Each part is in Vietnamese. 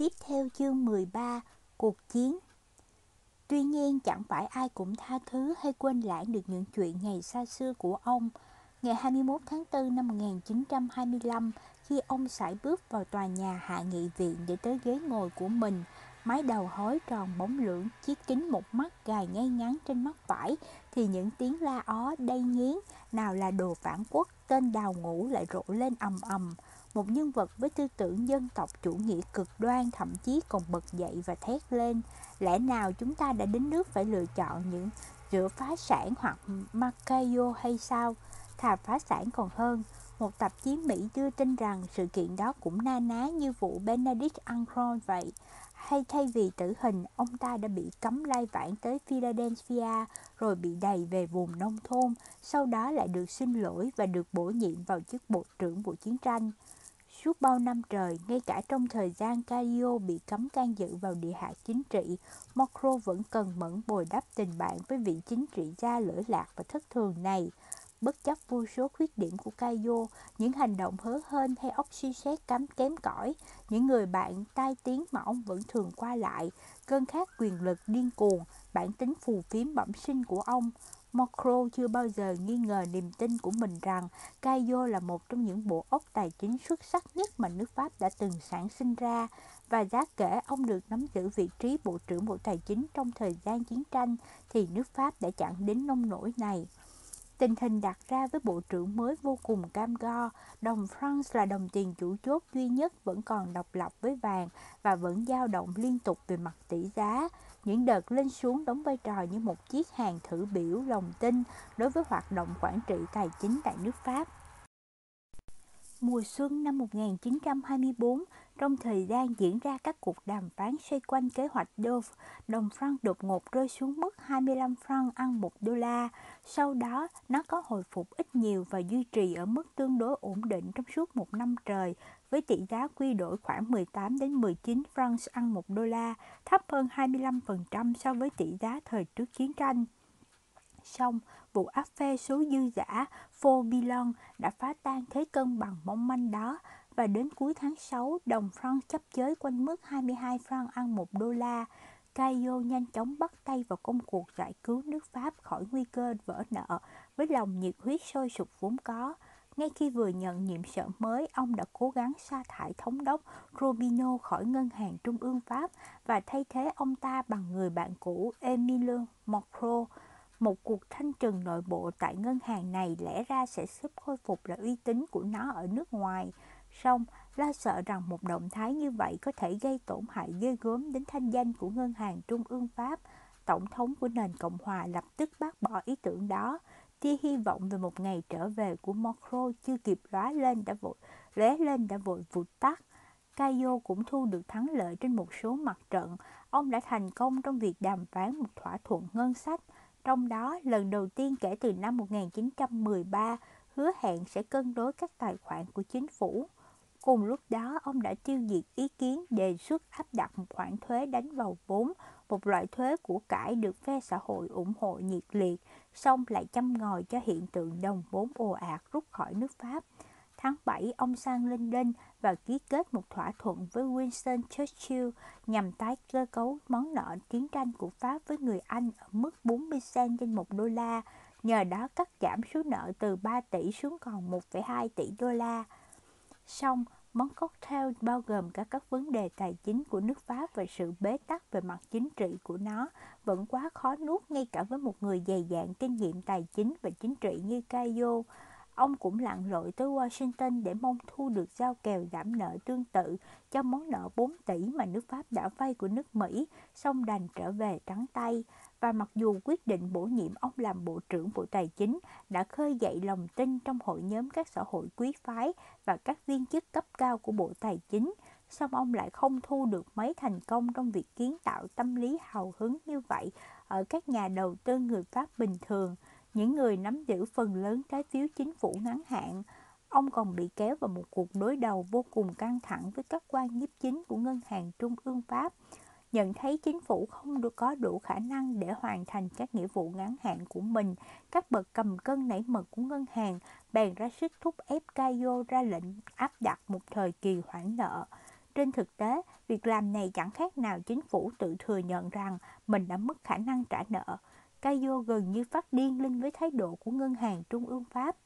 Tiếp theo chương 13, cuộc chiến. Tuy nhiên chẳng phải ai cũng tha thứ hay quên lãng được những chuyện ngày xa xưa của ông. Ngày 21 tháng 4 năm 1925, khi ông sải bước vào tòa nhà hạ nghị viện để tới ghế ngồi của mình, mái đầu hói tròn bóng lưỡng, chiếc kính một mắt gài ngay ngắn trên mắt phải, thì những tiếng la ó đầy nghiến, nào là đồ phản quốc, tên đào ngũ lại rộ lên ầm ầm một nhân vật với tư tưởng dân tộc chủ nghĩa cực đoan thậm chí còn bật dậy và thét lên. Lẽ nào chúng ta đã đến nước phải lựa chọn những giữa phá sản hoặc Macayo hay sao? Thà phá sản còn hơn một tạp chí Mỹ đưa tin rằng sự kiện đó cũng na ná như vụ Benedict Armstrong vậy. Hay thay vì tử hình, ông ta đã bị cấm lai vãng tới Philadelphia rồi bị đầy về vùng nông thôn, sau đó lại được xin lỗi và được bổ nhiệm vào chức bộ trưởng Bộ chiến tranh. Suốt bao năm trời, ngay cả trong thời gian Cario bị cấm can dự vào địa hạt chính trị, Macro vẫn cần mẫn bồi đắp tình bạn với vị chính trị gia lưỡi lạc và thất thường này. Bất chấp vô số khuyết điểm của Caio, những hành động hớ hên hay óc suy xét cắm kém cỏi, những người bạn tai tiếng mà ông vẫn thường qua lại, cơn khát quyền lực điên cuồng, bản tính phù phiếm bẩm sinh của ông, Macro chưa bao giờ nghi ngờ niềm tin của mình rằng Caio là một trong những bộ óc tài chính xuất sắc nhất mà nước Pháp đã từng sản sinh ra và giá kể ông được nắm giữ vị trí Bộ trưởng Bộ Tài chính trong thời gian chiến tranh thì nước Pháp đã chẳng đến nông nổi này. Tình hình đặt ra với bộ trưởng mới vô cùng cam go, đồng France là đồng tiền chủ chốt duy nhất vẫn còn độc lập với vàng và vẫn dao động liên tục về mặt tỷ giá. Những đợt lên xuống đóng vai trò như một chiếc hàng thử biểu lòng tin đối với hoạt động quản trị tài chính tại nước Pháp. Mùa xuân năm 1924, trong thời gian diễn ra các cuộc đàm phán xoay quanh kế hoạch Dove, đồng franc đột ngột rơi xuống mức 25 franc ăn 1 đô la. Sau đó, nó có hồi phục ít nhiều và duy trì ở mức tương đối ổn định trong suốt một năm trời, với tỷ giá quy đổi khoảng 18 đến 19 franc ăn 1 đô la, thấp hơn 25% so với tỷ giá thời trước chiến tranh. Xong, vụ áp phê số dư giả Fobilon đã phá tan thế cân bằng mong manh đó và đến cuối tháng 6, đồng franc chấp chới quanh mức 22 franc ăn 1 đô la. Caio nhanh chóng bắt tay vào công cuộc giải cứu nước Pháp khỏi nguy cơ vỡ nợ với lòng nhiệt huyết sôi sục vốn có. Ngay khi vừa nhận nhiệm sở mới, ông đã cố gắng sa thải thống đốc Robino khỏi ngân hàng trung ương Pháp và thay thế ông ta bằng người bạn cũ Emile Macron. Một cuộc thanh trừng nội bộ tại ngân hàng này lẽ ra sẽ giúp khôi phục lại uy tín của nó ở nước ngoài. Song, lo sợ rằng một động thái như vậy có thể gây tổn hại ghê gớm đến thanh danh của ngân hàng trung ương Pháp. Tổng thống của nền Cộng hòa lập tức bác bỏ ý tưởng đó. Tia hy vọng về một ngày trở về của Mokro chưa kịp lóe lên đã vội lóe lên đã vội vụt tắt. Caio cũng thu được thắng lợi trên một số mặt trận. Ông đã thành công trong việc đàm phán một thỏa thuận ngân sách, trong đó lần đầu tiên kể từ năm 1913 hứa hẹn sẽ cân đối các tài khoản của chính phủ. Cùng lúc đó, ông đã tiêu diệt ý kiến đề xuất áp đặt một khoản thuế đánh vào vốn, một loại thuế của cải được phe xã hội ủng hộ nhiệt liệt, song lại chăm ngòi cho hiện tượng đồng vốn ồ ạt rút khỏi nước Pháp. Tháng 7, ông sang London và ký kết một thỏa thuận với Winston Churchill nhằm tái cơ cấu món nợ chiến tranh của Pháp với người Anh ở mức 40 cent trên 1 đô la, nhờ đó cắt giảm số nợ từ 3 tỷ xuống còn 1,2 tỷ đô la. Song, món cocktail bao gồm cả các vấn đề tài chính của nước Pháp và sự bế tắc về mặt chính trị của nó vẫn quá khó nuốt ngay cả với một người dày dạn kinh nghiệm tài chính và chính trị như Cayo. Ông cũng lặn lội tới Washington để mong thu được giao kèo giảm nợ tương tự cho món nợ 4 tỷ mà nước Pháp đã vay của nước Mỹ, song đành trở về trắng tay. Và mặc dù quyết định bổ nhiệm ông làm Bộ trưởng Bộ Tài chính đã khơi dậy lòng tin trong hội nhóm các xã hội quý phái và các viên chức cấp cao của Bộ Tài chính, song ông lại không thu được mấy thành công trong việc kiến tạo tâm lý hào hứng như vậy ở các nhà đầu tư người Pháp bình thường – những người nắm giữ phần lớn trái phiếu chính phủ ngắn hạn. Ông còn bị kéo vào một cuộc đối đầu vô cùng căng thẳng với các quan nhiếp chính của Ngân hàng Trung ương Pháp, nhận thấy chính phủ không được có đủ khả năng để hoàn thành các nghĩa vụ ngắn hạn của mình, các bậc cầm cân nảy mật của ngân hàng bèn ra sức thúc ép Cayo ra lệnh áp đặt một thời kỳ hoãn nợ. Trên thực tế, việc làm này chẳng khác nào chính phủ tự thừa nhận rằng mình đã mất khả năng trả nợ. Cayo gần như phát điên lên với thái độ của Ngân hàng Trung ương Pháp.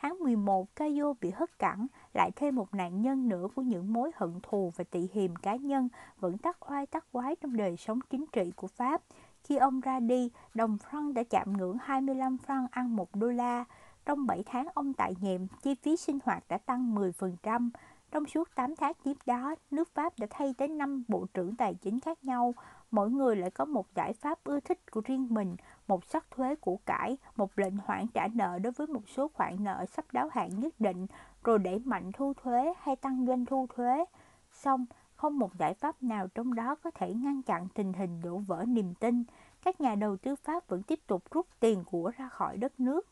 Tháng 11, Caio bị hất cẳng, lại thêm một nạn nhân nữa của những mối hận thù và tị hiềm cá nhân vẫn tắc oai tắc quái trong đời sống chính trị của Pháp. Khi ông ra đi, đồng franc đã chạm ngưỡng 25 franc ăn 1 đô la. Trong 7 tháng ông tại nhiệm, chi phí sinh hoạt đã tăng 10%. Trong suốt 8 tháng tiếp đó, nước Pháp đã thay tới 5 bộ trưởng tài chính khác nhau. Mỗi người lại có một giải pháp ưa thích của riêng mình, một sắc thuế của cải, một lệnh hoãn trả nợ đối với một số khoản nợ sắp đáo hạn nhất định, rồi đẩy mạnh thu thuế hay tăng doanh thu thuế. Xong, không một giải pháp nào trong đó có thể ngăn chặn tình hình đổ vỡ niềm tin. Các nhà đầu tư Pháp vẫn tiếp tục rút tiền của ra khỏi đất nước.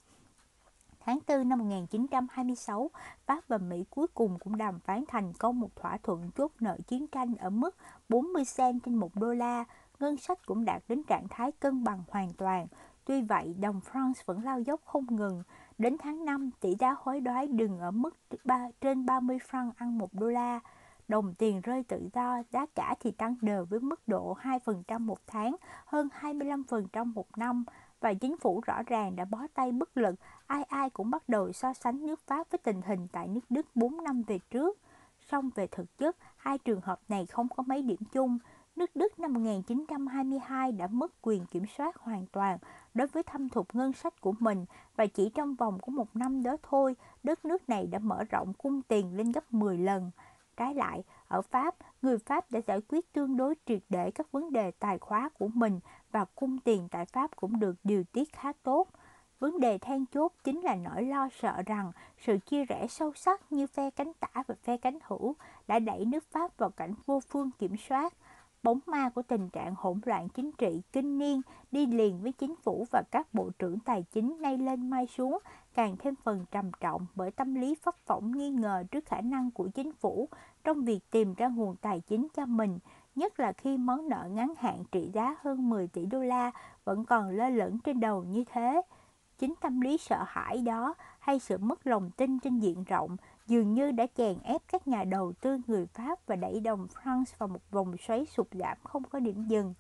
Tháng 4 năm 1926, Pháp và Mỹ cuối cùng cũng đàm phán thành công một thỏa thuận chốt nợ chiến tranh ở mức 40 cent trên 1 đô la. Ngân sách cũng đạt đến trạng thái cân bằng hoàn toàn. Tuy vậy, đồng France vẫn lao dốc không ngừng. Đến tháng 5, tỷ giá hối đoái đừng ở mức 3, trên 30 franc ăn 1 đô la. Đồng tiền rơi tự do, giá cả thì tăng đều với mức độ 2% một tháng, hơn 25% một năm và chính phủ rõ ràng đã bó tay bất lực, ai ai cũng bắt đầu so sánh nước Pháp với tình hình tại nước Đức 4 năm về trước. Song về thực chất, hai trường hợp này không có mấy điểm chung. Nước Đức năm 1922 đã mất quyền kiểm soát hoàn toàn đối với thâm thục ngân sách của mình và chỉ trong vòng của một năm đó thôi, đất nước này đã mở rộng cung tiền lên gấp 10 lần. Trái lại, ở Pháp, người Pháp đã giải quyết tương đối triệt để các vấn đề tài khóa của mình và cung tiền tại Pháp cũng được điều tiết khá tốt. Vấn đề then chốt chính là nỗi lo sợ rằng sự chia rẽ sâu sắc như phe cánh tả và phe cánh hữu đã đẩy nước Pháp vào cảnh vô phương kiểm soát. Bóng ma của tình trạng hỗn loạn chính trị kinh niên đi liền với chính phủ và các bộ trưởng tài chính nay lên mai xuống càng thêm phần trầm trọng bởi tâm lý phấp phỏng nghi ngờ trước khả năng của chính phủ trong việc tìm ra nguồn tài chính cho mình, nhất là khi món nợ ngắn hạn trị giá hơn 10 tỷ đô la vẫn còn lơ lửng trên đầu như thế. Chính tâm lý sợ hãi đó hay sự mất lòng tin trên diện rộng dường như đã chèn ép các nhà đầu tư người Pháp và đẩy đồng France vào một vòng xoáy sụt giảm không có điểm dừng.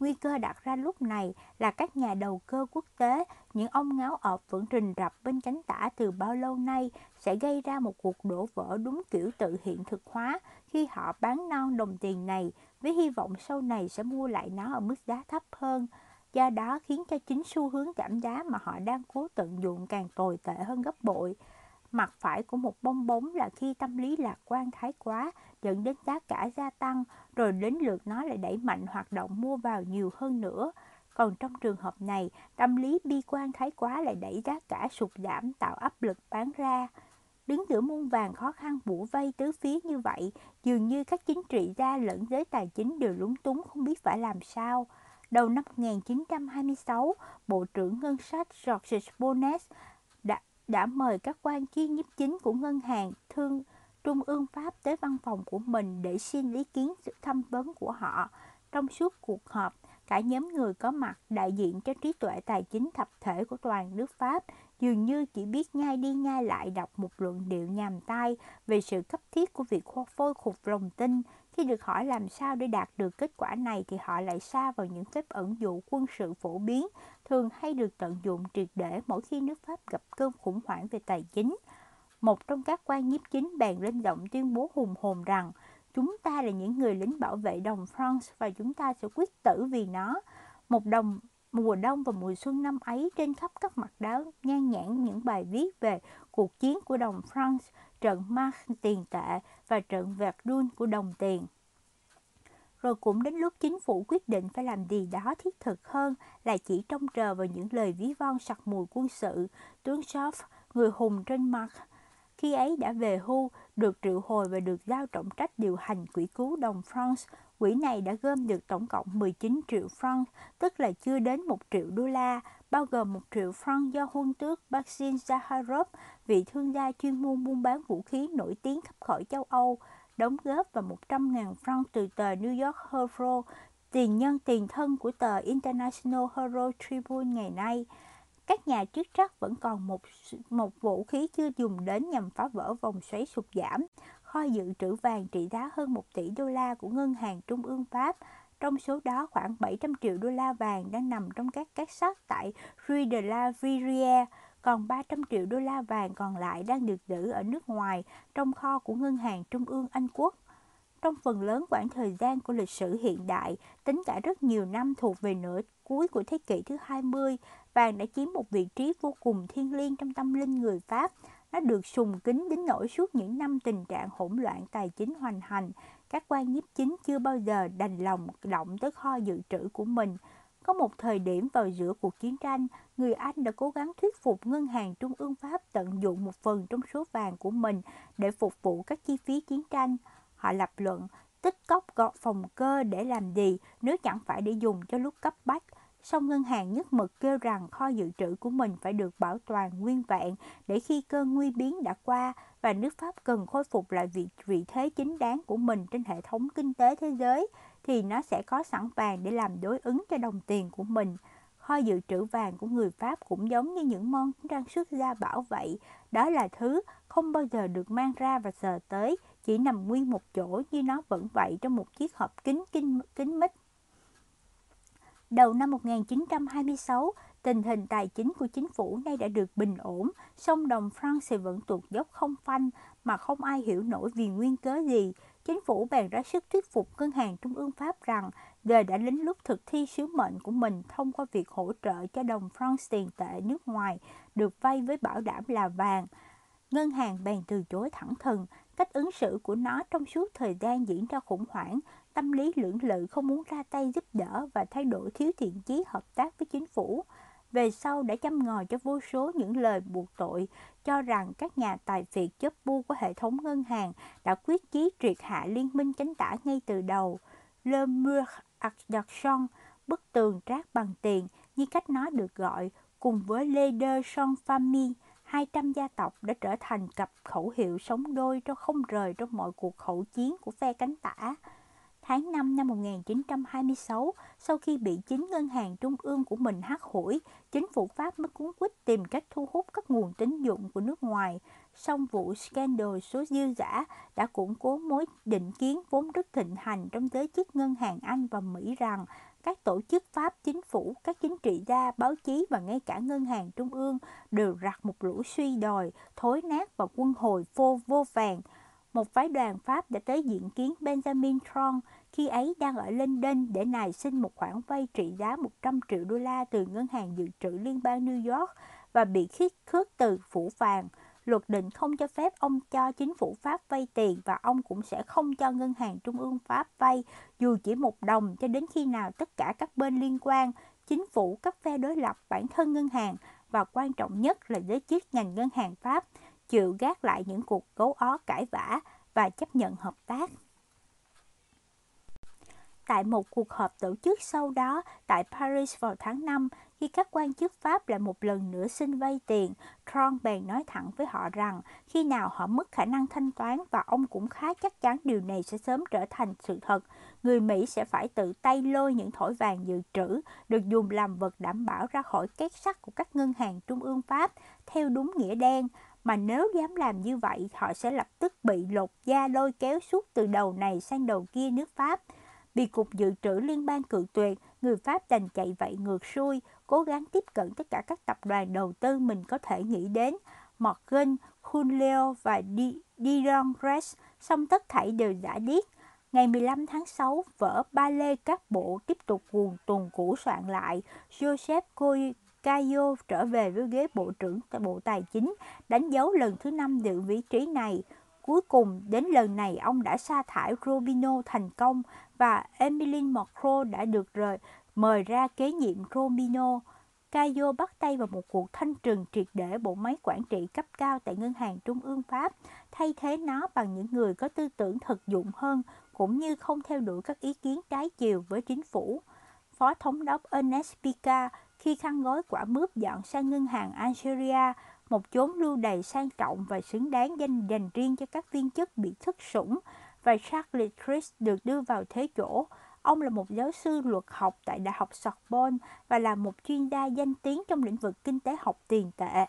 Nguy cơ đặt ra lúc này là các nhà đầu cơ quốc tế, những ông ngáo ọp vẫn rình rập bên cánh tả từ bao lâu nay sẽ gây ra một cuộc đổ vỡ đúng kiểu tự hiện thực hóa khi họ bán non đồng tiền này với hy vọng sau này sẽ mua lại nó ở mức giá thấp hơn. Do đó khiến cho chính xu hướng giảm giá mà họ đang cố tận dụng càng tồi tệ hơn gấp bội. Mặt phải của một bong bóng là khi tâm lý lạc quan thái quá dẫn đến giá cả gia tăng rồi đến lượt nó lại đẩy mạnh hoạt động mua vào nhiều hơn nữa. Còn trong trường hợp này, tâm lý bi quan thái quá lại đẩy giá cả sụt giảm tạo áp lực bán ra. Đứng giữa muôn vàng khó khăn bủa vây tứ phía như vậy, dường như các chính trị gia lẫn giới tài chính đều lúng túng không biết phải làm sao. Đầu năm 1926, Bộ trưởng Ngân sách George Bonnet đã, mời các quan chi nhiếp chính của ngân hàng thương Trung ương Pháp tới văn phòng của mình để xin ý kiến sự thăm vấn của họ. Trong suốt cuộc họp, cả nhóm người có mặt đại diện cho trí tuệ tài chính thập thể của toàn nước Pháp dường như chỉ biết nhai đi nhai lại đọc một luận điệu nhàm tai về sự cấp thiết của việc phôi khục lòng tin. Khi được hỏi làm sao để đạt được kết quả này thì họ lại xa vào những phép ẩn dụ quân sự phổ biến, thường hay được tận dụng triệt để mỗi khi nước Pháp gặp cơn khủng hoảng về tài chính. Một trong các quan nhiếp chính bèn lên giọng tuyên bố hùng hồn rằng chúng ta là những người lính bảo vệ đồng France và chúng ta sẽ quyết tử vì nó. Một đồng mùa đông và mùa xuân năm ấy trên khắp các mặt đáo nhan nhãn những bài viết về cuộc chiến của đồng France, trận Mark tiền tệ và trận Verdun của đồng tiền. Rồi cũng đến lúc chính phủ quyết định phải làm gì đó thiết thực hơn là chỉ trông chờ vào những lời ví von sặc mùi quân sự, tướng Schaff, người hùng trên mặt, khi ấy đã về hưu, được triệu hồi và được giao trọng trách điều hành quỹ cứu đồng France. Quỹ này đã gom được tổng cộng 19 triệu franc, tức là chưa đến 1 triệu đô la, bao gồm 1 triệu franc do huân tước Maxim Zaharov, vị thương gia chuyên môn buôn bán vũ khí nổi tiếng khắp khỏi châu Âu, đóng góp và 100.000 franc từ tờ New York Herald, tiền nhân tiền thân của tờ International Herald Tribune ngày nay các nhà chức trách vẫn còn một một vũ khí chưa dùng đến nhằm phá vỡ vòng xoáy sụt giảm. kho dự trữ vàng trị giá hơn 1 tỷ đô la của Ngân hàng Trung ương Pháp. Trong số đó, khoảng 700 triệu đô la vàng đang nằm trong các két sắt tại Rue de la Virière, còn 300 triệu đô la vàng còn lại đang được giữ ở nước ngoài trong kho của Ngân hàng Trung ương Anh Quốc. Trong phần lớn quãng thời gian của lịch sử hiện đại, tính cả rất nhiều năm thuộc về nửa cuối của thế kỷ thứ 20, vàng đã chiếm một vị trí vô cùng thiêng liêng trong tâm linh người Pháp. Nó được sùng kính đến nỗi suốt những năm tình trạng hỗn loạn tài chính hoành hành, các quan nhiếp chính chưa bao giờ đành lòng động tới kho dự trữ của mình. Có một thời điểm vào giữa cuộc chiến tranh, người Anh đã cố gắng thuyết phục Ngân hàng Trung ương Pháp tận dụng một phần trong số vàng của mình để phục vụ các chi phí chiến tranh. Họ lập luận, tích cóp gọt phòng cơ để làm gì nếu chẳng phải để dùng cho lúc cấp bách. Song ngân hàng nhất mực kêu rằng kho dự trữ của mình phải được bảo toàn nguyên vẹn để khi cơn nguy biến đã qua và nước Pháp cần khôi phục lại vị, vị thế chính đáng của mình trên hệ thống kinh tế thế giới thì nó sẽ có sẵn vàng để làm đối ứng cho đồng tiền của mình. Kho dự trữ vàng của người Pháp cũng giống như những món trang sức gia bảo vậy. Đó là thứ không bao giờ được mang ra và sờ tới, chỉ nằm nguyên một chỗ như nó vẫn vậy trong một chiếc hộp kính kính, kính mít. Đầu năm 1926, tình hình tài chính của chính phủ nay đã được bình ổn, song đồng franc sẽ vẫn tuột dốc không phanh mà không ai hiểu nổi vì nguyên cớ gì. Chính phủ bèn ra sức thuyết phục Ngân hàng Trung ương Pháp rằng giờ đã đến lúc thực thi sứ mệnh của mình thông qua việc hỗ trợ cho đồng franc tiền tệ nước ngoài được vay với bảo đảm là vàng. Ngân hàng bèn từ chối thẳng thừng, cách ứng xử của nó trong suốt thời gian diễn ra khủng hoảng, tâm lý lưỡng lự không muốn ra tay giúp đỡ và thay đổi thiếu thiện chí hợp tác với chính phủ. Về sau đã chăm ngòi cho vô số những lời buộc tội, cho rằng các nhà tài phiệt chấp bu của hệ thống ngân hàng đã quyết chí triệt hạ liên minh chánh tả ngay từ đầu. Le Mur d'Argent, bức tường trát bằng tiền, như cách nó được gọi, cùng với Lê Đơ Son Famille, 200 gia tộc đã trở thành cặp khẩu hiệu sống đôi cho không rời trong mọi cuộc khẩu chiến của phe cánh tả. Tháng 5 năm 1926, sau khi bị chính ngân hàng trung ương của mình hắt hủi, chính phủ Pháp mới cuốn quýt tìm cách thu hút các nguồn tín dụng của nước ngoài. Song vụ scandal số dư giả đã củng cố mối định kiến vốn rất thịnh hành trong giới chức ngân hàng Anh và Mỹ rằng các tổ chức Pháp chính phủ, các chính trị gia, báo chí và ngay cả ngân hàng trung ương đều rặt một lũ suy đòi, thối nát và quân hồi vô vô vàng. Một phái đoàn Pháp đã tới diện kiến Benjamin Tron khi ấy đang ở London để nài xin một khoản vay trị giá 100 triệu đô la từ Ngân hàng Dự trữ Liên bang New York và bị khiết khước từ phủ vàng. Luật định không cho phép ông cho chính phủ Pháp vay tiền và ông cũng sẽ không cho Ngân hàng Trung ương Pháp vay dù chỉ một đồng cho đến khi nào tất cả các bên liên quan, chính phủ, các phe đối lập, bản thân ngân hàng và quan trọng nhất là giới chức ngành ngân hàng Pháp chịu gác lại những cuộc gấu ó cãi vã và chấp nhận hợp tác. Tại một cuộc họp tổ chức sau đó tại Paris vào tháng 5, khi các quan chức Pháp lại một lần nữa xin vay tiền, Tron bèn nói thẳng với họ rằng khi nào họ mất khả năng thanh toán và ông cũng khá chắc chắn điều này sẽ sớm trở thành sự thật, người Mỹ sẽ phải tự tay lôi những thỏi vàng dự trữ được dùng làm vật đảm bảo ra khỏi két sắt của các ngân hàng trung ương Pháp theo đúng nghĩa đen, mà nếu dám làm như vậy họ sẽ lập tức bị lột da lôi kéo suốt từ đầu này sang đầu kia nước Pháp. Bị Cục Dự trữ Liên bang cự tuyệt, người Pháp đành chạy vậy ngược xuôi, cố gắng tiếp cận tất cả các tập đoàn đầu tư mình có thể nghĩ đến, Morgan, Julio và Diron Press, song tất thảy đều giả điếc. Ngày 15 tháng 6, vở ba lê các bộ tiếp tục nguồn tuần cũ soạn lại. Joseph Cayo trở về với ghế Bộ trưởng Bộ Tài chính, đánh dấu lần thứ năm giữ vị trí này. Cuối cùng, đến lần này ông đã sa thải Robino thành công và Emmeline Macron đã được rời, mời ra kế nhiệm Romino. Cayo bắt tay vào một cuộc thanh trừng triệt để bộ máy quản trị cấp cao tại Ngân hàng Trung ương Pháp, thay thế nó bằng những người có tư tưởng thực dụng hơn, cũng như không theo đuổi các ý kiến trái chiều với chính phủ. Phó Thống đốc Ernest Picard khi khăn gói quả mướp dọn sang ngân hàng Algeria, một chốn lưu đầy sang trọng và xứng đáng danh dành riêng cho các viên chức bị thất sủng, và Charles Chris được đưa vào thế chỗ. Ông là một giáo sư luật học tại Đại học Sorbonne và là một chuyên gia danh tiếng trong lĩnh vực kinh tế học tiền tệ.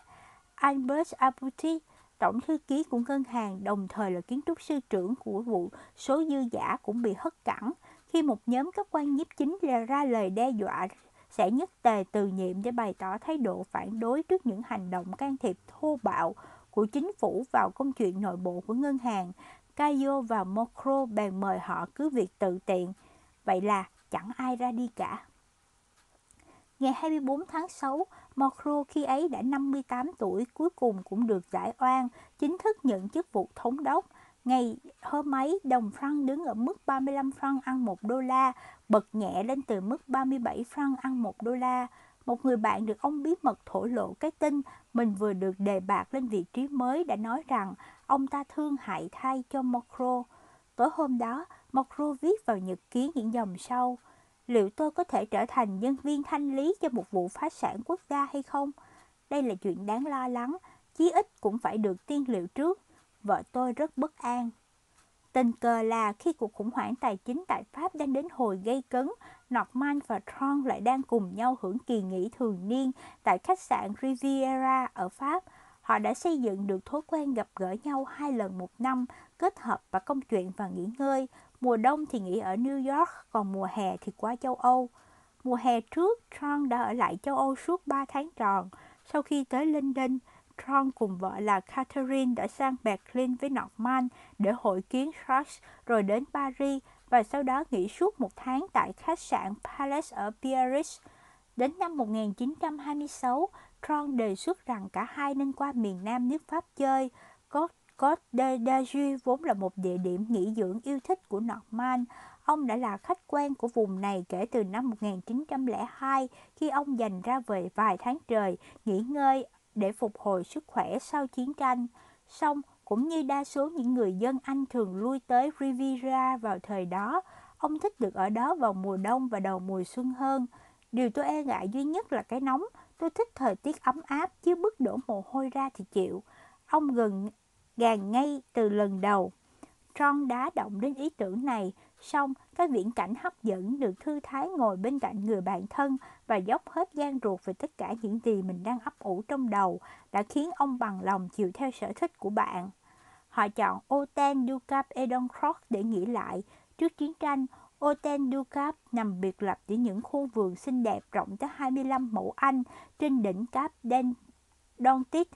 Albert Abuti, tổng thư ký của ngân hàng, đồng thời là kiến trúc sư trưởng của vụ số dư giả cũng bị hất cẳng khi một nhóm các quan nhiếp chính ra lời đe dọa sẽ nhất tề từ nhiệm để bày tỏ thái độ phản đối trước những hành động can thiệp thô bạo của chính phủ vào công chuyện nội bộ của ngân hàng. Caio và Mocro bèn mời họ cứ việc tự tiện. Vậy là chẳng ai ra đi cả. Ngày 24 tháng 6, Mocro khi ấy đã 58 tuổi cuối cùng cũng được giải oan, chính thức nhận chức vụ thống đốc. Ngày hôm ấy, đồng franc đứng ở mức 35 franc ăn 1 đô la, bật nhẹ lên từ mức 37 franc ăn 1 đô la. Một người bạn được ông bí mật thổ lộ cái tin mình vừa được đề bạt lên vị trí mới đã nói rằng ông ta thương hại thay cho Mokro. Tối hôm đó, Mokro viết vào nhật ký những dòng sau. Liệu tôi có thể trở thành nhân viên thanh lý cho một vụ phá sản quốc gia hay không? Đây là chuyện đáng lo lắng, chí ít cũng phải được tiên liệu trước. Vợ tôi rất bất an. Tình cờ là khi cuộc khủng hoảng tài chính tại Pháp đang đến hồi gây cấn, Norman và Tron lại đang cùng nhau hưởng kỳ nghỉ thường niên tại khách sạn Riviera ở Pháp. Họ đã xây dựng được thói quen gặp gỡ nhau hai lần một năm, kết hợp và công chuyện và nghỉ ngơi. Mùa đông thì nghỉ ở New York, còn mùa hè thì qua châu Âu. Mùa hè trước, Tron đã ở lại châu Âu suốt 3 tháng tròn. Sau khi tới London, Tron cùng vợ là Catherine đã sang Berlin với Norman để hội kiến Charles rồi đến Paris và sau đó nghỉ suốt một tháng tại khách sạn Palace ở Biarritz. Đến năm 1926, Tron đề xuất rằng cả hai nên qua miền Nam nước Pháp chơi. Côte d'Azur vốn là một địa điểm nghỉ dưỡng yêu thích của Norman. Ông đã là khách quen của vùng này kể từ năm 1902 khi ông dành ra về vài tháng trời nghỉ ngơi để phục hồi sức khỏe sau chiến tranh. Song, cũng như đa số những người dân Anh thường lui tới Riviera vào thời đó, ông thích được ở đó vào mùa đông và đầu mùa xuân hơn. Điều tôi e ngại duy nhất là cái nóng. Tôi thích thời tiết ấm áp chứ bức đổ mồ hôi ra thì chịu. Ông gần gàn ngay từ lần đầu. tron đá động đến ý tưởng này, xong cái viễn cảnh hấp dẫn được thư thái ngồi bên cạnh người bạn thân và dốc hết gan ruột về tất cả những gì mình đang ấp ủ trong đầu đã khiến ông bằng lòng chịu theo sở thích của bạn. Họ chọn Oten Ducap Edoncroft để nghỉ lại. Trước chiến tranh, Oten Ducap nằm biệt lập giữa những khu vườn xinh đẹp rộng tới 25 mẫu Anh trên đỉnh Cap Den Dontit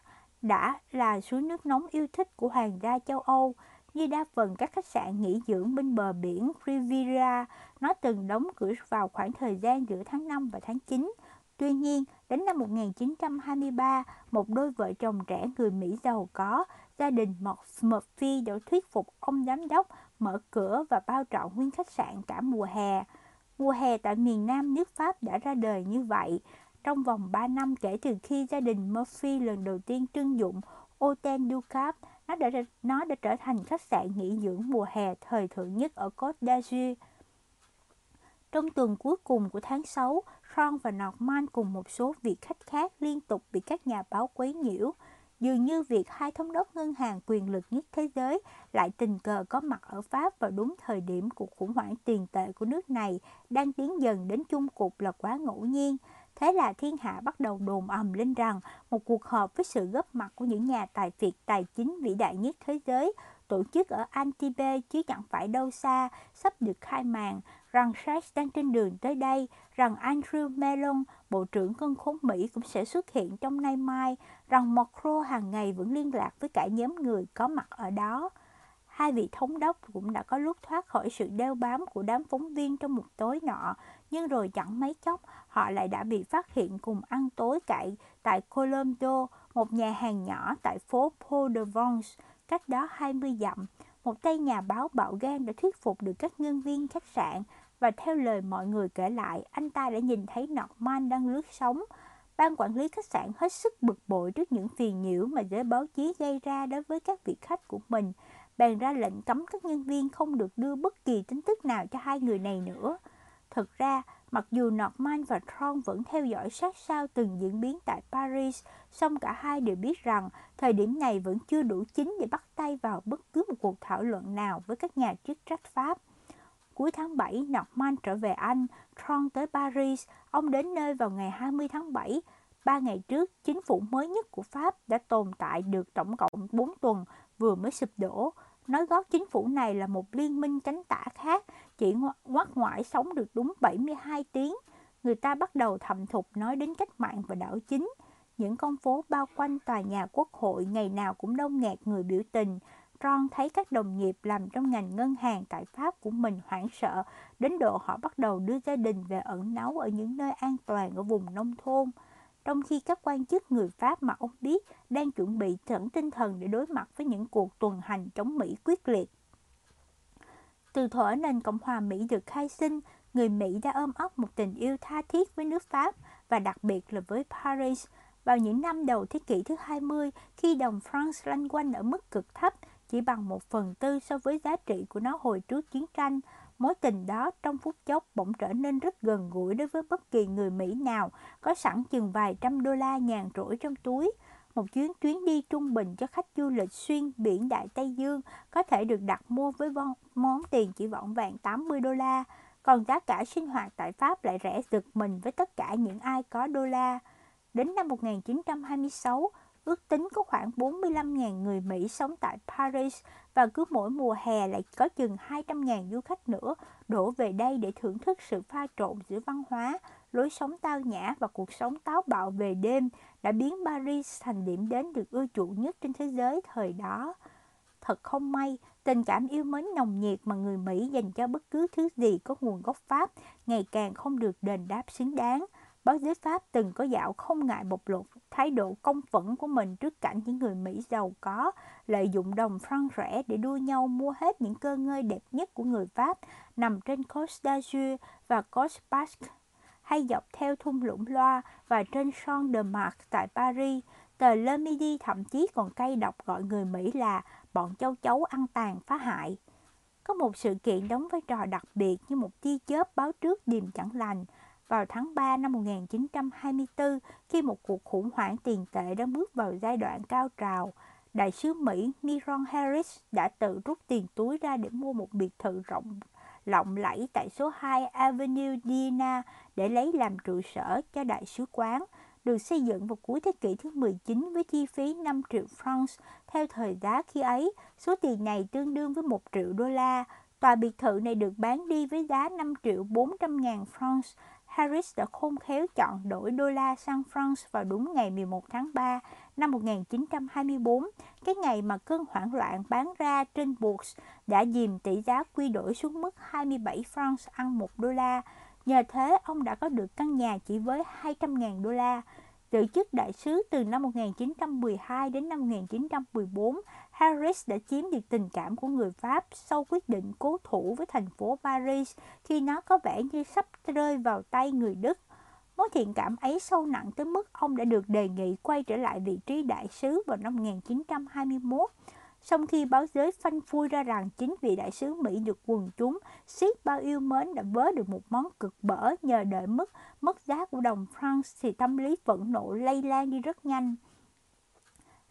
đã là suối nước nóng yêu thích của hoàng gia châu Âu. Như đa phần các khách sạn nghỉ dưỡng bên bờ biển Riviera, nó từng đóng cửa vào khoảng thời gian giữa tháng 5 và tháng 9. Tuy nhiên, đến năm 1923, một đôi vợ chồng trẻ người Mỹ giàu có, gia đình Murphy đã thuyết phục ông giám đốc mở cửa và bao trọn nguyên khách sạn cả mùa hè. Mùa hè tại miền Nam nước Pháp đã ra đời như vậy. Trong vòng 3 năm kể từ khi gia đình Murphy lần đầu tiên trưng dụng Hotel Ducap, nó đã, nó đã trở thành khách sạn nghỉ dưỡng mùa hè thời thượng nhất ở Côte d'Azur. Trong tuần cuối cùng của tháng 6, Ron và Norman cùng một số vị khách khác liên tục bị các nhà báo quấy nhiễu. Dường như việc hai thống đốc ngân hàng quyền lực nhất thế giới lại tình cờ có mặt ở Pháp vào đúng thời điểm cuộc khủng hoảng tiền tệ của nước này đang tiến dần đến chung cục là quá ngẫu nhiên. Thế là thiên hạ bắt đầu đồn ầm lên rằng một cuộc họp với sự góp mặt của những nhà tài phiệt tài chính vĩ đại nhất thế giới tổ chức ở Antibes chứ chẳng phải đâu xa, sắp được khai màn, rằng Sachs đang trên đường tới đây, rằng Andrew Mellon, Bộ trưởng Ngân khốn Mỹ cũng sẽ xuất hiện trong nay mai, rằng Macron hàng ngày vẫn liên lạc với cả nhóm người có mặt ở đó. Hai vị thống đốc cũng đã có lúc thoát khỏi sự đeo bám của đám phóng viên trong một tối nọ, nhưng rồi chẳng mấy chốc họ lại đã bị phát hiện cùng ăn tối cậy tại Colombo, một nhà hàng nhỏ tại phố Paul de Vence, cách đó 20 dặm. Một tay nhà báo bạo gan đã thuyết phục được các nhân viên khách sạn và theo lời mọi người kể lại, anh ta đã nhìn thấy Norman đang lướt sóng. Ban quản lý khách sạn hết sức bực bội trước những phiền nhiễu mà giới báo chí gây ra đối với các vị khách của mình, bèn ra lệnh cấm các nhân viên không được đưa bất kỳ tin tức nào cho hai người này nữa. Thực ra, mặc dù Norman và Tron vẫn theo dõi sát sao từng diễn biến tại Paris, song cả hai đều biết rằng thời điểm này vẫn chưa đủ chính để bắt tay vào bất cứ một cuộc thảo luận nào với các nhà chức trách Pháp. Cuối tháng 7, Norman trở về Anh, Tron tới Paris. Ông đến nơi vào ngày 20 tháng 7. Ba ngày trước, chính phủ mới nhất của Pháp đã tồn tại được tổng cộng 4 tuần vừa mới sụp đổ. Nói gót chính phủ này là một liên minh cánh tả khác, Chị ngoắc ngoại sống được đúng 72 tiếng. Người ta bắt đầu thầm thục nói đến cách mạng và đảo chính. Những con phố bao quanh tòa nhà quốc hội ngày nào cũng đông nghẹt người biểu tình. Ron thấy các đồng nghiệp làm trong ngành ngân hàng tại Pháp của mình hoảng sợ, đến độ họ bắt đầu đưa gia đình về ẩn náu ở những nơi an toàn ở vùng nông thôn trong khi các quan chức người Pháp mà ông biết đang chuẩn bị sẵn tinh thần để đối mặt với những cuộc tuần hành chống Mỹ quyết liệt. Từ thuở nền Cộng hòa Mỹ được khai sinh, người Mỹ đã ôm ấp một tình yêu tha thiết với nước Pháp và đặc biệt là với Paris. Vào những năm đầu thế kỷ thứ 20, khi đồng franc lanh quanh ở mức cực thấp, chỉ bằng một phần tư so với giá trị của nó hồi trước chiến tranh, Mối tình đó trong phút chốc bỗng trở nên rất gần gũi đối với bất kỳ người Mỹ nào có sẵn chừng vài trăm đô la nhàn rỗi trong túi. Một chuyến chuyến đi trung bình cho khách du lịch xuyên biển Đại Tây Dương có thể được đặt mua với món tiền chỉ vỏn vẹn 80 đô la. Còn giá cả sinh hoạt tại Pháp lại rẻ rực mình với tất cả những ai có đô la. Đến năm 1926, ước tính có khoảng 45.000 người Mỹ sống tại Paris và cứ mỗi mùa hè lại có chừng 200.000 du khách nữa đổ về đây để thưởng thức sự pha trộn giữa văn hóa, lối sống tao nhã và cuộc sống táo bạo về đêm đã biến Paris thành điểm đến được ưa chuộng nhất trên thế giới thời đó. Thật không may, tình cảm yêu mến nồng nhiệt mà người Mỹ dành cho bất cứ thứ gì có nguồn gốc Pháp ngày càng không được đền đáp xứng đáng – báo giới Pháp từng có dạo không ngại bộc lộ thái độ công phẫn của mình trước cảnh những người Mỹ giàu có lợi dụng đồng franc rẻ để đua nhau mua hết những cơ ngơi đẹp nhất của người Pháp nằm trên Côte d'Azur và Côte Basque hay dọc theo thung lũng Loa và trên Son de Marc tại Paris. Tờ Le Midi thậm chí còn cay độc gọi người Mỹ là bọn châu chấu ăn tàn phá hại. Có một sự kiện đóng vai trò đặc biệt như một tia chớp báo trước điềm chẳng lành – vào tháng 3 năm 1924 khi một cuộc khủng hoảng tiền tệ đang bước vào giai đoạn cao trào. Đại sứ Mỹ Miron Harris đã tự rút tiền túi ra để mua một biệt thự rộng lộng lẫy tại số 2 Avenue Diana để lấy làm trụ sở cho đại sứ quán, được xây dựng vào cuối thế kỷ thứ 19 với chi phí 5 triệu francs. Theo thời giá khi ấy, số tiền này tương đương với 1 triệu đô la. Tòa biệt thự này được bán đi với giá 5 triệu 400 ngàn francs, Harris đã khôn khéo chọn đổi đô la sang francs vào đúng ngày 11 tháng 3 năm 1924, cái ngày mà cơn hoảng loạn bán ra trên Bourse đã dìm tỷ giá quy đổi xuống mức 27 franc ăn 1 đô la. Nhờ thế, ông đã có được căn nhà chỉ với 200.000 đô la. Giữ chức đại sứ từ năm 1912 đến năm 1914, Harris đã chiếm được tình cảm của người Pháp sau quyết định cố thủ với thành phố Paris khi nó có vẻ như sắp rơi vào tay người Đức. Mối thiện cảm ấy sâu nặng tới mức ông đã được đề nghị quay trở lại vị trí đại sứ vào năm 1921. Sau khi báo giới phanh phui ra rằng chính vị đại sứ Mỹ được quần chúng siết bao yêu mến đã vớ được một món cực bở nhờ đợi mức mất giá của đồng franc thì tâm lý phẫn nộ lây lan đi rất nhanh.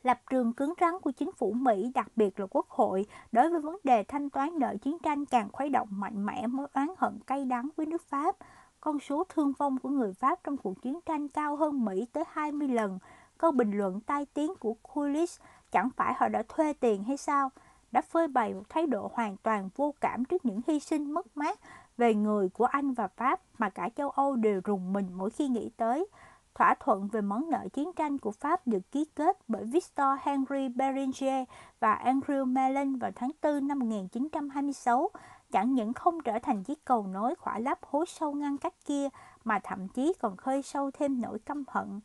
Lập trường cứng rắn của chính phủ Mỹ, đặc biệt là Quốc hội, đối với vấn đề thanh toán nợ chiến tranh càng khuấy động mạnh mẽ mối oán hận cay đắng với nước Pháp. Con số thương vong của người Pháp trong cuộc chiến tranh cao hơn Mỹ tới 20 lần. Câu bình luận tai tiếng của Coolidge, chẳng phải họ đã thuê tiền hay sao? Đã phơi bày một thái độ hoàn toàn vô cảm trước những hy sinh mất mát về người của Anh và Pháp mà cả châu Âu đều rùng mình mỗi khi nghĩ tới. Thỏa thuận về món nợ chiến tranh của Pháp được ký kết bởi Victor Henry Beringer và Andrew Mellon vào tháng 4 năm 1926 chẳng những không trở thành chiếc cầu nối khỏa lấp hố sâu ngăn cách kia mà thậm chí còn khơi sâu thêm nỗi căm hận.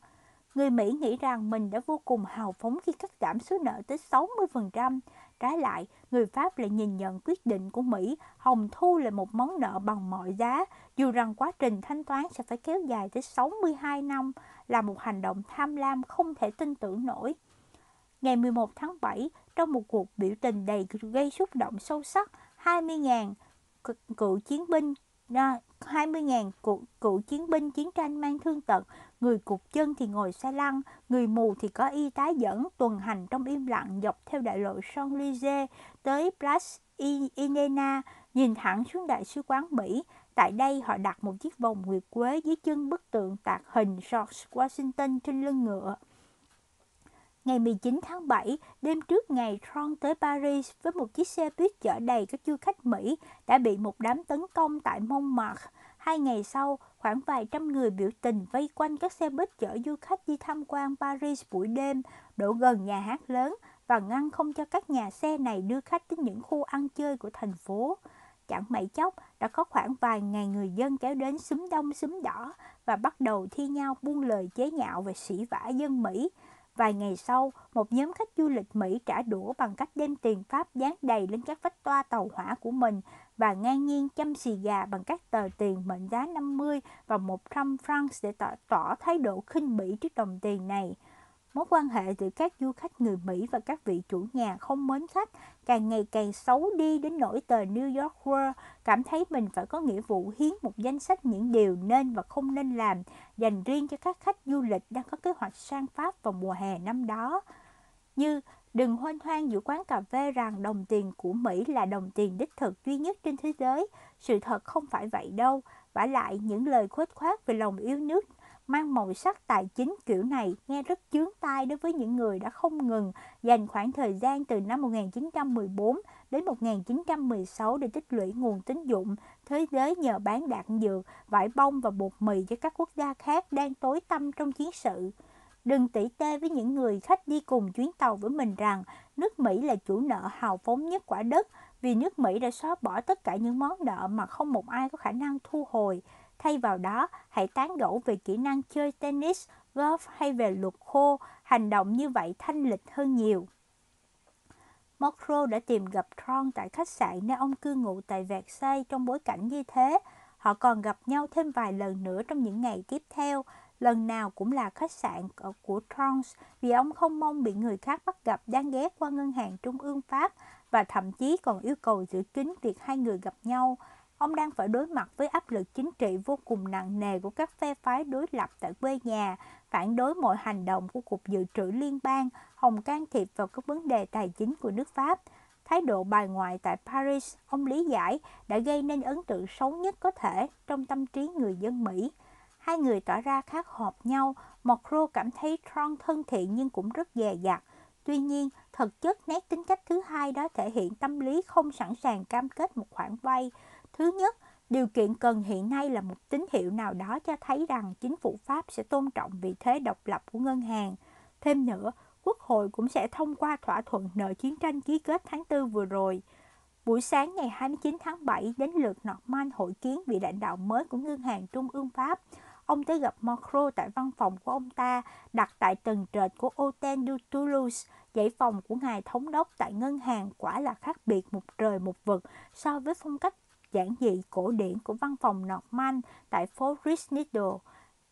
Người Mỹ nghĩ rằng mình đã vô cùng hào phóng khi cắt giảm số nợ tới 60%, Trái lại, người Pháp lại nhìn nhận quyết định của Mỹ hồng thu là một món nợ bằng mọi giá, dù rằng quá trình thanh toán sẽ phải kéo dài tới 62 năm, là một hành động tham lam không thể tin tưởng nổi. Ngày 11 tháng 7, trong một cuộc biểu tình đầy gây xúc động sâu sắc, 20.000 cựu chiến binh 20.000 cựu, cựu chiến binh chiến tranh mang thương tật, người cục chân thì ngồi xe lăn, người mù thì có y tá dẫn tuần hành trong im lặng dọc theo đại lộ Champs-Élysées tới Place Inena, nhìn thẳng xuống đại sứ quán Mỹ. Tại đây họ đặt một chiếc vòng nguyệt quế dưới chân bức tượng tạc hình George Washington trên lưng ngựa. Ngày 19 tháng 7, đêm trước ngày Trump tới Paris với một chiếc xe buýt chở đầy các du khách Mỹ đã bị một đám tấn công tại Montmartre. Hai ngày sau, khoảng vài trăm người biểu tình vây quanh các xe buýt chở du khách đi tham quan Paris buổi đêm, đổ gần nhà hát lớn và ngăn không cho các nhà xe này đưa khách đến những khu ăn chơi của thành phố. Chẳng mấy chốc, đã có khoảng vài ngày người dân kéo đến xúm đông xúm đỏ và bắt đầu thi nhau buông lời chế nhạo về sĩ vả dân Mỹ. Vài ngày sau, một nhóm khách du lịch Mỹ trả đũa bằng cách đem tiền Pháp dán đầy lên các vách toa tàu hỏa của mình và ngang nhiên chăm xì gà bằng các tờ tiền mệnh giá 50 và 100 francs để tỏ, tỏ thái độ khinh bỉ trước đồng tiền này. Mối quan hệ giữa các du khách người Mỹ và các vị chủ nhà không mến khách càng ngày càng xấu đi đến nỗi tờ New York World cảm thấy mình phải có nghĩa vụ hiến một danh sách những điều nên và không nên làm dành riêng cho các khách du lịch đang có kế hoạch sang Pháp vào mùa hè năm đó. Như đừng hoan hoang giữa quán cà phê rằng đồng tiền của Mỹ là đồng tiền đích thực duy nhất trên thế giới. Sự thật không phải vậy đâu. Vả lại những lời khuếch khoát về lòng yêu nước mang màu sắc tài chính kiểu này nghe rất chướng tai đối với những người đã không ngừng dành khoảng thời gian từ năm 1914 đến 1916 để tích lũy nguồn tín dụng thế giới nhờ bán đạn dược, vải bông và bột mì cho các quốc gia khác đang tối tăm trong chiến sự. Đừng tỉ tê với những người khách đi cùng chuyến tàu với mình rằng nước Mỹ là chủ nợ hào phóng nhất quả đất vì nước Mỹ đã xóa bỏ tất cả những món nợ mà không một ai có khả năng thu hồi. Thay vào đó, hãy tán gẫu về kỹ năng chơi tennis, golf hay về luật khô. Hành động như vậy thanh lịch hơn nhiều. Mokro đã tìm gặp Tron tại khách sạn nơi ông cư ngụ tại Versailles trong bối cảnh như thế. Họ còn gặp nhau thêm vài lần nữa trong những ngày tiếp theo. Lần nào cũng là khách sạn của Trons vì ông không mong bị người khác bắt gặp đang ghé qua ngân hàng trung ương Pháp và thậm chí còn yêu cầu giữ kín việc hai người gặp nhau. Ông đang phải đối mặt với áp lực chính trị vô cùng nặng nề của các phe phái đối lập tại quê nhà, phản đối mọi hành động của Cục Dự trữ Liên bang, hòng can thiệp vào các vấn đề tài chính của nước Pháp. Thái độ bài ngoại tại Paris, ông lý giải, đã gây nên ấn tượng xấu nhất có thể trong tâm trí người dân Mỹ. Hai người tỏ ra khác hợp nhau, Macron cảm thấy Trump thân thiện nhưng cũng rất dè dặt. Tuy nhiên, thực chất nét tính cách thứ hai đó thể hiện tâm lý không sẵn sàng cam kết một khoản vay, Thứ nhất, điều kiện cần hiện nay là một tín hiệu nào đó cho thấy rằng chính phủ Pháp sẽ tôn trọng vị thế độc lập của ngân hàng. Thêm nữa, Quốc hội cũng sẽ thông qua thỏa thuận nợ chiến tranh ký kết tháng 4 vừa rồi. Buổi sáng ngày 29 tháng 7 đến lượt Norman hội kiến vị lãnh đạo mới của Ngân hàng Trung ương Pháp. Ông tới gặp Macron tại văn phòng của ông ta, đặt tại tầng trệt của Hotel du Toulouse. Dãy phòng của ngài thống đốc tại ngân hàng quả là khác biệt một trời một vực so với phong cách giản dị cổ điển của văn phòng Norman tại phố Risniddle.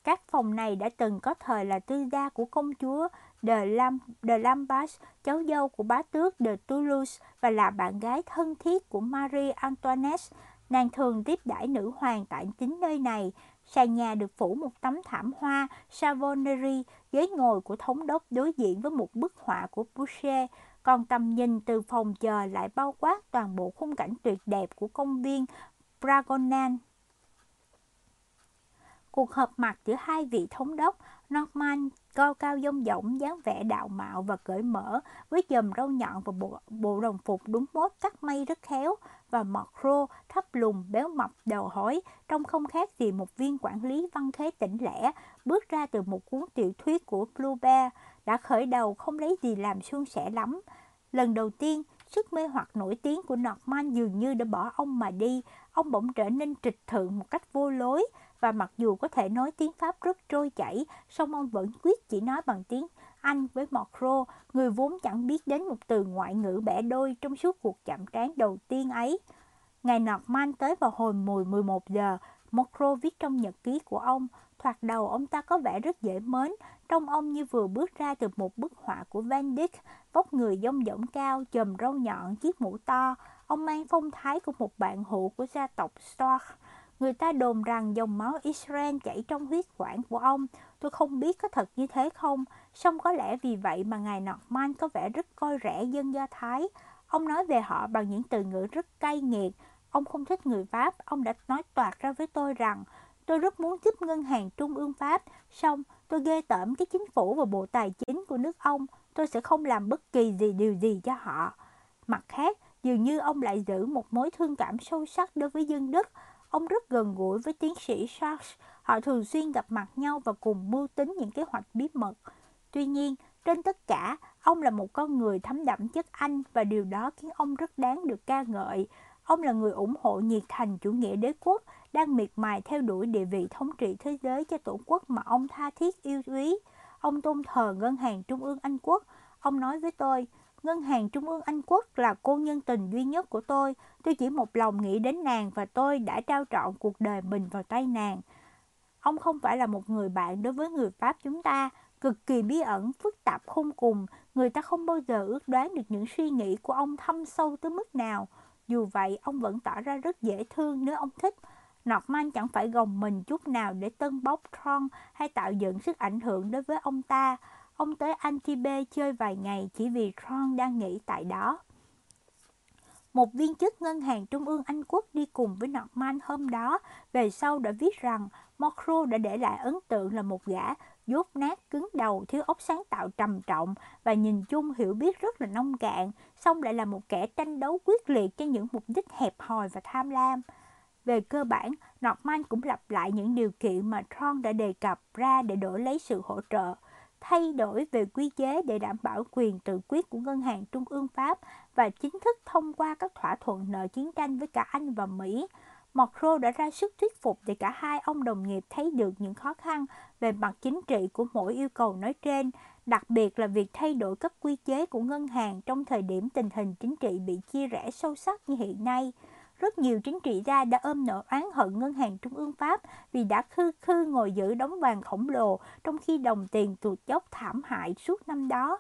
Các phòng này đã từng có thời là tư gia của công chúa de, Lam, de Lambas, cháu dâu của bá tước de Toulouse và là bạn gái thân thiết của Marie Antoinette. Nàng thường tiếp đãi nữ hoàng tại chính nơi này. Sàn nhà được phủ một tấm thảm hoa Savonnerie, ghế ngồi của thống đốc đối diện với một bức họa của Boucher còn tầm nhìn từ phòng chờ lại bao quát toàn bộ khung cảnh tuyệt đẹp của công viên Bragonan. Cuộc họp mặt giữa hai vị thống đốc Norman cao cao dông dỏng dáng vẻ đạo mạo và cởi mở với dầm râu nhọn và bộ, bộ đồng phục đúng mốt cắt may rất khéo và mọt rô thấp lùn béo mập đầu hói trông không khác gì một viên quản lý văn khế tỉnh lẻ bước ra từ một cuốn tiểu thuyết của Flaubert đã khởi đầu không lấy gì làm suôn sẻ lắm. Lần đầu tiên, sức mê hoặc nổi tiếng của Norman dường như đã bỏ ông mà đi, ông bỗng trở nên trịch thượng một cách vô lối, và mặc dù có thể nói tiếng Pháp rất trôi chảy, song ông vẫn quyết chỉ nói bằng tiếng Anh với Macro, người vốn chẳng biết đến một từ ngoại ngữ bẻ đôi trong suốt cuộc chạm trán đầu tiên ấy. Ngày Norman tới vào hồi 10 11 giờ, Macro viết trong nhật ký của ông, thoạt đầu ông ta có vẻ rất dễ mến, trông ông như vừa bước ra từ một bức họa của Van Dyck, vóc người dông dỏng cao, chùm râu nhọn, chiếc mũ to. Ông mang phong thái của một bạn hữu của gia tộc Stark. Người ta đồn rằng dòng máu Israel chảy trong huyết quản của ông. Tôi không biết có thật như thế không, song có lẽ vì vậy mà ngài Norman có vẻ rất coi rẻ dân Do Thái. Ông nói về họ bằng những từ ngữ rất cay nghiệt. ông không thích người Pháp, ông đã nói toạc ra với tôi rằng tôi rất muốn giúp ngân hàng trung ương Pháp, xong tôi ghê tởm cái chính phủ và bộ tài chính của nước ông, tôi sẽ không làm bất kỳ gì điều gì cho họ. Mặt khác, dường như ông lại giữ một mối thương cảm sâu sắc đối với dân Đức. Ông rất gần gũi với tiến sĩ Sachs, họ thường xuyên gặp mặt nhau và cùng mưu tính những kế hoạch bí mật. Tuy nhiên, trên tất cả, ông là một con người thấm đậm chất Anh và điều đó khiến ông rất đáng được ca ngợi. Ông là người ủng hộ nhiệt thành chủ nghĩa đế quốc, đang miệt mài theo đuổi địa vị thống trị thế giới cho tổ quốc mà ông tha thiết yêu quý. Ông tôn thờ Ngân hàng Trung ương Anh Quốc. Ông nói với tôi, Ngân hàng Trung ương Anh Quốc là cô nhân tình duy nhất của tôi. Tôi chỉ một lòng nghĩ đến nàng và tôi đã trao trọn cuộc đời mình vào tay nàng. Ông không phải là một người bạn đối với người Pháp chúng ta, cực kỳ bí ẩn, phức tạp không cùng. Người ta không bao giờ ước đoán được những suy nghĩ của ông thâm sâu tới mức nào. Dù vậy, ông vẫn tỏ ra rất dễ thương nếu ông thích. Norman chẳng phải gồng mình chút nào để tân bốc Tron hay tạo dựng sức ảnh hưởng đối với ông ta. Ông tới Antibes chơi vài ngày chỉ vì Tron đang nghỉ tại đó. Một viên chức ngân hàng trung ương Anh quốc đi cùng với Norman hôm đó, về sau đã viết rằng Mokro đã để lại ấn tượng là một gã dốt nát, cứng đầu, thiếu óc sáng tạo trầm trọng và nhìn chung hiểu biết rất là nông cạn, song lại là một kẻ tranh đấu quyết liệt cho những mục đích hẹp hòi và tham lam. Về cơ bản, Norman cũng lặp lại những điều kiện mà Tron đã đề cập ra để đổi lấy sự hỗ trợ, thay đổi về quy chế để đảm bảo quyền tự quyết của Ngân hàng Trung ương Pháp và chính thức thông qua các thỏa thuận nợ chiến tranh với cả Anh và Mỹ. Macron đã ra sức thuyết phục để cả hai ông đồng nghiệp thấy được những khó khăn về mặt chính trị của mỗi yêu cầu nói trên, đặc biệt là việc thay đổi các quy chế của ngân hàng trong thời điểm tình hình chính trị bị chia rẽ sâu sắc như hiện nay. Rất nhiều chính trị gia đã ôm nỗi oán hận ngân hàng trung ương Pháp vì đã khư khư ngồi giữ đống vàng khổng lồ trong khi đồng tiền tụt dốc thảm hại suốt năm đó.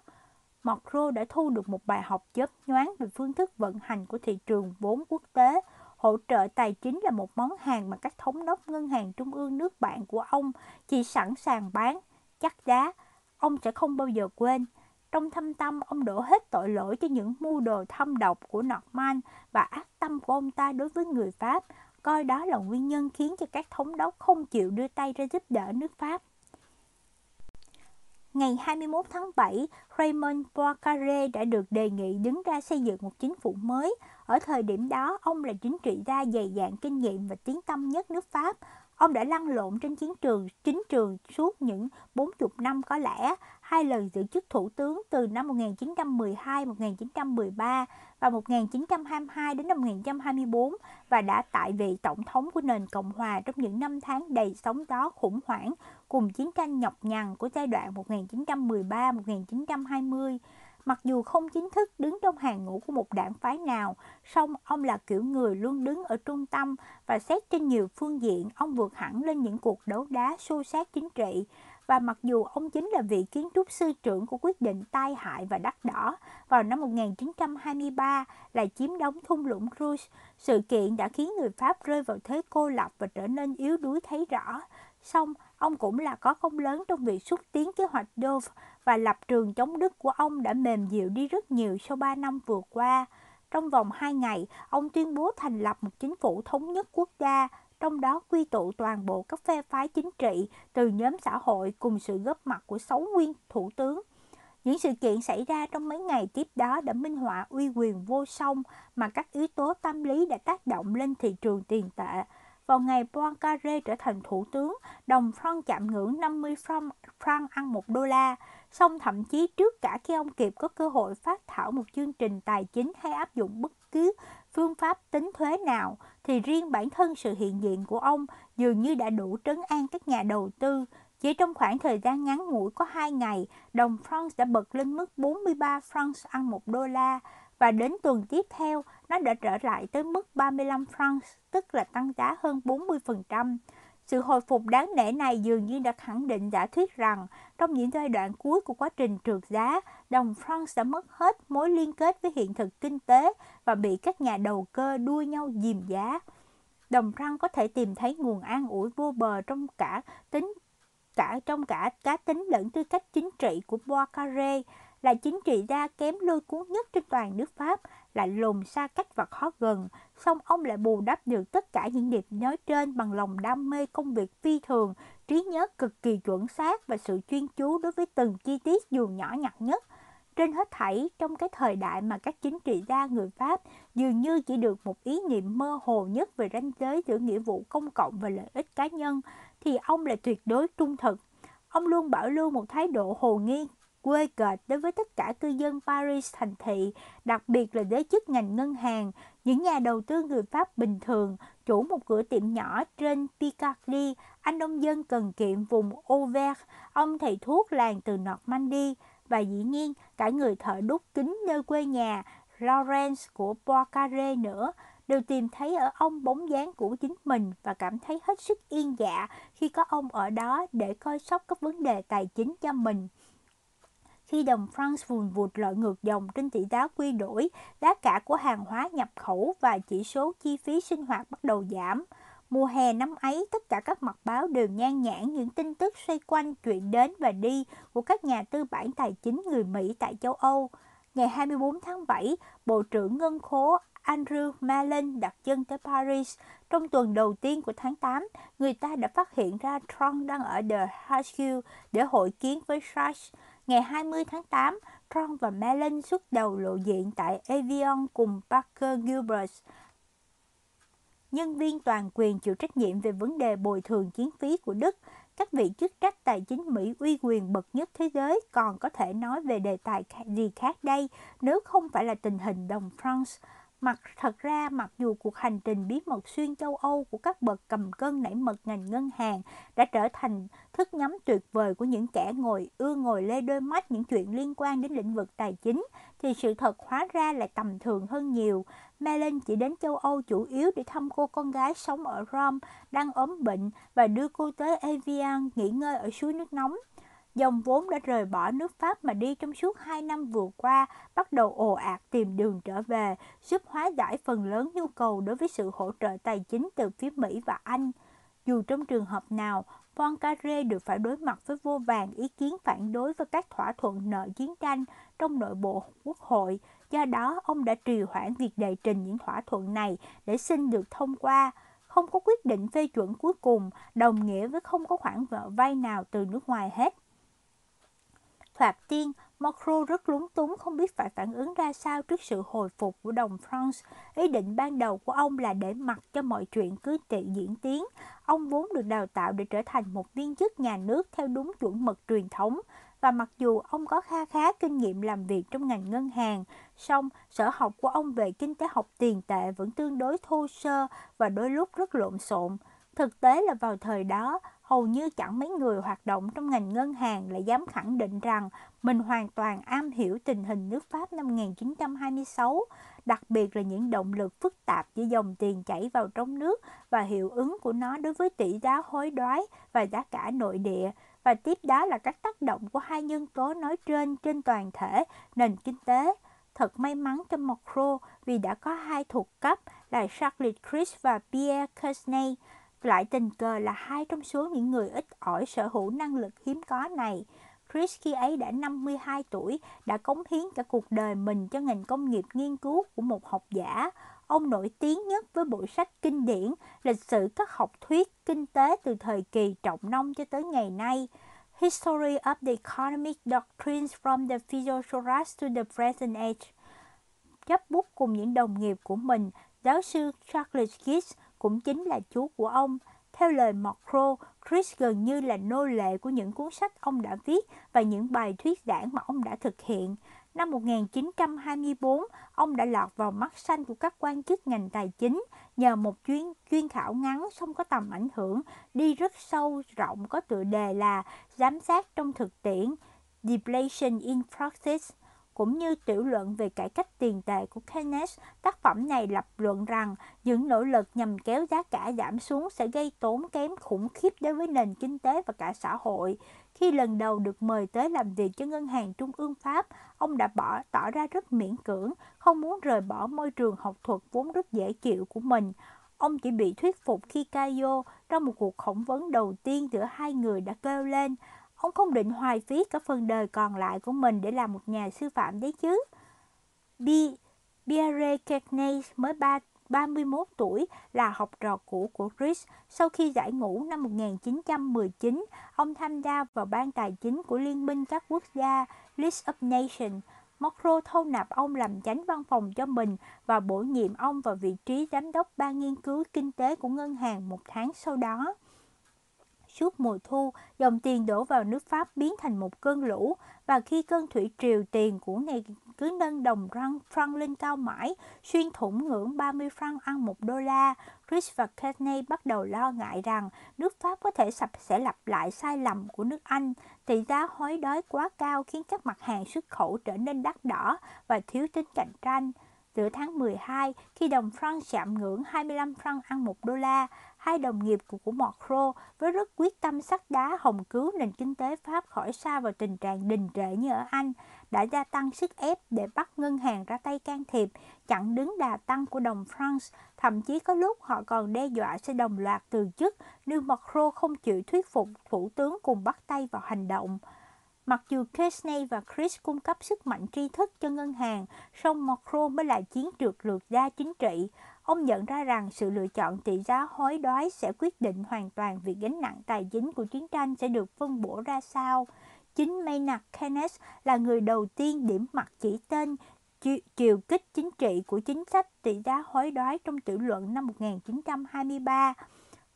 Macron đã thu được một bài học chớp nhoáng về phương thức vận hành của thị trường vốn quốc tế. Hỗ trợ tài chính là một món hàng mà các thống đốc ngân hàng trung ương nước bạn của ông chỉ sẵn sàng bán, chắc giá. Ông sẽ không bao giờ quên. Trong thâm tâm, ông đổ hết tội lỗi cho những mưu đồ thâm độc của Norman và ác tâm của ông ta đối với người Pháp, coi đó là nguyên nhân khiến cho các thống đốc không chịu đưa tay ra giúp đỡ nước Pháp. Ngày 21 tháng 7, Raymond Poincaré đã được đề nghị đứng ra xây dựng một chính phủ mới. Ở thời điểm đó, ông là chính trị gia dày dạn kinh nghiệm và tiếng tâm nhất nước Pháp. Ông đã lăn lộn trên chiến trường, chính trường suốt những 40 năm có lẽ, hai lần giữ chức thủ tướng từ năm 1912-1913 và 1922 đến năm 1924 và đã tại vị tổng thống của nền Cộng hòa trong những năm tháng đầy sóng gió khủng hoảng cùng chiến tranh nhọc nhằn của giai đoạn 1913-1920. Mặc dù không chính thức đứng trong hàng ngũ của một đảng phái nào, song ông là kiểu người luôn đứng ở trung tâm và xét trên nhiều phương diện, ông vượt hẳn lên những cuộc đấu đá xô xát chính trị. Và mặc dù ông chính là vị kiến trúc sư trưởng của quyết định tai hại và đắt đỏ vào năm 1923 là chiếm đóng thung lũng Cruz, sự kiện đã khiến người Pháp rơi vào thế cô lập và trở nên yếu đuối thấy rõ. Song, ông cũng là có công lớn trong việc xúc tiến kế hoạch Dove và lập trường chống Đức của ông đã mềm dịu đi rất nhiều sau 3 năm vừa qua. Trong vòng 2 ngày, ông tuyên bố thành lập một chính phủ thống nhất quốc gia, trong đó quy tụ toàn bộ các phe phái chính trị từ nhóm xã hội cùng sự góp mặt của sáu nguyên thủ tướng. Những sự kiện xảy ra trong mấy ngày tiếp đó đã minh họa uy quyền vô song mà các yếu tố tâm lý đã tác động lên thị trường tiền tệ. Vào ngày Poincaré trở thành thủ tướng, đồng franc chạm ngưỡng 50 franc, franc ăn 1 đô la. Song thậm chí trước cả khi ông kịp có cơ hội phát thảo một chương trình tài chính hay áp dụng bất cứ phương pháp tính thuế nào, thì riêng bản thân sự hiện diện của ông dường như đã đủ trấn an các nhà đầu tư. Chỉ trong khoảng thời gian ngắn ngủi có 2 ngày, đồng franc đã bật lên mức 43 franc ăn 1 đô la và đến tuần tiếp theo nó đã trở lại tới mức 35 franc, tức là tăng giá hơn 40%. Sự hồi phục đáng nể này dường như đã khẳng định giả thuyết rằng trong những giai đoạn cuối của quá trình trượt giá, đồng franc đã mất hết mối liên kết với hiện thực kinh tế và bị các nhà đầu cơ đua nhau dìm giá. Đồng franc có thể tìm thấy nguồn an ủi vô bờ trong cả tính cả trong cả cá tính lẫn tư cách chính trị của Poincaré là chính trị gia kém lôi cuốn nhất trên toàn nước Pháp, lại lùn xa cách và khó gần. Song ông lại bù đắp được tất cả những điểm nói trên bằng lòng đam mê công việc phi thường, trí nhớ cực kỳ chuẩn xác và sự chuyên chú đối với từng chi tiết dù nhỏ nhặt nhất. Trên hết thảy, trong cái thời đại mà các chính trị gia người Pháp dường như chỉ được một ý niệm mơ hồ nhất về ranh giới giữa nghĩa vụ công cộng và lợi ích cá nhân, thì ông lại tuyệt đối trung thực. Ông luôn bảo lưu một thái độ hồ nghi, quê kệt đối với tất cả cư dân Paris thành thị, đặc biệt là giới chức ngành ngân hàng, những nhà đầu tư người Pháp bình thường, chủ một cửa tiệm nhỏ trên Picardy, anh nông dân cần kiệm vùng Auvergne, ông thầy thuốc làng từ Normandy, và dĩ nhiên cả người thợ đúc kính nơi quê nhà Lawrence của Poincaré nữa đều tìm thấy ở ông bóng dáng của chính mình và cảm thấy hết sức yên dạ khi có ông ở đó để coi sóc các vấn đề tài chính cho mình. Khi đồng franc vùn vụt lội ngược dòng trên tỷ giá quy đổi, giá cả của hàng hóa nhập khẩu và chỉ số chi phí sinh hoạt bắt đầu giảm. Mùa hè năm ấy, tất cả các mặt báo đều nhan nhãn những tin tức xoay quanh chuyện đến và đi của các nhà tư bản tài chính người Mỹ tại châu Âu. Ngày 24 tháng 7, Bộ trưởng Ngân khố Andrew Mellon đặt chân tới Paris. Trong tuần đầu tiên của tháng 8, người ta đã phát hiện ra Trump đang ở The Hague để hội kiến với Sachs. Ngày 20 tháng 8, Trump và Mellon xuất đầu lộ diện tại Avion cùng Parker Gilbert, nhân viên toàn quyền chịu trách nhiệm về vấn đề bồi thường chiến phí của Đức. Các vị chức trách tài chính Mỹ uy quyền bậc nhất thế giới còn có thể nói về đề tài gì khác đây nếu không phải là tình hình đồng France. Mặt thật ra, mặc dù cuộc hành trình bí mật xuyên châu Âu của các bậc cầm cân nảy mật ngành ngân hàng đã trở thành thức nhắm tuyệt vời của những kẻ ngồi ưa ngồi lê đôi mắt những chuyện liên quan đến lĩnh vực tài chính, thì sự thật hóa ra lại tầm thường hơn nhiều. Melon chỉ đến châu Âu chủ yếu để thăm cô con gái sống ở Rome đang ốm bệnh và đưa cô tới Evian nghỉ ngơi ở suối nước nóng. Dòng vốn đã rời bỏ nước Pháp mà đi trong suốt 2 năm vừa qua bắt đầu ồ ạt tìm đường trở về, giúp hóa giải phần lớn nhu cầu đối với sự hỗ trợ tài chính từ phía Mỹ và Anh. Dù trong trường hợp nào, Poincaré được phải đối mặt với vô vàng ý kiến phản đối với các thỏa thuận nợ chiến tranh trong nội bộ quốc hội, do đó ông đã trì hoãn việc đệ trình những thỏa thuận này để xin được thông qua. Không có quyết định phê chuẩn cuối cùng đồng nghĩa với không có khoản vay nào từ nước ngoài hết. Thoạt tiên, Macron rất lúng túng không biết phải phản ứng ra sao trước sự hồi phục của đồng France. Ý định ban đầu của ông là để mặc cho mọi chuyện cứ tự diễn tiến. Ông vốn được đào tạo để trở thành một viên chức nhà nước theo đúng chuẩn mực truyền thống. Và mặc dù ông có kha khá kinh nghiệm làm việc trong ngành ngân hàng, song sở học của ông về kinh tế học tiền tệ vẫn tương đối thô sơ và đôi lúc rất lộn xộn. Thực tế là vào thời đó, hầu như chẳng mấy người hoạt động trong ngành ngân hàng lại dám khẳng định rằng mình hoàn toàn am hiểu tình hình nước Pháp năm 1926, đặc biệt là những động lực phức tạp giữa dòng tiền chảy vào trong nước và hiệu ứng của nó đối với tỷ giá hối đoái và giá cả nội địa, và tiếp đó là các tác động của hai nhân tố nói trên trên toàn thể nền kinh tế. Thật may mắn cho Macron vì đã có hai thuộc cấp là Charles Chris và Pierre Kersney, lại tình cờ là hai trong số những người ít ỏi sở hữu năng lực hiếm có này. Chris khi ấy đã 52 tuổi, đã cống hiến cả cuộc đời mình cho ngành công nghiệp nghiên cứu của một học giả. Ông nổi tiếng nhất với bộ sách kinh điển Lịch sử các học thuyết kinh tế từ thời kỳ trọng nông cho tới ngày nay. History of the Economic Doctrines from the Physiognoras to the Present Age. Chấp bút cùng những đồng nghiệp của mình, giáo sư Charles Gibbs cũng chính là chú của ông. Theo lời Macron, Chris gần như là nô lệ của những cuốn sách ông đã viết và những bài thuyết giảng mà ông đã thực hiện. Năm 1924, ông đã lọt vào mắt xanh của các quan chức ngành tài chính nhờ một chuyên chuyên khảo ngắn song có tầm ảnh hưởng đi rất sâu rộng có tựa đề là giám sát trong thực tiễn Deflation in Practice cũng như tiểu luận về cải cách tiền tệ của Keynes, tác phẩm này lập luận rằng những nỗ lực nhằm kéo giá cả giảm xuống sẽ gây tốn kém khủng khiếp đối với nền kinh tế và cả xã hội. Khi lần đầu được mời tới làm việc cho Ngân hàng Trung ương Pháp, ông đã bỏ tỏ ra rất miễn cưỡng, không muốn rời bỏ môi trường học thuật vốn rất dễ chịu của mình. Ông chỉ bị thuyết phục khi Cayo trong một cuộc phỏng vấn đầu tiên giữa hai người đã kêu lên Ông không định hoài phí cả phần đời còn lại của mình để làm một nhà sư phạm đấy chứ. Pierre Kearney mới 3, 31 tuổi là học trò cũ của Chris. Sau khi giải ngũ năm 1919, ông tham gia vào ban tài chính của Liên minh các quốc gia List of Nations. Macro thâu nạp ông làm chánh văn phòng cho mình và bổ nhiệm ông vào vị trí giám đốc ban nghiên cứu kinh tế của ngân hàng một tháng sau đó. Suốt mùa thu, dòng tiền đổ vào nước Pháp biến thành một cơn lũ và khi cơn thủy triều tiền của ngày cứ nâng đồng răng franc lên cao mãi, xuyên thủng ngưỡng 30 franc ăn một đô la, Chris và Kenney bắt đầu lo ngại rằng nước Pháp có thể sập sẽ lặp lại sai lầm của nước Anh. Tỷ giá hối đói quá cao khiến các mặt hàng xuất khẩu trở nên đắt đỏ và thiếu tính cạnh tranh. Giữa tháng 12, khi đồng franc chạm ngưỡng 25 franc ăn một đô la, hai đồng nghiệp của, của Macron với rất quyết tâm sắt đá hồng cứu nền kinh tế Pháp khỏi xa vào tình trạng đình trệ như ở Anh, đã gia tăng sức ép để bắt ngân hàng ra tay can thiệp, chặn đứng đà tăng của đồng France. Thậm chí có lúc họ còn đe dọa sẽ đồng loạt từ chức nếu Macron không chịu thuyết phục thủ tướng cùng bắt tay vào hành động. Mặc dù Kesney và Chris cung cấp sức mạnh tri thức cho ngân hàng, song Macron mới là chiến lược lược gia chính trị. Ông nhận ra rằng sự lựa chọn tỷ giá hối đoái sẽ quyết định hoàn toàn việc gánh nặng tài chính của chiến tranh sẽ được phân bổ ra sao. Chính Maynard Keynes là người đầu tiên điểm mặt chỉ tên chiều kích chính trị của chính sách tỷ giá hối đoái trong tiểu luận năm 1923.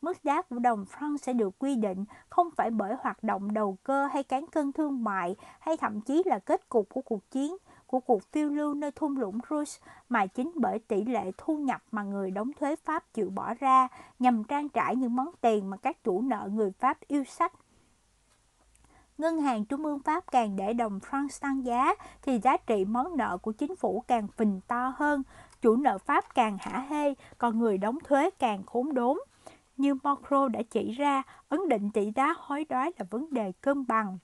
Mức giá của đồng franc sẽ được quy định không phải bởi hoạt động đầu cơ hay cán cân thương mại, hay thậm chí là kết cục của cuộc chiến của cuộc phiêu lưu nơi thung lũng Rouge mà chính bởi tỷ lệ thu nhập mà người đóng thuế Pháp chịu bỏ ra nhằm trang trải những món tiền mà các chủ nợ người Pháp yêu sách. Ngân hàng Trung ương Pháp càng để đồng franc tăng giá thì giá trị món nợ của chính phủ càng phình to hơn, chủ nợ Pháp càng hả hê, còn người đóng thuế càng khốn đốn. Như Macron đã chỉ ra, ấn định tỷ giá hối đoái là vấn đề cân bằng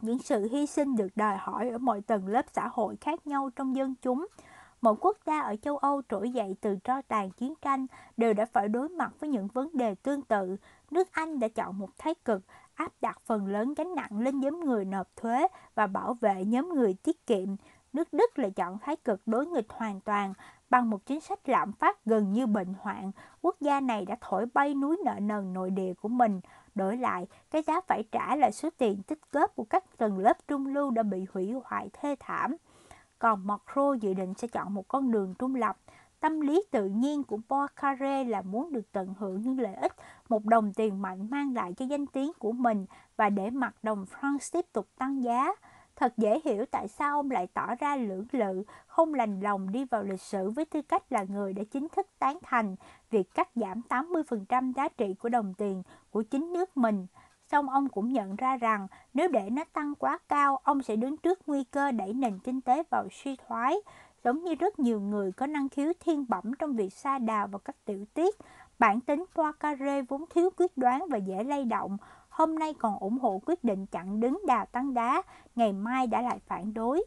những sự hy sinh được đòi hỏi ở mọi tầng lớp xã hội khác nhau trong dân chúng. Mọi quốc gia ở châu Âu trỗi dậy từ tro tàn chiến tranh đều đã phải đối mặt với những vấn đề tương tự. Nước Anh đã chọn một thái cực, áp đặt phần lớn gánh nặng lên nhóm người nộp thuế và bảo vệ nhóm người tiết kiệm. Nước Đức lại chọn thái cực đối nghịch hoàn toàn, Bằng một chính sách lạm phát gần như bệnh hoạn, quốc gia này đã thổi bay núi nợ nần nội địa của mình. Đổi lại, cái giá phải trả là số tiền tích góp của các tầng lớp trung lưu đã bị hủy hoại thê thảm. Còn Macron dự định sẽ chọn một con đường trung lập. Tâm lý tự nhiên của Poincaré là muốn được tận hưởng những lợi ích một đồng tiền mạnh mang lại cho danh tiếng của mình và để mặt đồng franc tiếp tục tăng giá. Thật dễ hiểu tại sao ông lại tỏ ra lưỡng lự, không lành lòng đi vào lịch sử với tư cách là người đã chính thức tán thành việc cắt giảm 80% giá trị của đồng tiền của chính nước mình. Song ông cũng nhận ra rằng nếu để nó tăng quá cao, ông sẽ đứng trước nguy cơ đẩy nền kinh tế vào suy thoái, giống như rất nhiều người có năng khiếu thiên bẩm trong việc xa đà vào các tiểu tiết. Bản tính Poincaré vốn thiếu quyết đoán và dễ lay động, hôm nay còn ủng hộ quyết định chặn đứng đà tăng đá, ngày mai đã lại phản đối.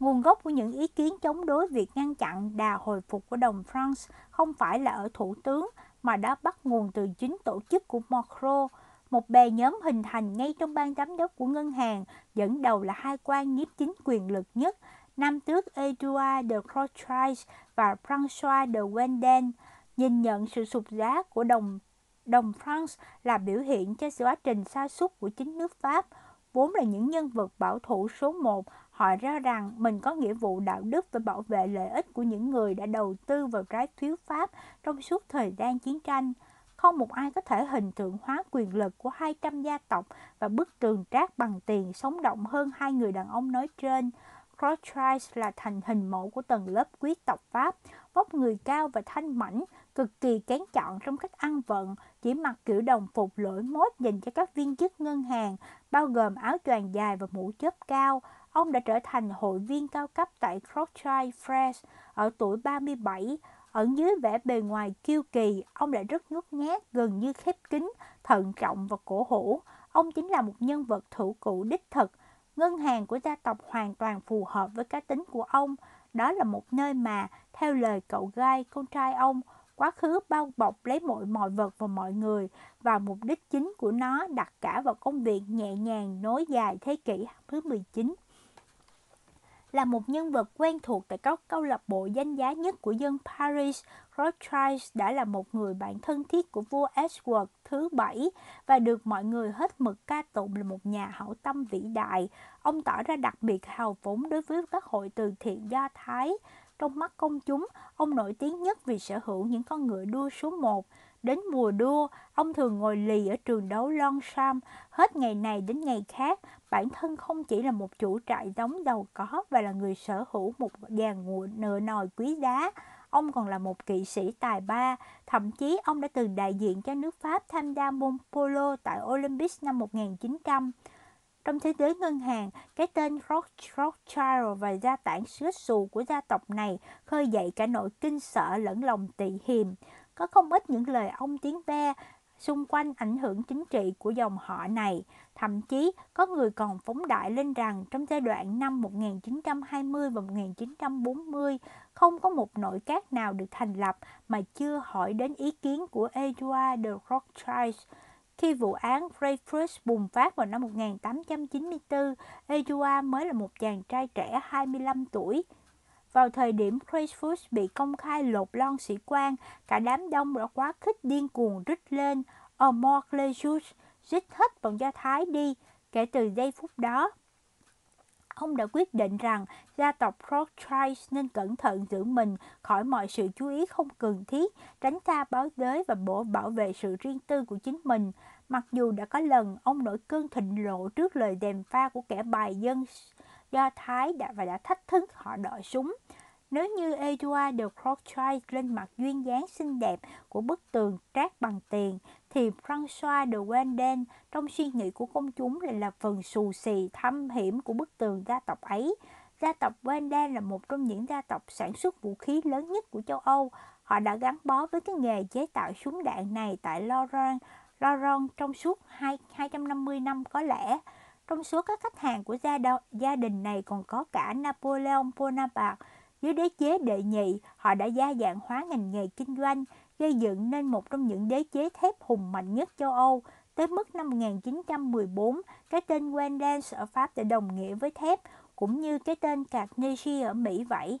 Nguồn gốc của những ý kiến chống đối việc ngăn chặn đà hồi phục của đồng France không phải là ở thủ tướng mà đã bắt nguồn từ chính tổ chức của Macron, một bè nhóm hình thành ngay trong ban giám đốc của ngân hàng, dẫn đầu là hai quan nhiếp chính quyền lực nhất, Nam tước Edouard de Rothschild và François de Wenden, nhìn nhận sự sụt giá của đồng đồng France là biểu hiện cho quá trình sa sút của chính nước Pháp, vốn là những nhân vật bảo thủ số một, họ ra rằng mình có nghĩa vụ đạo đức và bảo vệ lợi ích của những người đã đầu tư vào trái phiếu Pháp trong suốt thời gian chiến tranh. Không một ai có thể hình tượng hóa quyền lực của 200 gia tộc và bức tường trác bằng tiền sống động hơn hai người đàn ông nói trên. Rothschild là thành hình mẫu của tầng lớp quý tộc Pháp, vóc người cao và thanh mảnh, cực kỳ kén chọn trong cách ăn vận, chỉ mặc kiểu đồng phục lỗi mốt dành cho các viên chức ngân hàng, bao gồm áo choàng dài và mũ chớp cao. Ông đã trở thành hội viên cao cấp tại Rothschild Fresh ở tuổi 37. Ở dưới vẻ bề ngoài kiêu kỳ, ông lại rất nhút nhát, gần như khép kín, thận trọng và cổ hủ. Ông chính là một nhân vật thủ cụ đích thực. Ngân hàng của gia tộc hoàn toàn phù hợp với cá tính của ông. Đó là một nơi mà, theo lời cậu gai, con trai ông, Quá khứ bao bọc lấy mọi mọi vật và mọi người và mục đích chính của nó đặt cả vào công việc nhẹ nhàng nối dài thế kỷ thứ 19 là một nhân vật quen thuộc tại các câu lạc bộ danh giá nhất của dân Paris, Rothschild đã là một người bạn thân thiết của vua Edward thứ bảy và được mọi người hết mực ca tụng là một nhà hảo tâm vĩ đại. Ông tỏ ra đặc biệt hào phóng đối với các hội từ thiện Do Thái. Trong mắt công chúng, ông nổi tiếng nhất vì sở hữu những con ngựa đua số 1. Đến mùa đua, ông thường ngồi lì ở trường đấu Longchamp, hết ngày này đến ngày khác. Bản thân không chỉ là một chủ trại giống giàu có và là người sở hữu một dàn ngựa nòi quý giá, ông còn là một kỵ sĩ tài ba. Thậm chí ông đã từng đại diện cho nước Pháp tham gia môn polo tại Olympics năm 1900. Trong thế giới ngân hàng, cái tên Rothschild và gia tản sứ xù của gia tộc này khơi dậy cả nỗi kinh sợ lẫn lòng tị hiềm. Có không ít những lời ông tiếng ve xung quanh ảnh hưởng chính trị của dòng họ này. Thậm chí có người còn phóng đại lên rằng trong giai đoạn năm 1920 và 1940 không có một nội các nào được thành lập mà chưa hỏi đến ý kiến của Edward de Rothschild. Khi vụ án Dreyfus bùng phát vào năm 1894, Edward mới là một chàng trai trẻ 25 tuổi. Vào thời điểm Dreyfus bị công khai lột lon sĩ quan, cả đám đông đã quá khích điên cuồng rít lên oh, Amor Lejus, rít hết bọn Do Thái đi. Kể từ giây phút đó, ông đã quyết định rằng gia tộc Rothschild nên cẩn thận giữ mình khỏi mọi sự chú ý không cần thiết, tránh xa báo giới và bổ bảo vệ sự riêng tư của chính mình. Mặc dù đã có lần ông nổi cơn thịnh lộ trước lời đèm pha của kẻ bài dân Do Thái đã và đã thách thức họ đợi súng. Nếu như Edward de Rothschild lên mặt duyên dáng xinh đẹp của bức tường trát bằng tiền, thì François de Wenden trong suy nghĩ của công chúng lại là phần xù xì thâm hiểm của bức tường gia tộc ấy. Gia tộc Wenden là một trong những gia tộc sản xuất vũ khí lớn nhất của châu Âu. Họ đã gắn bó với cái nghề chế tạo súng đạn này tại Laurent, Laurent trong suốt 2, 250 năm có lẽ. Trong số các khách hàng của gia, đo, gia đình này còn có cả Napoleon Bonaparte. Dưới đế chế đệ nhị, họ đã gia dạng hóa ngành nghề kinh doanh, gây dựng nên một trong những đế chế thép hùng mạnh nhất châu Âu. Tới mức năm 1914, cái tên Wendell ở Pháp đã đồng nghĩa với thép, cũng như cái tên Carnegie ở Mỹ vậy.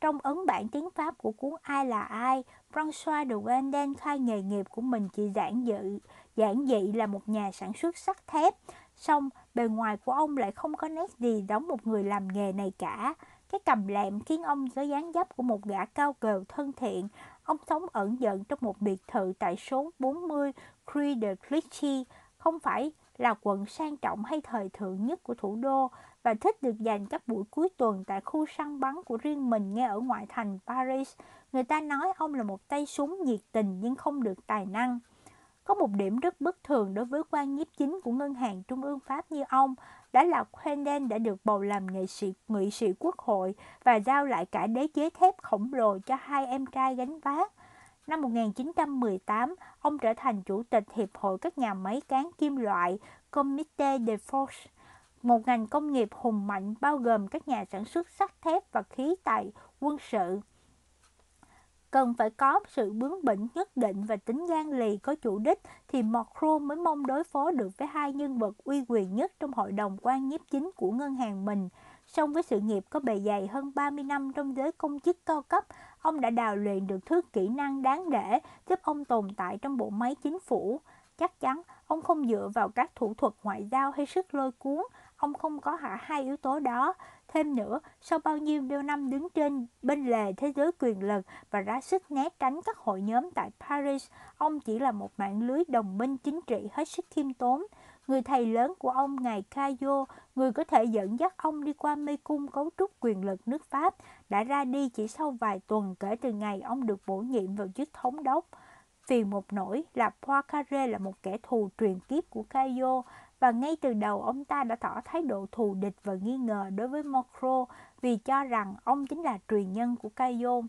Trong ấn bản tiếng Pháp của cuốn Ai là ai, François de Wendel khai nghề nghiệp của mình chỉ giản dị, giản dị là một nhà sản xuất sắt thép xong bề ngoài của ông lại không có nét gì giống một người làm nghề này cả. Cái cầm lẹm khiến ông có dáng dấp của một gã cao cờ thân thiện. Ông sống ẩn giận trong một biệt thự tại số 40 Cree de Clichy, không phải là quận sang trọng hay thời thượng nhất của thủ đô và thích được dành các buổi cuối tuần tại khu săn bắn của riêng mình ngay ở ngoại thành Paris. Người ta nói ông là một tay súng nhiệt tình nhưng không được tài năng. Có một điểm rất bất thường đối với quan nhiếp chính của ngân hàng trung ương Pháp như ông, đó là Quentin đã được bầu làm nghệ sĩ nghị sĩ quốc hội và giao lại cả đế chế thép khổng lồ cho hai em trai gánh vác. Năm 1918, ông trở thành chủ tịch Hiệp hội các nhà máy cán kim loại Comité de Force, một ngành công nghiệp hùng mạnh bao gồm các nhà sản xuất sắt thép và khí tài quân sự cần phải có sự bướng bỉnh nhất định và tính gan lì có chủ đích thì Macron mới mong đối phó được với hai nhân vật uy quyền nhất trong hội đồng quan nhiếp chính của ngân hàng mình. Song với sự nghiệp có bề dày hơn 30 năm trong giới công chức cao cấp, ông đã đào luyện được thứ kỹ năng đáng để giúp ông tồn tại trong bộ máy chính phủ. Chắc chắn ông không dựa vào các thủ thuật ngoại giao hay sức lôi cuốn, ông không có hạ hai yếu tố đó. Thêm nữa, sau bao nhiêu điều năm đứng trên bên lề thế giới quyền lực và ra sức né tránh các hội nhóm tại Paris, ông chỉ là một mạng lưới đồng minh chính trị hết sức khiêm tốn. Người thầy lớn của ông, Ngài Cayo, người có thể dẫn dắt ông đi qua mê cung cấu trúc quyền lực nước Pháp, đã ra đi chỉ sau vài tuần kể từ ngày ông được bổ nhiệm vào chức thống đốc. Vì một nỗi là Poincaré là một kẻ thù truyền kiếp của Cayo và ngay từ đầu ông ta đã tỏ thái độ thù địch và nghi ngờ đối với Mokro vì cho rằng ông chính là truyền nhân của Caillot.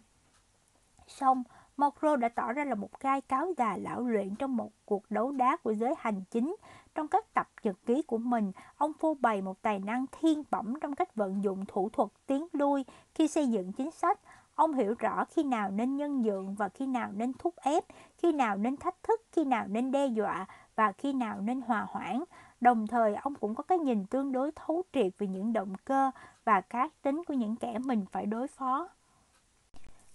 Xong, Mokro đã tỏ ra là một gai cáo già lão luyện trong một cuộc đấu đá của giới hành chính. Trong các tập nhật ký của mình, ông phô bày một tài năng thiên bẩm trong cách vận dụng thủ thuật tiến lui khi xây dựng chính sách. Ông hiểu rõ khi nào nên nhân nhượng và khi nào nên thúc ép, khi nào nên thách thức, khi nào nên đe dọa và khi nào nên hòa hoãn. Đồng thời, ông cũng có cái nhìn tương đối thấu triệt về những động cơ và cá tính của những kẻ mình phải đối phó.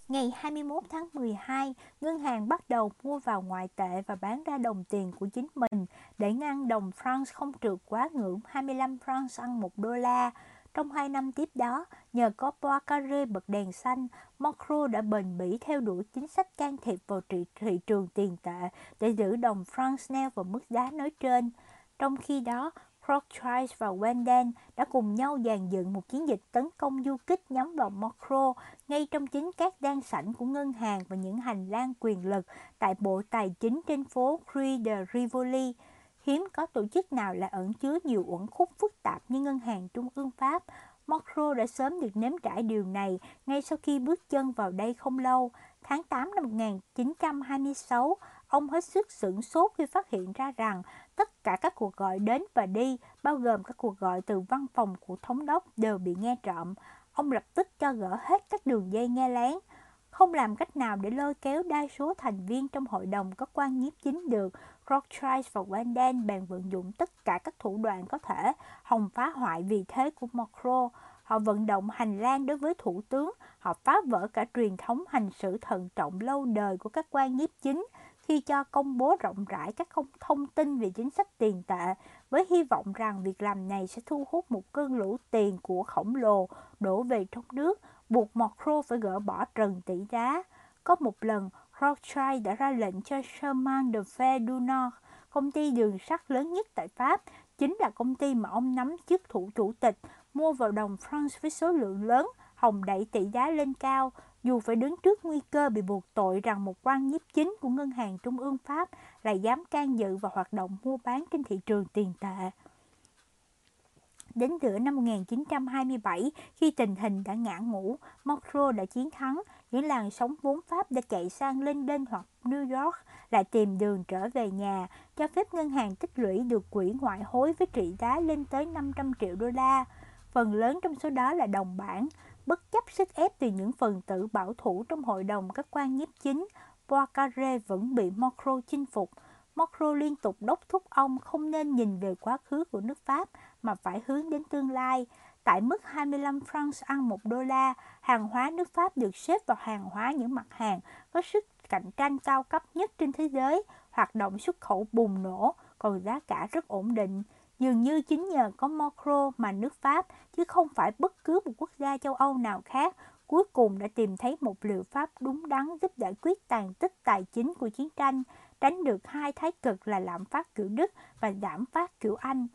Ngày 21 tháng 12, ngân hàng bắt đầu mua vào ngoại tệ và bán ra đồng tiền của chính mình để ngăn đồng franc không trượt quá ngưỡng 25 franc ăn 1 đô la. Trong hai năm tiếp đó, nhờ có Poincaré bật đèn xanh, Macron đã bền bỉ theo đuổi chính sách can thiệp vào thị, thị trường tiền tệ để giữ đồng franc neo vào mức giá nói trên. Trong khi đó, Rothschild và Wendell đã cùng nhau dàn dựng một chiến dịch tấn công du kích nhắm vào mokro ngay trong chính các đan sảnh của ngân hàng và những hành lang quyền lực tại Bộ Tài chính trên phố Cree de Rivoli. Hiếm có tổ chức nào lại ẩn chứa nhiều uẩn khúc phức tạp như ngân hàng trung ương Pháp. mokro đã sớm được nếm trải điều này ngay sau khi bước chân vào đây không lâu. Tháng 8 năm 1926, ông hết sức sửng sốt khi phát hiện ra rằng tất cả các cuộc gọi đến và đi, bao gồm các cuộc gọi từ văn phòng của thống đốc đều bị nghe trộm. Ông lập tức cho gỡ hết các đường dây nghe lén. Không làm cách nào để lôi kéo đa số thành viên trong hội đồng có quan nhiếp chính được, Rothschild và Wendell bèn vận dụng tất cả các thủ đoạn có thể hòng phá hoại vị thế của Macron. Họ vận động hành lang đối với thủ tướng, họ phá vỡ cả truyền thống hành xử thận trọng lâu đời của các quan nhiếp chính, khi cho công bố rộng rãi các thông tin về chính sách tiền tệ với hy vọng rằng việc làm này sẽ thu hút một cơn lũ tiền của khổng lồ đổ về trong nước, buộc Macron phải gỡ bỏ trần tỷ giá. Có một lần, Rothschild đã ra lệnh cho Chemin de Fer du Nord, công ty đường sắt lớn nhất tại Pháp, chính là công ty mà ông nắm chức thủ chủ tịch, mua vào đồng France với số lượng lớn, hòng đẩy tỷ giá lên cao, dù phải đứng trước nguy cơ bị buộc tội rằng một quan nhiếp chính của Ngân hàng Trung ương Pháp lại dám can dự vào hoạt động mua bán trên thị trường tiền tệ. Đến giữa năm 1927, khi tình hình đã ngã ngủ, Macron đã chiến thắng, những làn sóng vốn Pháp đã chạy sang London hoặc New York lại tìm đường trở về nhà, cho phép ngân hàng tích lũy được quỹ ngoại hối với trị giá lên tới 500 triệu đô la. Phần lớn trong số đó là đồng bảng, bất chấp sức ép từ những phần tử bảo thủ trong hội đồng các quan nhiếp chính, Poincaré vẫn bị Macron chinh phục. Macron liên tục đốc thúc ông không nên nhìn về quá khứ của nước Pháp mà phải hướng đến tương lai. Tại mức 25 franc ăn 1 đô la, hàng hóa nước Pháp được xếp vào hàng hóa những mặt hàng có sức cạnh tranh cao cấp nhất trên thế giới, hoạt động xuất khẩu bùng nổ, còn giá cả rất ổn định. Dường như chính nhờ có Macron mà nước Pháp, chứ không phải bất cứ một quốc gia châu Âu nào khác, cuối cùng đã tìm thấy một liệu pháp đúng đắn giúp giải quyết tàn tích tài chính của chiến tranh, tránh được hai thái cực là lạm phát kiểu Đức và giảm phát kiểu Anh.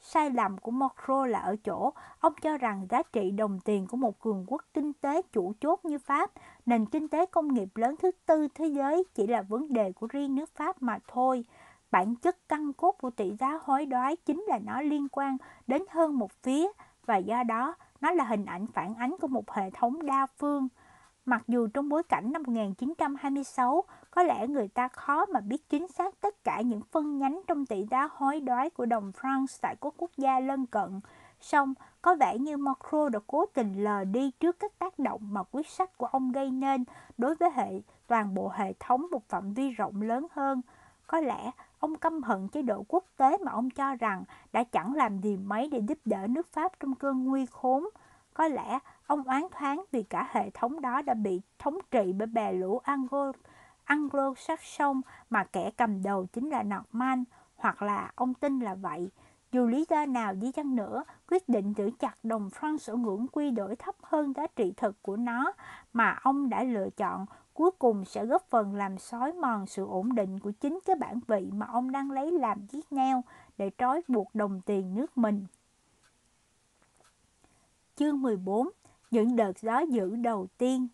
Sai lầm của Macron là ở chỗ, ông cho rằng giá trị đồng tiền của một cường quốc kinh tế chủ chốt như Pháp, nền kinh tế công nghiệp lớn thứ tư thế giới chỉ là vấn đề của riêng nước Pháp mà thôi. Bản chất căn cốt của tỷ giá hối đoái chính là nó liên quan đến hơn một phía và do đó nó là hình ảnh phản ánh của một hệ thống đa phương. Mặc dù trong bối cảnh năm 1926, có lẽ người ta khó mà biết chính xác tất cả những phân nhánh trong tỷ giá hối đoái của đồng franc tại các quốc gia lân cận, song có vẻ như Macron đã cố tình lờ đi trước các tác động mà quyết sách của ông gây nên đối với hệ toàn bộ hệ thống một phạm vi rộng lớn hơn. Có lẽ ông căm hận chế độ quốc tế mà ông cho rằng đã chẳng làm gì mấy để giúp đỡ nước Pháp trong cơn nguy khốn. Có lẽ ông oán thoáng vì cả hệ thống đó đã bị thống trị bởi bè lũ Anglo, Anglo-Saxon mà kẻ cầm đầu chính là Norman, hoặc là ông tin là vậy. Dù lý do nào đi chăng nữa, quyết định giữ chặt đồng franc ở ngưỡng quy đổi thấp hơn giá trị thực của nó mà ông đã lựa chọn cuối cùng sẽ góp phần làm xói mòn sự ổn định của chính cái bản vị mà ông đang lấy làm chiếc neo để trói buộc đồng tiền nước mình. Chương 14 Những đợt gió dữ đầu tiên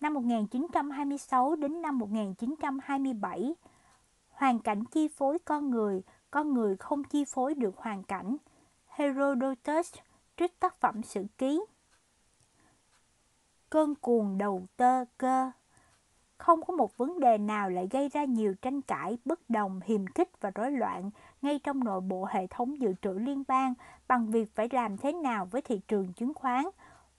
Năm 1926 đến năm 1927 Hoàn cảnh chi phối con người, con người không chi phối được hoàn cảnh. Herodotus trích tác phẩm sử ký cơn cuồng đầu tơ cơ. Không có một vấn đề nào lại gây ra nhiều tranh cãi, bất đồng, hiềm khích và rối loạn ngay trong nội bộ hệ thống dự trữ liên bang bằng việc phải làm thế nào với thị trường chứng khoán.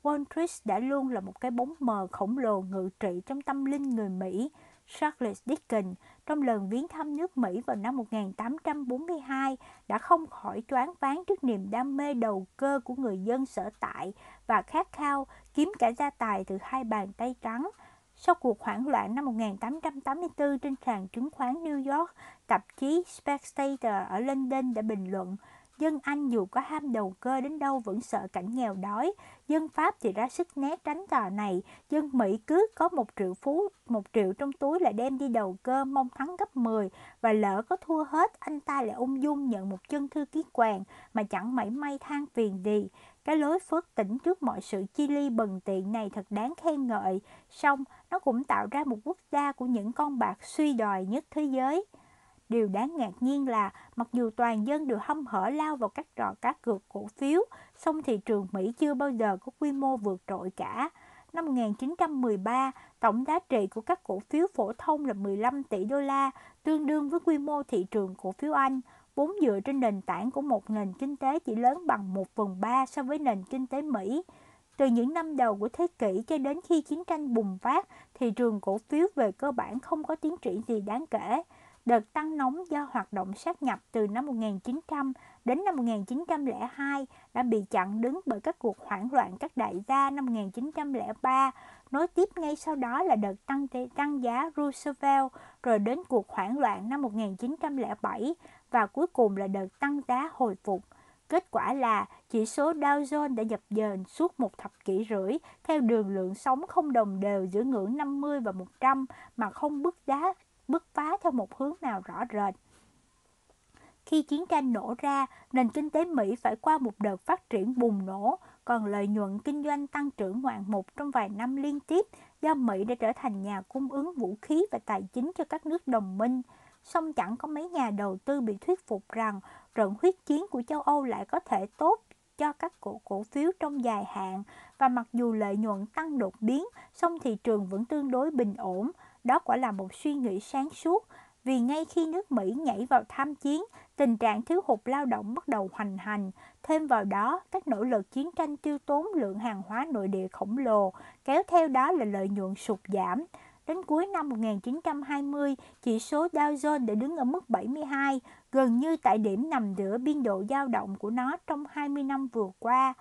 Wall Street đã luôn là một cái bóng mờ khổng lồ ngự trị trong tâm linh người Mỹ. Charles Dickens trong lần viếng thăm nước Mỹ vào năm 1842 đã không khỏi choáng váng trước niềm đam mê đầu cơ của người dân sở tại và khát khao kiếm cả gia tài từ hai bàn tay trắng. Sau cuộc hoảng loạn năm 1884 trên sàn chứng khoán New York, tạp chí Spectator ở London đã bình luận Dân Anh dù có ham đầu cơ đến đâu vẫn sợ cảnh nghèo đói. Dân Pháp thì ra sức né tránh trò này. Dân Mỹ cứ có một triệu phú, một triệu trong túi là đem đi đầu cơ mong thắng gấp 10. Và lỡ có thua hết, anh ta lại ung dung nhận một chân thư ký quàng mà chẳng mảy may than phiền gì. Cái lối phớt tỉnh trước mọi sự chi ly bần tiện này thật đáng khen ngợi. song nó cũng tạo ra một quốc gia của những con bạc suy đòi nhất thế giới. Điều đáng ngạc nhiên là mặc dù toàn dân đều hâm hở lao vào các trò cá cược cổ phiếu, song thị trường Mỹ chưa bao giờ có quy mô vượt trội cả. Năm 1913, tổng giá trị của các cổ phiếu phổ thông là 15 tỷ đô la, tương đương với quy mô thị trường cổ phiếu Anh, vốn dựa trên nền tảng của một nền kinh tế chỉ lớn bằng 1 phần 3 so với nền kinh tế Mỹ. Từ những năm đầu của thế kỷ cho đến khi chiến tranh bùng phát, thị trường cổ phiếu về cơ bản không có tiến triển gì đáng kể. Đợt tăng nóng do hoạt động sát nhập từ năm 1900 đến năm 1902 đã bị chặn đứng bởi các cuộc hoảng loạn các đại gia năm 1903. Nối tiếp ngay sau đó là đợt tăng tăng giá Roosevelt, rồi đến cuộc hoảng loạn năm 1907 và cuối cùng là đợt tăng giá hồi phục. Kết quả là chỉ số Dow Jones đã dập dờn suốt một thập kỷ rưỡi theo đường lượng sóng không đồng đều giữa ngưỡng 50 và 100 mà không bứt giá bứt phá theo một hướng nào rõ rệt. Khi chiến tranh nổ ra, nền kinh tế Mỹ phải qua một đợt phát triển bùng nổ, còn lợi nhuận kinh doanh tăng trưởng ngoạn mục trong vài năm liên tiếp do Mỹ đã trở thành nhà cung ứng vũ khí và tài chính cho các nước đồng minh. Song chẳng có mấy nhà đầu tư bị thuyết phục rằng trận huyết chiến của châu Âu lại có thể tốt cho các cổ cổ phiếu trong dài hạn và mặc dù lợi nhuận tăng đột biến, song thị trường vẫn tương đối bình ổn đó quả là một suy nghĩ sáng suốt, vì ngay khi nước Mỹ nhảy vào tham chiến, tình trạng thiếu hụt lao động bắt đầu hoành hành. Thêm vào đó, các nỗ lực chiến tranh tiêu tốn lượng hàng hóa nội địa khổng lồ, kéo theo đó là lợi nhuận sụt giảm. Đến cuối năm 1920, chỉ số Dow Jones đã đứng ở mức 72, gần như tại điểm nằm giữa biên độ dao động của nó trong 20 năm vừa qua.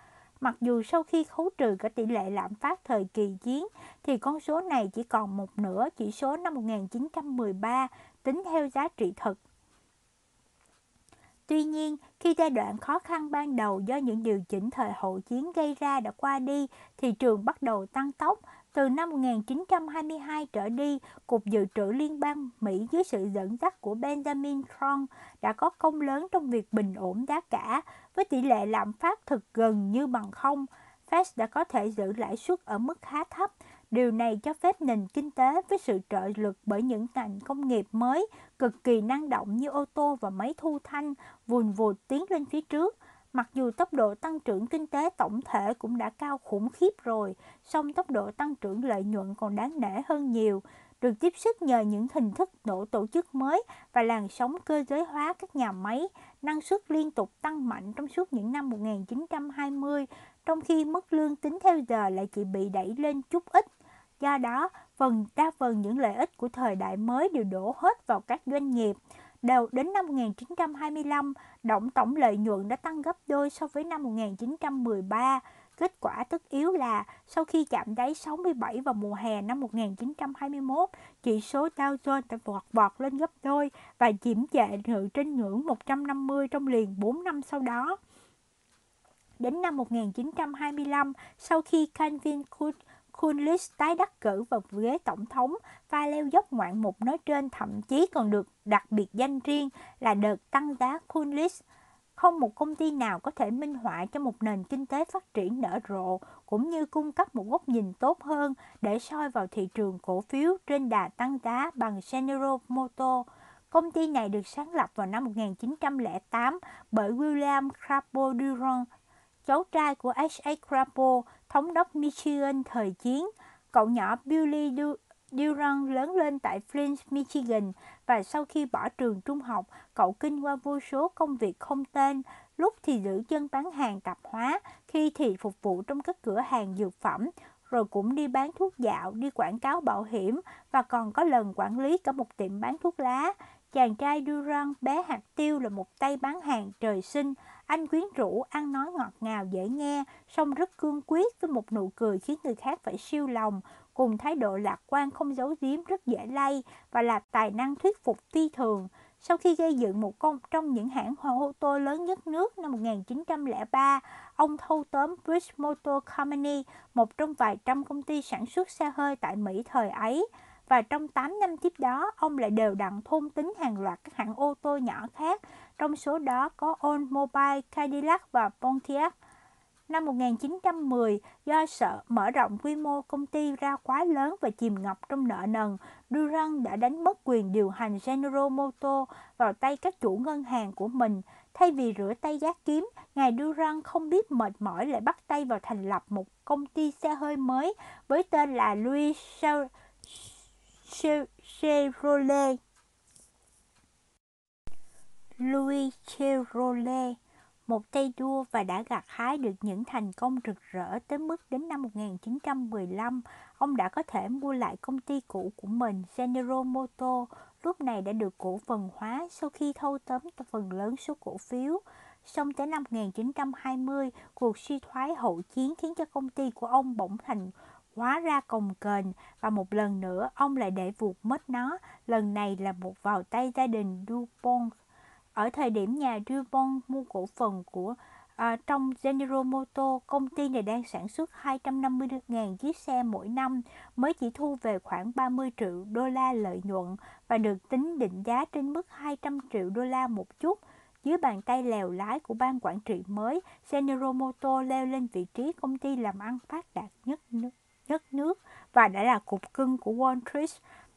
Mặc dù sau khi khấu trừ cả tỷ lệ lạm phát thời kỳ chiến, thì con số này chỉ còn một nửa chỉ số năm 1913 tính theo giá trị thực. Tuy nhiên, khi giai đoạn khó khăn ban đầu do những điều chỉnh thời hậu chiến gây ra đã qua đi, thị trường bắt đầu tăng tốc từ năm 1922 trở đi, Cục Dự trữ Liên bang Mỹ dưới sự dẫn dắt của Benjamin Franklin đã có công lớn trong việc bình ổn giá cả, với tỷ lệ lạm phát thực gần như bằng không. Fed đã có thể giữ lãi suất ở mức khá thấp. Điều này cho phép nền kinh tế với sự trợ lực bởi những ngành công nghiệp mới cực kỳ năng động như ô tô và máy thu thanh vùn vụt tiến lên phía trước. Mặc dù tốc độ tăng trưởng kinh tế tổng thể cũng đã cao khủng khiếp rồi, song tốc độ tăng trưởng lợi nhuận còn đáng nể hơn nhiều, được tiếp sức nhờ những hình thức nổ tổ chức mới và làn sóng cơ giới hóa các nhà máy, năng suất liên tục tăng mạnh trong suốt những năm 1920, trong khi mức lương tính theo giờ lại chỉ bị đẩy lên chút ít. Do đó, phần đa phần những lợi ích của thời đại mới đều đổ hết vào các doanh nghiệp. Đầu đến năm 1925, động tổng lợi nhuận đã tăng gấp đôi so với năm 1913. Kết quả tất yếu là sau khi chạm đáy 67 vào mùa hè năm 1921, chỉ số Dow Jones đã vọt vọt lên gấp đôi và chiếm trệ ngự trên ngưỡng 150 trong liền 4 năm sau đó. Đến năm 1925, sau khi Calvin Coolidge tái đắc cử vào ghế tổng thống, pha leo dốc ngoạn mục nói trên thậm chí còn được đặc biệt danh riêng là đợt tăng giá Coolidge. Không một công ty nào có thể minh họa cho một nền kinh tế phát triển nở rộ cũng như cung cấp một góc nhìn tốt hơn để soi vào thị trường cổ phiếu trên đà tăng giá bằng General Motors. Công ty này được sáng lập vào năm 1908 bởi William Crapo Durant, cháu trai của H.A. Crapo, thống đốc Michigan thời chiến. Cậu nhỏ Billy Durant lớn lên tại Flint, Michigan và sau khi bỏ trường trung học, cậu kinh qua vô số công việc không tên, lúc thì giữ chân bán hàng tạp hóa, khi thì phục vụ trong các cửa hàng dược phẩm, rồi cũng đi bán thuốc dạo, đi quảng cáo bảo hiểm và còn có lần quản lý cả một tiệm bán thuốc lá. Chàng trai Durant bé hạt tiêu là một tay bán hàng trời sinh, anh quyến rũ, ăn nói ngọt ngào dễ nghe, song rất cương quyết với một nụ cười khiến người khác phải siêu lòng, cùng thái độ lạc quan không giấu giếm rất dễ lay và là tài năng thuyết phục phi thường. Sau khi gây dựng một công trong những hãng ô tô lớn nhất nước năm 1903, ông thâu tóm British Motor Company, một trong vài trăm công ty sản xuất xe hơi tại Mỹ thời ấy. Và trong 8 năm tiếp đó, ông lại đều đặn thôn tính hàng loạt các hãng ô tô nhỏ khác, trong số đó có Oldsmobile, Cadillac và Pontiac. Năm 1910, do sợ mở rộng quy mô công ty ra quá lớn và chìm ngập trong nợ nần, Durant đã đánh mất quyền điều hành General Motors vào tay các chủ ngân hàng của mình. Thay vì rửa tay gác kiếm, ngài Durant không biết mệt mỏi lại bắt tay vào thành lập một công ty xe hơi mới với tên là Louis Chevrolet. Louis Chevrolet một tay đua và đã gặt hái được những thành công rực rỡ tới mức đến năm 1915, ông đã có thể mua lại công ty cũ của mình, General Motors, lúc này đã được cổ phần hóa sau khi thâu tóm phần lớn số cổ phiếu. Xong tới năm 1920, cuộc suy thoái hậu chiến khiến cho công ty của ông bỗng thành hóa ra cồng kềnh và một lần nữa ông lại để vụt mất nó, lần này là một vào tay gia đình DuPont. Ở thời điểm nhà DuPont mua cổ phần của à, trong General Motors, công ty này đang sản xuất 250.000 chiếc xe mỗi năm, mới chỉ thu về khoảng 30 triệu đô la lợi nhuận và được tính định giá trên mức 200 triệu đô la một chút. Dưới bàn tay lèo lái của ban quản trị mới, General Motors leo lên vị trí công ty làm ăn phát đạt nhất nước, nhất nước và đã là cục cưng của Wall Street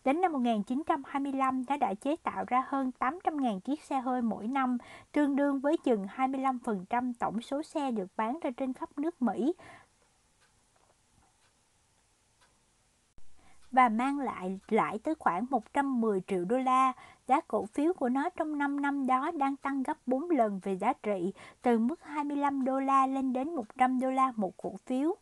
Đến năm 1925, nó đã chế tạo ra hơn 800.000 chiếc xe hơi mỗi năm, tương đương với chừng 25% tổng số xe được bán ra trên khắp nước Mỹ. và mang lại lãi tới khoảng 110 triệu đô la. Giá cổ phiếu của nó trong 5 năm đó đang tăng gấp 4 lần về giá trị, từ mức 25 đô la lên đến 100 đô la một cổ phiếu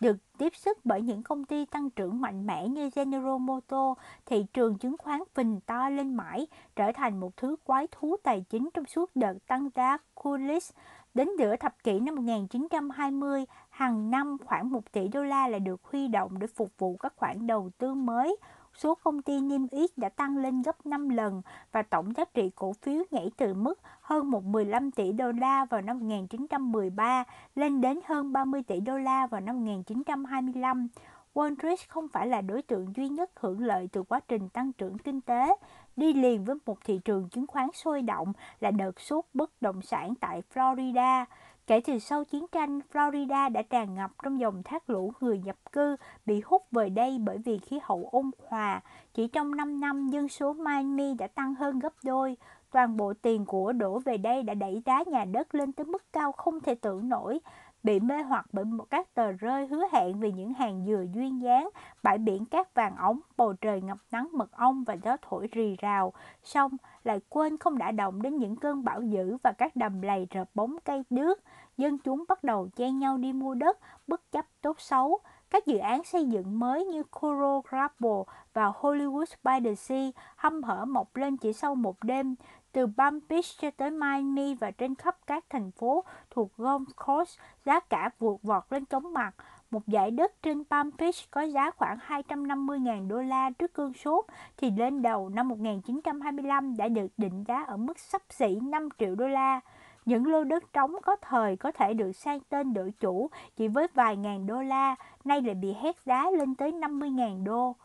được tiếp sức bởi những công ty tăng trưởng mạnh mẽ như General Motors, thị trường chứng khoán phình to lên mãi, trở thành một thứ quái thú tài chính trong suốt đợt tăng giá Coolidge. Đến giữa thập kỷ năm 1920, hàng năm khoảng 1 tỷ đô la là được huy động để phục vụ các khoản đầu tư mới, số công ty niêm yết đã tăng lên gấp 5 lần và tổng giá trị cổ phiếu nhảy từ mức hơn một 15 tỷ đô la vào năm 1913 lên đến hơn 30 tỷ đô la vào năm 1925. Wall Street không phải là đối tượng duy nhất hưởng lợi từ quá trình tăng trưởng kinh tế. Đi liền với một thị trường chứng khoán sôi động là đợt sốt bất động sản tại Florida. Kể từ sau chiến tranh, Florida đã tràn ngập trong dòng thác lũ người nhập cư bị hút về đây bởi vì khí hậu ôn hòa. Chỉ trong 5 năm, dân số Miami đã tăng hơn gấp đôi. Toàn bộ tiền của đổ về đây đã đẩy giá nhà đất lên tới mức cao không thể tưởng nổi bị mê hoặc bởi một các tờ rơi hứa hẹn về những hàng dừa duyên dáng, bãi biển cát vàng ống, bầu trời ngập nắng mật ong và gió thổi rì rào, xong lại quên không đã động đến những cơn bão dữ và các đầm lầy rợp bóng cây đước. Dân chúng bắt đầu chen nhau đi mua đất, bất chấp tốt xấu. Các dự án xây dựng mới như Coral Gables và Hollywood by the Sea hâm hở mọc lên chỉ sau một đêm, từ Palm Beach cho tới Miami và trên khắp các thành phố thuộc Gulf Coast, giá cả vượt vọt lên chóng mặt. Một giải đất trên Palm Beach có giá khoảng 250.000 đô la trước cơn sốt thì lên đầu năm 1925 đã được định giá ở mức sắp xỉ 5 triệu đô la. Những lô đất trống có thời có thể được sang tên đổi chủ chỉ với vài ngàn đô la, nay lại bị hét giá lên tới 50.000 đô.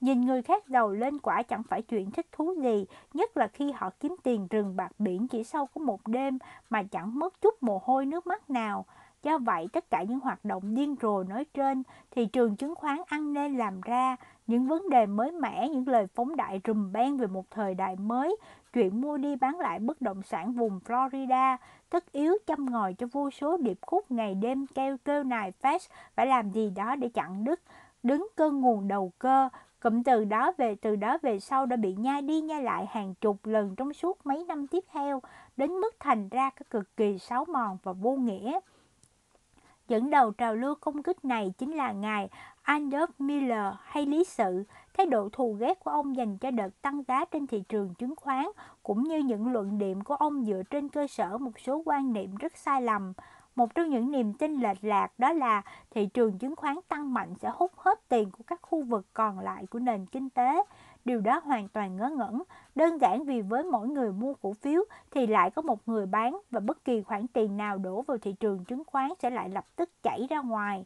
Nhìn người khác giàu lên quả chẳng phải chuyện thích thú gì, nhất là khi họ kiếm tiền rừng bạc biển chỉ sau có một đêm mà chẳng mất chút mồ hôi nước mắt nào. Do vậy, tất cả những hoạt động điên rồ nói trên, thị trường chứng khoán ăn nên làm ra, những vấn đề mới mẻ, những lời phóng đại rùm beng về một thời đại mới, chuyện mua đi bán lại bất động sản vùng Florida, tất yếu chăm ngòi cho vô số điệp khúc ngày đêm kêu kêu nài Fed phải làm gì đó để chặn đứt, đứng cơn nguồn đầu cơ, Cụm từ đó về từ đó về sau đã bị nhai đi nhai lại hàng chục lần trong suốt mấy năm tiếp theo, đến mức thành ra cái cực kỳ xáo mòn và vô nghĩa. Dẫn đầu trào lưu công kích này chính là ngài Adolf Miller hay lý sự, thái độ thù ghét của ông dành cho đợt tăng giá trên thị trường chứng khoán, cũng như những luận điểm của ông dựa trên cơ sở một số quan niệm rất sai lầm. Một trong những niềm tin lệch lạc đó là thị trường chứng khoán tăng mạnh sẽ hút hết tiền của các khu vực còn lại của nền kinh tế. Điều đó hoàn toàn ngớ ngẩn, đơn giản vì với mỗi người mua cổ phiếu thì lại có một người bán và bất kỳ khoản tiền nào đổ vào thị trường chứng khoán sẽ lại lập tức chảy ra ngoài.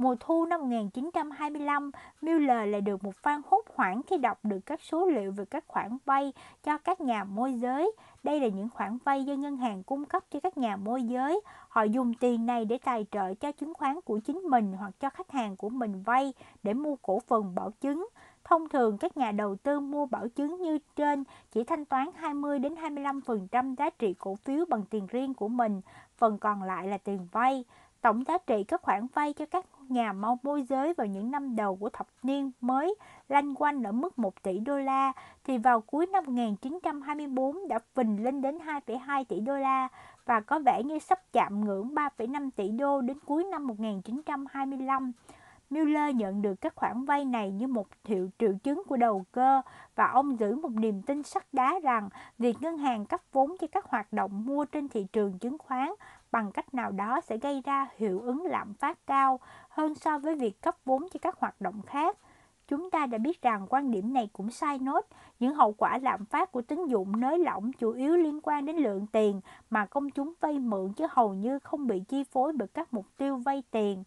Mùa thu năm 1925, Miller lại được một phan hốt hoảng khi đọc được các số liệu về các khoản vay cho các nhà môi giới. Đây là những khoản vay do ngân hàng cung cấp cho các nhà môi giới. Họ dùng tiền này để tài trợ cho chứng khoán của chính mình hoặc cho khách hàng của mình vay để mua cổ phần bảo chứng. Thông thường các nhà đầu tư mua bảo chứng như trên chỉ thanh toán 20 đến 25% giá trị cổ phiếu bằng tiền riêng của mình, phần còn lại là tiền vay. Tổng giá trị các khoản vay cho các nhà môi giới vào những năm đầu của thập niên mới lanh quanh ở mức 1 tỷ đô la, thì vào cuối năm 1924 đã phình lên đến 2,2 tỷ đô la và có vẻ như sắp chạm ngưỡng 3,5 tỷ đô đến cuối năm 1925. Mueller nhận được các khoản vay này như một hiệu triệu chứng của đầu cơ và ông giữ một niềm tin sắt đá rằng việc ngân hàng cấp vốn cho các hoạt động mua trên thị trường chứng khoán bằng cách nào đó sẽ gây ra hiệu ứng lạm phát cao hơn so với việc cấp vốn cho các hoạt động khác. Chúng ta đã biết rằng quan điểm này cũng sai nốt. Những hậu quả lạm phát của tín dụng nới lỏng chủ yếu liên quan đến lượng tiền mà công chúng vay mượn chứ hầu như không bị chi phối bởi các mục tiêu vay tiền.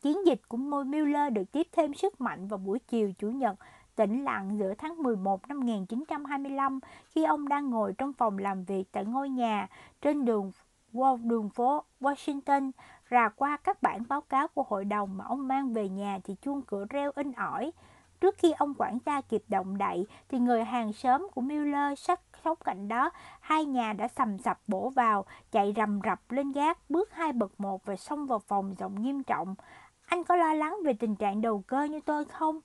Chiến dịch của Miller được tiếp thêm sức mạnh vào buổi chiều Chủ nhật, tĩnh lặng giữa tháng 11 năm 1925 khi ông đang ngồi trong phòng làm việc tại ngôi nhà trên đường đường phố Washington rà qua các bản báo cáo của hội đồng mà ông mang về nhà thì chuông cửa reo in ỏi. Trước khi ông quản gia kịp động đậy thì người hàng xóm của Miller sắc sống cạnh đó, hai nhà đã sầm sập bổ vào, chạy rầm rập lên gác, bước hai bậc một và xông vào phòng giọng nghiêm trọng. Anh có lo lắng về tình trạng đầu cơ như tôi không?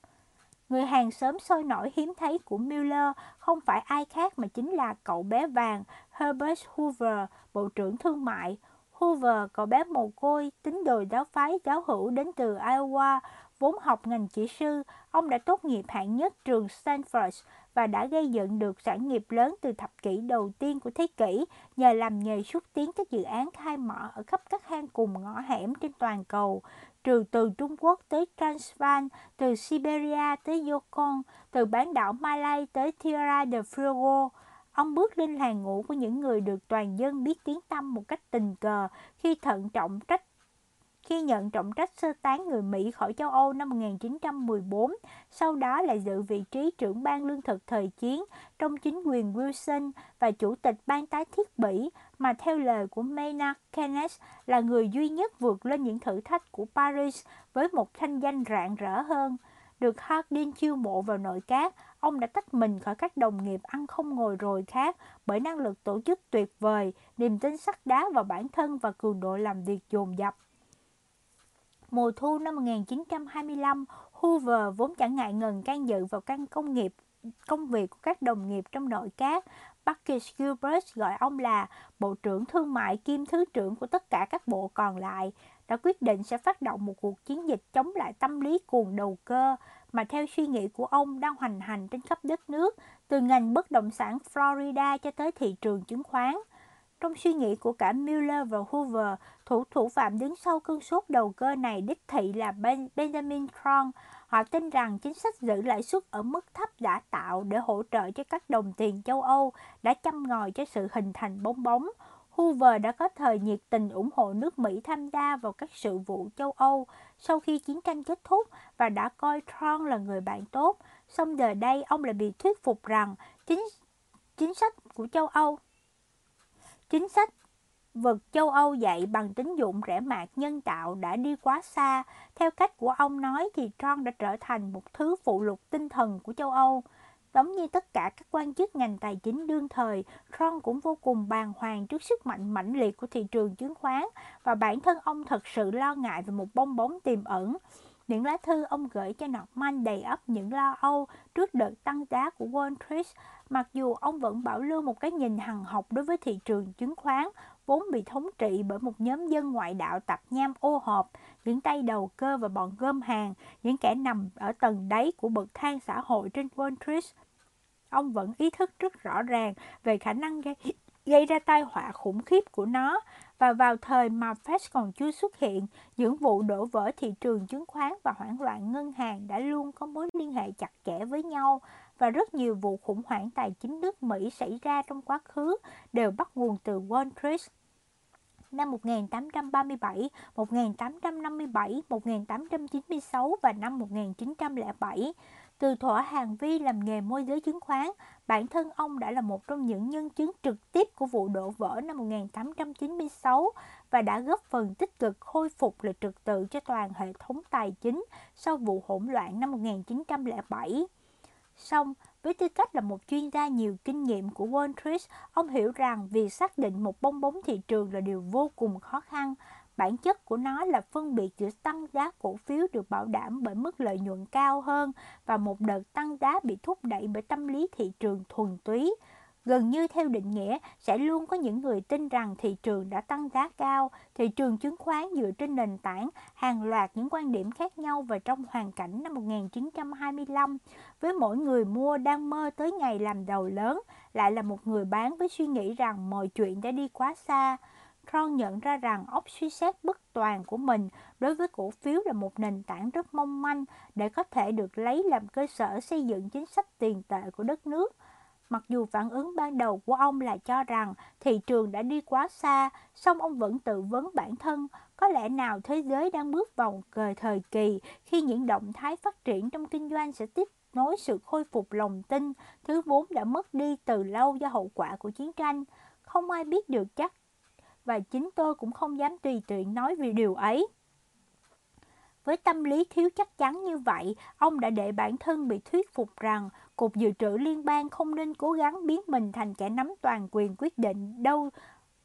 Người hàng xóm sôi nổi hiếm thấy của Miller không phải ai khác mà chính là cậu bé vàng Herbert Hoover, Bộ trưởng Thương mại. Hoover, cậu bé mồ côi, tín đồ giáo phái giáo hữu đến từ Iowa, vốn học ngành kỹ sư, ông đã tốt nghiệp hạng nhất trường Stanford và đã gây dựng được sản nghiệp lớn từ thập kỷ đầu tiên của thế kỷ nhờ làm nghề xúc tiến các dự án khai mở ở khắp các hang cùng ngõ hẻm trên toàn cầu, trừ từ Trung Quốc tới Transvaal, từ Siberia tới Yukon, từ bán đảo Malay tới Tierra del Fuego. Ông bước lên hàng ngũ của những người được toàn dân biết tiếng tâm một cách tình cờ khi thận trọng trách khi nhận trọng trách sơ tán người Mỹ khỏi châu Âu năm 1914, sau đó lại giữ vị trí trưởng ban lương thực thời chiến trong chính quyền Wilson và chủ tịch ban tái thiết Bỉ mà theo lời của Maynard Keynes là người duy nhất vượt lên những thử thách của Paris với một thanh danh rạng rỡ hơn. Được Hardin chiêu mộ vào nội các, ông đã tách mình khỏi các đồng nghiệp ăn không ngồi rồi khác bởi năng lực tổ chức tuyệt vời, niềm tin sắt đá vào bản thân và cường độ làm việc dồn dập. Mùa thu năm 1925, Hoover vốn chẳng ngại ngần can dự vào căn công nghiệp công việc của các đồng nghiệp trong nội các. Buckish Gilbert gọi ông là Bộ trưởng Thương mại kiêm Thứ trưởng của tất cả các bộ còn lại, đã quyết định sẽ phát động một cuộc chiến dịch chống lại tâm lý cuồng đầu cơ mà theo suy nghĩ của ông đang hoành hành trên khắp đất nước, từ ngành bất động sản Florida cho tới thị trường chứng khoán. Trong suy nghĩ của cả Miller và Hoover, thủ thủ phạm đứng sau cơn sốt đầu cơ này đích thị là Ben Benjamin Tron Họ tin rằng chính sách giữ lãi suất ở mức thấp đã tạo để hỗ trợ cho các đồng tiền châu Âu đã chăm ngòi cho sự hình thành bong bóng. Hoover đã có thời nhiệt tình ủng hộ nước Mỹ tham gia vào các sự vụ châu Âu sau khi chiến tranh kết thúc và đã coi Tron là người bạn tốt. Xong giờ đây ông lại bị thuyết phục rằng chính chính sách của châu Âu Chính sách vật châu Âu dạy bằng tín dụng rẻ mạt nhân tạo đã đi quá xa. Theo cách của ông nói thì tron đã trở thành một thứ phụ lục tinh thần của châu Âu. Giống như tất cả các quan chức ngành tài chính đương thời, tron cũng vô cùng bàng hoàng trước sức mạnh mãnh liệt của thị trường chứng khoán và bản thân ông thật sự lo ngại về một bong bóng tiềm ẩn. Những lá thư ông gửi cho Norman đầy ắp những lo âu trước đợt tăng giá của Wall Street, mặc dù ông vẫn bảo lưu một cái nhìn hằng học đối với thị trường chứng khoán, vốn bị thống trị bởi một nhóm dân ngoại đạo tạp nham ô hợp, những tay đầu cơ và bọn gom hàng, những kẻ nằm ở tầng đáy của bậc thang xã hội trên Wall Street. Ông vẫn ý thức rất rõ ràng về khả năng gây, gây ra tai họa khủng khiếp của nó và vào thời mà Fed còn chưa xuất hiện, những vụ đổ vỡ thị trường chứng khoán và hoảng loạn ngân hàng đã luôn có mối liên hệ chặt chẽ với nhau và rất nhiều vụ khủng hoảng tài chính nước Mỹ xảy ra trong quá khứ đều bắt nguồn từ Wall Street. Năm 1837, 1857, 1896 và năm 1907, từ thỏa hàng vi làm nghề môi giới chứng khoán, bản thân ông đã là một trong những nhân chứng trực tiếp của vụ đổ vỡ năm 1896 và đã góp phần tích cực khôi phục lại trật tự cho toàn hệ thống tài chính sau vụ hỗn loạn năm 1907. Song, với tư cách là một chuyên gia nhiều kinh nghiệm của Wall Street, ông hiểu rằng việc xác định một bong bóng thị trường là điều vô cùng khó khăn. Bản chất của nó là phân biệt giữa tăng giá cổ phiếu được bảo đảm bởi mức lợi nhuận cao hơn và một đợt tăng giá bị thúc đẩy bởi tâm lý thị trường thuần túy. Gần như theo định nghĩa, sẽ luôn có những người tin rằng thị trường đã tăng giá cao, thị trường chứng khoán dựa trên nền tảng hàng loạt những quan điểm khác nhau và trong hoàn cảnh năm 1925, với mỗi người mua đang mơ tới ngày làm giàu lớn, lại là một người bán với suy nghĩ rằng mọi chuyện đã đi quá xa. Tron nhận ra rằng óc suy xét bất toàn của mình đối với cổ phiếu là một nền tảng rất mong manh để có thể được lấy làm cơ sở xây dựng chính sách tiền tệ của đất nước. Mặc dù phản ứng ban đầu của ông là cho rằng thị trường đã đi quá xa, song ông vẫn tự vấn bản thân có lẽ nào thế giới đang bước vào cờ thời kỳ khi những động thái phát triển trong kinh doanh sẽ tiếp nối sự khôi phục lòng tin, thứ vốn đã mất đi từ lâu do hậu quả của chiến tranh. Không ai biết được chắc và chính tôi cũng không dám tùy tiện nói về điều ấy. Với tâm lý thiếu chắc chắn như vậy, ông đã để bản thân bị thuyết phục rằng Cục Dự trữ Liên bang không nên cố gắng biến mình thành kẻ nắm toàn quyền quyết định đâu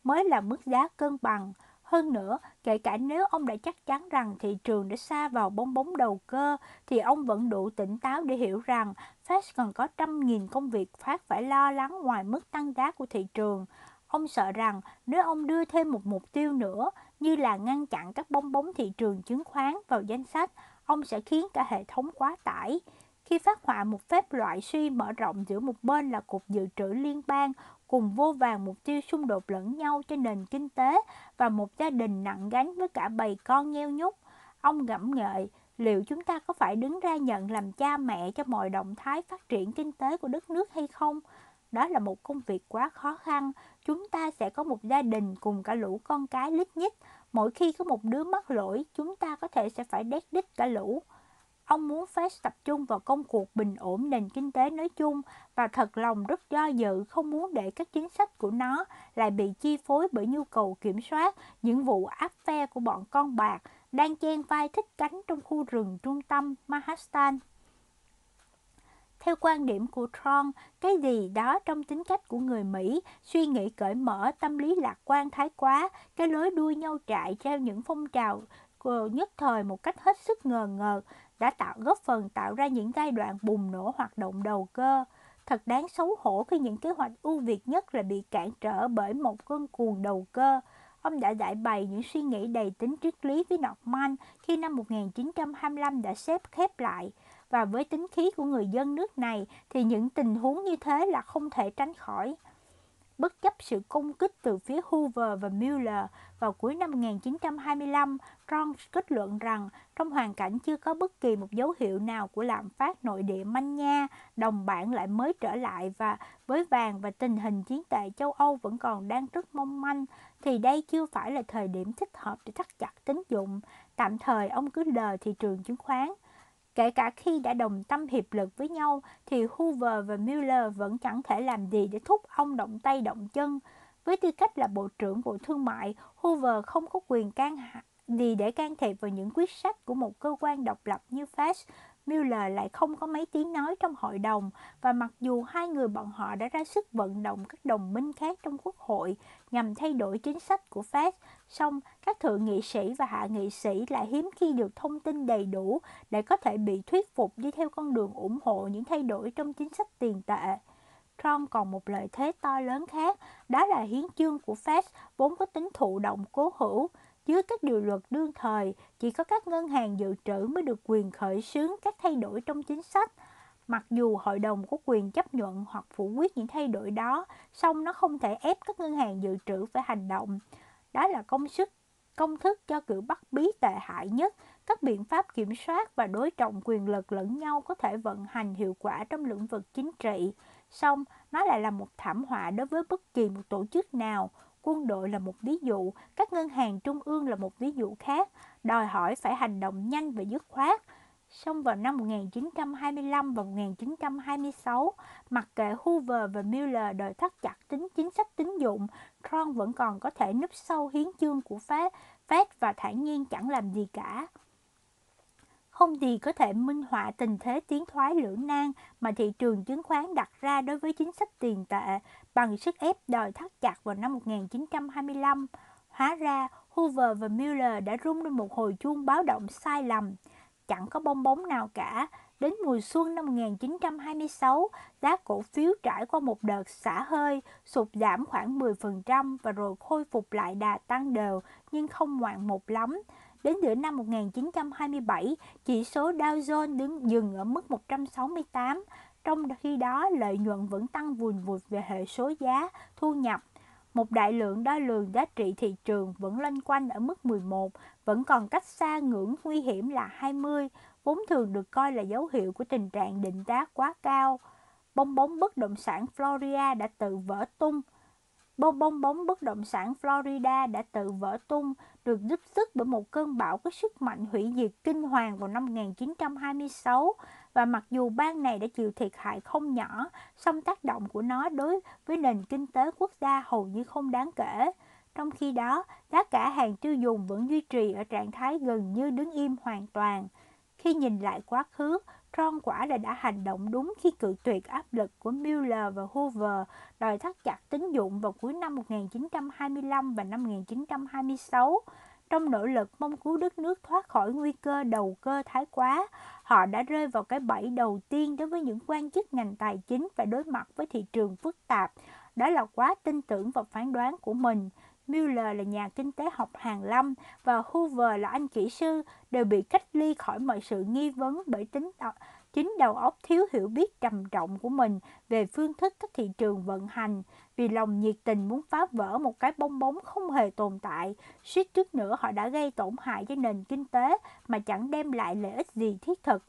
mới là mức giá cân bằng. Hơn nữa, kể cả nếu ông đã chắc chắn rằng thị trường đã xa vào bóng bóng đầu cơ, thì ông vẫn đủ tỉnh táo để hiểu rằng Fed còn có trăm nghìn công việc phát phải lo lắng ngoài mức tăng giá của thị trường. Ông sợ rằng nếu ông đưa thêm một mục tiêu nữa, như là ngăn chặn các bong bóng thị trường chứng khoán vào danh sách, ông sẽ khiến cả hệ thống quá tải. Khi phát họa một phép loại suy mở rộng giữa một bên là Cục Dự trữ Liên bang cùng vô vàng mục tiêu xung đột lẫn nhau cho nền kinh tế và một gia đình nặng gánh với cả bầy con nheo nhúc, ông ngẫm ngợi liệu chúng ta có phải đứng ra nhận làm cha mẹ cho mọi động thái phát triển kinh tế của đất nước hay không? Đó là một công việc quá khó khăn. Chúng ta sẽ có một gia đình cùng cả lũ con cái lít nhít. Mỗi khi có một đứa mắc lỗi, chúng ta có thể sẽ phải đét đít cả lũ. Ông muốn Fed tập trung vào công cuộc bình ổn nền kinh tế nói chung và thật lòng rất do dự không muốn để các chính sách của nó lại bị chi phối bởi nhu cầu kiểm soát những vụ áp phe của bọn con bạc đang chen vai thích cánh trong khu rừng trung tâm Mahastan theo quan điểm của Tron, cái gì đó trong tính cách của người Mỹ, suy nghĩ cởi mở, tâm lý lạc quan thái quá, cái lối đuôi nhau trại theo những phong trào nhất thời một cách hết sức ngờ ngờ, đã tạo góp phần tạo ra những giai đoạn bùng nổ hoạt động đầu cơ. Thật đáng xấu hổ khi những kế hoạch ưu việt nhất là bị cản trở bởi một cơn cuồng đầu cơ. Ông đã giải bày những suy nghĩ đầy tính triết lý với Norman khi năm 1925 đã xếp khép lại. Và với tính khí của người dân nước này thì những tình huống như thế là không thể tránh khỏi. Bất chấp sự công kích từ phía Hoover và Mueller vào cuối năm 1925, Ron kết luận rằng trong hoàn cảnh chưa có bất kỳ một dấu hiệu nào của lạm phát nội địa manh nha, đồng bảng lại mới trở lại và với vàng và tình hình chiến tệ châu Âu vẫn còn đang rất mong manh, thì đây chưa phải là thời điểm thích hợp để thắt chặt tín dụng. Tạm thời ông cứ đờ thị trường chứng khoán. Kể cả khi đã đồng tâm hiệp lực với nhau thì Hoover và Mueller vẫn chẳng thể làm gì để thúc ông động tay động chân. Với tư cách là Bộ trưởng Bộ Thương mại, Hoover không có quyền can gì để can thiệp vào những quyết sách của một cơ quan độc lập như Fed. Mueller lại không có mấy tiếng nói trong hội đồng và mặc dù hai người bọn họ đã ra sức vận động các đồng minh khác trong quốc hội nhằm thay đổi chính sách của Fed, Song, các thượng nghị sĩ và hạ nghị sĩ lại hiếm khi được thông tin đầy đủ để có thể bị thuyết phục đi theo con đường ủng hộ những thay đổi trong chính sách tiền tệ. Trump còn một lợi thế to lớn khác, đó là hiến chương của Fed vốn có tính thụ động cố hữu. Dưới các điều luật đương thời, chỉ có các ngân hàng dự trữ mới được quyền khởi xướng các thay đổi trong chính sách. Mặc dù hội đồng có quyền chấp nhận hoặc phủ quyết những thay đổi đó, song nó không thể ép các ngân hàng dự trữ phải hành động. Đó là công sức công thức cho kiểu bắt bí tệ hại nhất. Các biện pháp kiểm soát và đối trọng quyền lực lẫn nhau có thể vận hành hiệu quả trong lĩnh vực chính trị. Song nó lại là một thảm họa đối với bất kỳ một tổ chức nào. Quân đội là một ví dụ các ngân hàng trung ương là một ví dụ khác. Đòi hỏi phải hành động nhanh và dứt khoát. Xong vào năm 1925 và 1926, mặc kệ Hoover và Miller đòi thắt chặt tính chính sách tín dụng, Ron vẫn còn có thể núp sâu hiến chương của Fed, Fed và thản nhiên chẳng làm gì cả. Không gì có thể minh họa tình thế tiến thoái lưỡng nan mà thị trường chứng khoán đặt ra đối với chính sách tiền tệ bằng sức ép đòi thắt chặt vào năm 1925. Hóa ra, Hoover và Miller đã rung lên một hồi chuông báo động sai lầm chẳng có bong bóng nào cả. Đến mùa xuân năm 1926, giá cổ phiếu trải qua một đợt xả hơi, sụt giảm khoảng 10% và rồi khôi phục lại đà tăng đều nhưng không ngoạn mục lắm. Đến giữa năm 1927, chỉ số Dow Jones đứng dừng ở mức 168, trong khi đó lợi nhuận vẫn tăng vùn vụt về hệ số giá, thu nhập. Một đại lượng đo lường giá trị thị trường vẫn loanh quanh ở mức 11, vẫn còn cách xa ngưỡng nguy hiểm là 20, vốn thường được coi là dấu hiệu của tình trạng định giá quá cao. Bong bóng bất động sản Florida đã tự vỡ tung, bong bong bóng bất động sản Florida đã tự vỡ tung, được giúp sức bởi một cơn bão có sức mạnh hủy diệt kinh hoàng vào năm 1926 và mặc dù bang này đã chịu thiệt hại không nhỏ, song tác động của nó đối với nền kinh tế quốc gia hầu như không đáng kể. Trong khi đó, giá cả hàng tiêu dùng vẫn duy trì ở trạng thái gần như đứng im hoàn toàn. Khi nhìn lại quá khứ, Tron quả là đã hành động đúng khi cự tuyệt áp lực của Mueller và Hoover đòi thắt chặt tín dụng vào cuối năm 1925 và năm 1926. Trong nỗ lực mong cứu đất nước thoát khỏi nguy cơ đầu cơ thái quá, họ đã rơi vào cái bẫy đầu tiên đối với những quan chức ngành tài chính và đối mặt với thị trường phức tạp. Đó là quá tin tưởng vào phán đoán của mình. Miller là nhà kinh tế học hàng lâm và Hoover là anh kỹ sư, đều bị cách ly khỏi mọi sự nghi vấn bởi tính chính đầu óc thiếu hiểu biết trầm trọng của mình về phương thức các thị trường vận hành. Vì lòng nhiệt tình muốn phá vỡ một cái bong bóng không hề tồn tại, suýt trước nữa họ đã gây tổn hại cho nền kinh tế mà chẳng đem lại lợi ích gì thiết thực.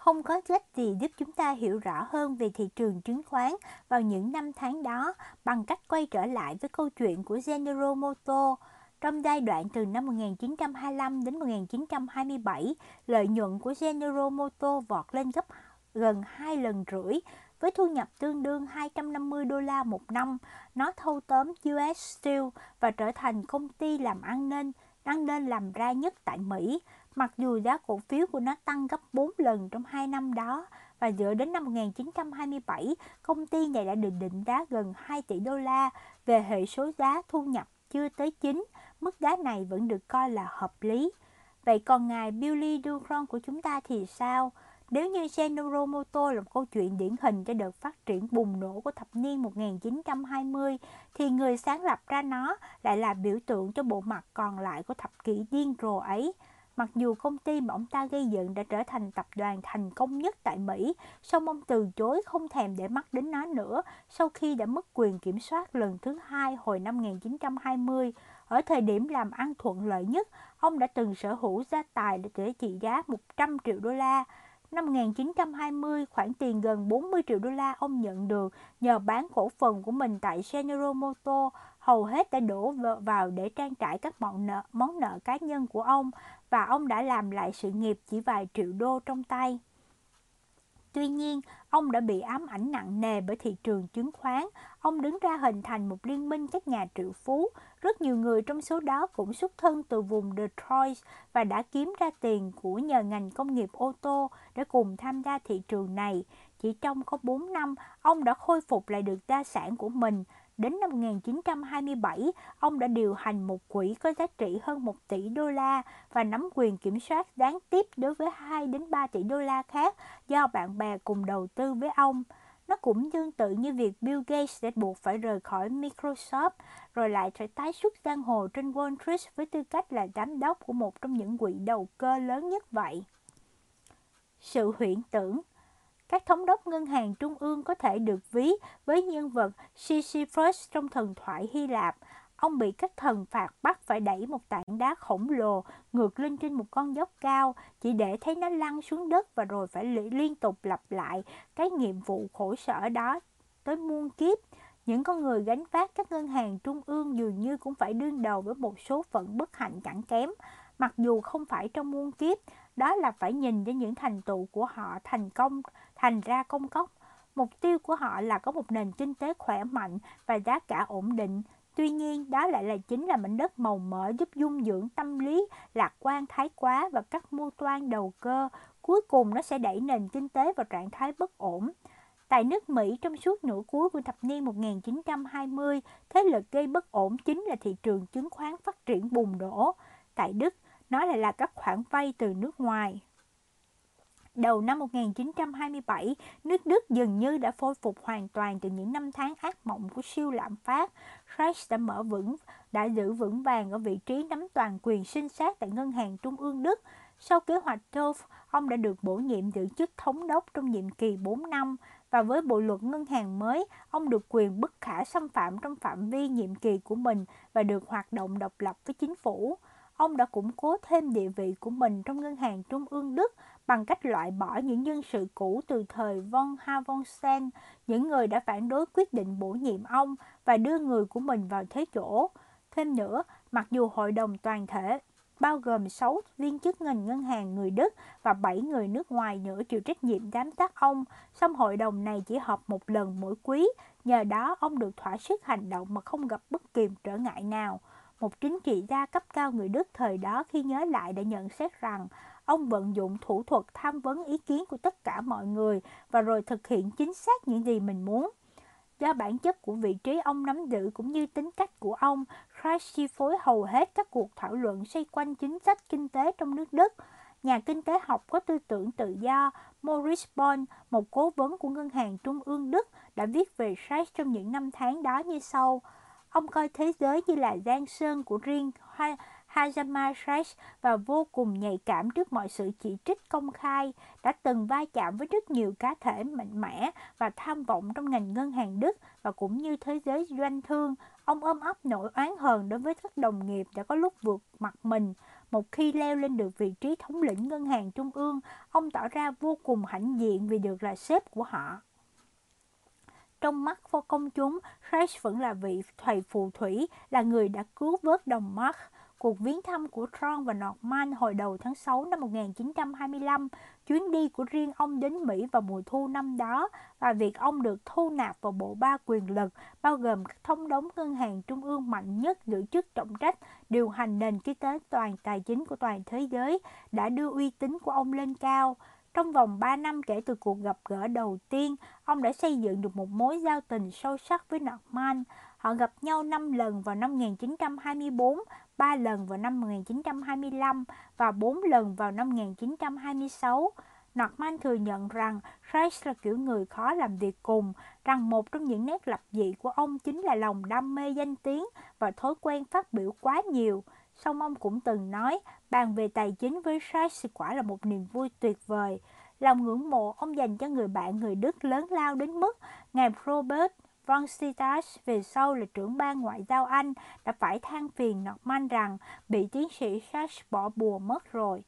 Không có cách gì giúp chúng ta hiểu rõ hơn về thị trường chứng khoán vào những năm tháng đó bằng cách quay trở lại với câu chuyện của General Motors. Trong giai đoạn từ năm 1925 đến 1927, lợi nhuận của General Motors vọt lên gấp gần 2 lần rưỡi với thu nhập tương đương 250 đô la một năm. Nó thâu tóm US Steel và trở thành công ty làm ăn nên đang lên làm ra nhất tại Mỹ. Mặc dù giá cổ phiếu của nó tăng gấp 4 lần trong 2 năm đó và dựa đến năm 1927, công ty này đã được định giá gần 2 tỷ đô la về hệ số giá thu nhập chưa tới 9, mức giá này vẫn được coi là hợp lý. Vậy còn ngài Billy Duron của chúng ta thì sao? Nếu như General Motors là một câu chuyện điển hình cho đợt phát triển bùng nổ của thập niên 1920, thì người sáng lập ra nó lại là biểu tượng cho bộ mặt còn lại của thập kỷ điên rồ ấy. Mặc dù công ty mà ông ta gây dựng đã trở thành tập đoàn thành công nhất tại Mỹ, song ông từ chối không thèm để mắt đến nó nữa sau khi đã mất quyền kiểm soát lần thứ hai hồi năm 1920. Ở thời điểm làm ăn thuận lợi nhất, ông đã từng sở hữu gia tài để trị giá 100 triệu đô la. Năm 1920, khoản tiền gần 40 triệu đô la ông nhận được nhờ bán cổ phần của mình tại General Motors hầu hết đã đổ vào để trang trải các món nợ, món nợ cá nhân của ông và ông đã làm lại sự nghiệp chỉ vài triệu đô trong tay. Tuy nhiên, ông đã bị ám ảnh nặng nề bởi thị trường chứng khoán. Ông đứng ra hình thành một liên minh các nhà triệu phú. Rất nhiều người trong số đó cũng xuất thân từ vùng Detroit và đã kiếm ra tiền của nhờ ngành công nghiệp ô tô để cùng tham gia thị trường này. chỉ trong có 4 năm, ông đã khôi phục lại được gia sản của mình. Đến năm 1927, ông đã điều hành một quỹ có giá trị hơn 1 tỷ đô la và nắm quyền kiểm soát đáng tiếp đối với 2 đến 3 tỷ đô la khác do bạn bè cùng đầu tư với ông. Nó cũng tương tự như việc Bill Gates đã buộc phải rời khỏi Microsoft rồi lại phải tái xuất giang hồ trên Wall Street với tư cách là giám đốc của một trong những quỹ đầu cơ lớn nhất vậy. Sự huyễn tưởng các thống đốc ngân hàng trung ương có thể được ví với nhân vật Sisyphus trong thần thoại Hy Lạp. Ông bị các thần phạt bắt phải đẩy một tảng đá khổng lồ ngược lên trên một con dốc cao chỉ để thấy nó lăn xuống đất và rồi phải liên tục lặp lại cái nhiệm vụ khổ sở đó tới muôn kiếp. Những con người gánh vác các ngân hàng trung ương dường như cũng phải đương đầu với một số phận bất hạnh chẳng kém, mặc dù không phải trong muôn kiếp, đó là phải nhìn đến những thành tựu của họ thành công, thành ra công cốc. Mục tiêu của họ là có một nền kinh tế khỏe mạnh và giá cả ổn định. Tuy nhiên, đó lại là chính là mảnh đất màu mỡ giúp dung dưỡng tâm lý, lạc quan thái quá và các mưu toan đầu cơ. Cuối cùng nó sẽ đẩy nền kinh tế vào trạng thái bất ổn. Tại nước Mỹ trong suốt nửa cuối của thập niên 1920, thế lực gây bất ổn chính là thị trường chứng khoán phát triển bùng nổ. Tại Đức, nó lại là các khoản vay từ nước ngoài. Đầu năm 1927, nước Đức dường như đã phôi phục hoàn toàn từ những năm tháng ác mộng của siêu lạm phát. Reich đã mở vững, đã giữ vững vàng ở vị trí nắm toàn quyền sinh sát tại Ngân hàng Trung ương Đức. Sau kế hoạch Dolf, ông đã được bổ nhiệm giữ chức thống đốc trong nhiệm kỳ 4 năm và với bộ luật ngân hàng mới, ông được quyền bất khả xâm phạm trong phạm vi nhiệm kỳ của mình và được hoạt động độc lập với chính phủ. Ông đã củng cố thêm địa vị của mình trong ngân hàng trung ương Đức bằng cách loại bỏ những nhân sự cũ từ thời von Havonsen, những người đã phản đối quyết định bổ nhiệm ông và đưa người của mình vào thế chỗ. Thêm nữa, mặc dù hội đồng toàn thể bao gồm 6 viên chức ngành ngân hàng người Đức và 7 người nước ngoài nữa chịu trách nhiệm giám sát ông, song hội đồng này chỉ họp một lần mỗi quý, nhờ đó ông được thỏa sức hành động mà không gặp bất kỳ trở ngại nào. Một chính trị gia cấp cao người Đức thời đó khi nhớ lại đã nhận xét rằng ông vận dụng thủ thuật tham vấn ý kiến của tất cả mọi người và rồi thực hiện chính xác những gì mình muốn. Do bản chất của vị trí ông nắm giữ cũng như tính cách của ông, Christ chi phối hầu hết các cuộc thảo luận xoay quanh chính sách kinh tế trong nước Đức. Nhà kinh tế học có tư tưởng tự do Maurice Bond, một cố vấn của Ngân hàng Trung ương Đức, đã viết về Christ trong những năm tháng đó như sau. Ông coi thế giới như là giang sơn của riêng Hajama Shresh và vô cùng nhạy cảm trước mọi sự chỉ trích công khai, đã từng va chạm với rất nhiều cá thể mạnh mẽ và tham vọng trong ngành ngân hàng Đức và cũng như thế giới doanh thương. Ông ôm ấp nỗi oán hờn đối với các đồng nghiệp đã có lúc vượt mặt mình. Một khi leo lên được vị trí thống lĩnh ngân hàng trung ương, ông tỏ ra vô cùng hãnh diện vì được là sếp của họ. Trong mắt vô công chúng, Crash vẫn là vị thầy phù thủy, là người đã cứu vớt đồng Mark. Cuộc viếng thăm của Tron và Norman hồi đầu tháng 6 năm 1925, chuyến đi của riêng ông đến Mỹ vào mùa thu năm đó và việc ông được thu nạp vào bộ ba quyền lực bao gồm các thống đốc ngân hàng trung ương mạnh nhất giữ chức trọng trách điều hành nền kinh tế toàn tài chính của toàn thế giới đã đưa uy tín của ông lên cao. Trong vòng 3 năm kể từ cuộc gặp gỡ đầu tiên, ông đã xây dựng được một mối giao tình sâu sắc với Norman. Họ gặp nhau 5 lần vào năm 1924, 3 lần vào năm 1925 và 4 lần vào năm 1926. Norman thừa nhận rằng Christ là kiểu người khó làm việc cùng, rằng một trong những nét lập dị của ông chính là lòng đam mê danh tiếng và thói quen phát biểu quá nhiều. Song ông cũng từng nói, bàn về tài chính với Christ quả là một niềm vui tuyệt vời. Lòng ngưỡng mộ ông dành cho người bạn người Đức lớn lao đến mức ngài Robert von Stittas về sau là trưởng ban ngoại giao Anh đã phải than phiền Norman rằng bị tiến sĩ Sachs bỏ bùa mất rồi.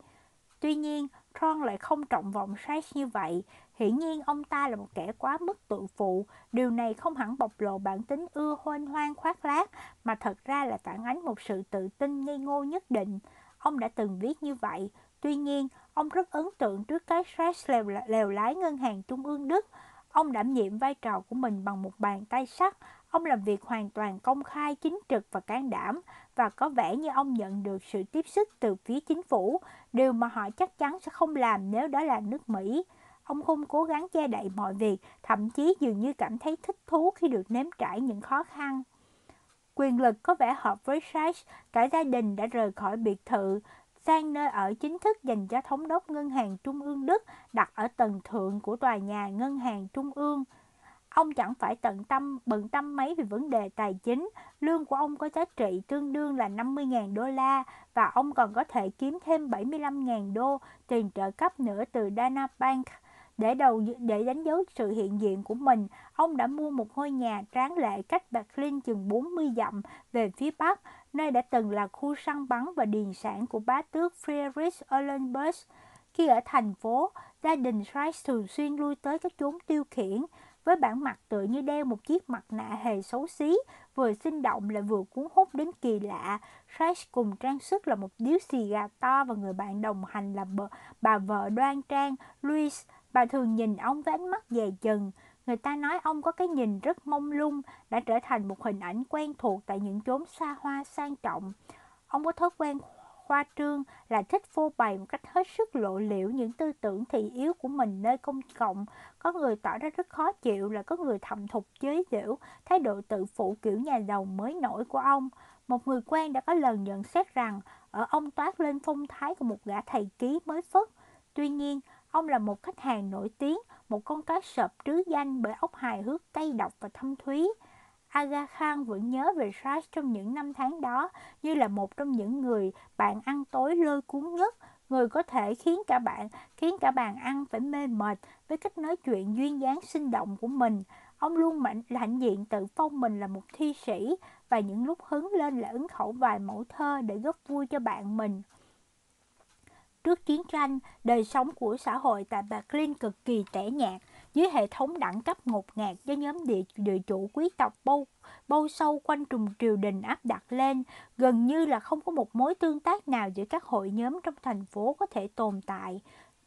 Tuy nhiên, Tron lại không trọng vọng Sachs như vậy. Hiển nhiên ông ta là một kẻ quá mức tự phụ. Điều này không hẳn bộc lộ bản tính ưa hoên hoang khoác lác, mà thật ra là phản ánh một sự tự tin ngây ngô nhất định. Ông đã từng viết như vậy. Tuy nhiên, ông rất ấn tượng trước cái Sachs lèo, lèo lái ngân hàng trung ương Đức. Ông đảm nhiệm vai trò của mình bằng một bàn tay sắt. Ông làm việc hoàn toàn công khai, chính trực và can đảm và có vẻ như ông nhận được sự tiếp sức từ phía chính phủ, điều mà họ chắc chắn sẽ không làm nếu đó là nước Mỹ. Ông không cố gắng che đậy mọi việc, thậm chí dường như cảm thấy thích thú khi được nếm trải những khó khăn. Quyền lực có vẻ hợp với Sachs, cả gia đình đã rời khỏi biệt thự, sang nơi ở chính thức dành cho thống đốc ngân hàng trung ương Đức đặt ở tầng thượng của tòa nhà ngân hàng trung ương. Ông chẳng phải tận tâm bận tâm mấy về vấn đề tài chính, lương của ông có giá trị tương đương là 50.000 đô la và ông còn có thể kiếm thêm 75.000 đô tiền trợ cấp nữa từ Dana Bank. Để đầu để đánh dấu sự hiện diện của mình, ông đã mua một ngôi nhà tráng lệ cách Berlin chừng 40 dặm về phía bắc, nơi đã từng là khu săn bắn và điền sản của bá tước Friedrich Eulenburg. Khi ở thành phố, gia đình Schreitz thường xuyên lui tới các chốn tiêu khiển, với bản mặt tựa như đeo một chiếc mặt nạ hề xấu xí, vừa sinh động lại vừa cuốn hút đến kỳ lạ. Schreitz cùng trang sức là một điếu xì gà to và người bạn đồng hành là bà, vợ đoan trang, Louise. Bà thường nhìn ông với ánh mắt dè chừng. Người ta nói ông có cái nhìn rất mông lung, đã trở thành một hình ảnh quen thuộc tại những chốn xa hoa sang trọng. Ông có thói quen khoa trương là thích phô bày một cách hết sức lộ liễu những tư tưởng thị yếu của mình nơi công cộng. Có người tỏ ra rất khó chịu là có người thầm thục chế giễu thái độ tự phụ kiểu nhà giàu mới nổi của ông. Một người quen đã có lần nhận xét rằng ở ông toát lên phong thái của một gã thầy ký mới phất. Tuy nhiên, ông là một khách hàng nổi tiếng, một con cá sợp trứ danh bởi ốc hài hước cay độc và thâm thúy. Aga Khan vẫn nhớ về Raj trong những năm tháng đó như là một trong những người bạn ăn tối lôi cuốn nhất, người có thể khiến cả bạn khiến cả bàn ăn phải mê mệt với cách nói chuyện duyên dáng sinh động của mình. Ông luôn mạnh hãnh diện tự phong mình là một thi sĩ và những lúc hứng lên là ứng khẩu vài mẫu thơ để góp vui cho bạn mình. Trước chiến tranh, đời sống của xã hội tại Berlin cực kỳ tẻ nhạt, dưới hệ thống đẳng cấp ngột ngạt do nhóm địa, địa chủ quý tộc bâu, bâu sâu quanh trùng triều đình áp đặt lên, gần như là không có một mối tương tác nào giữa các hội nhóm trong thành phố có thể tồn tại.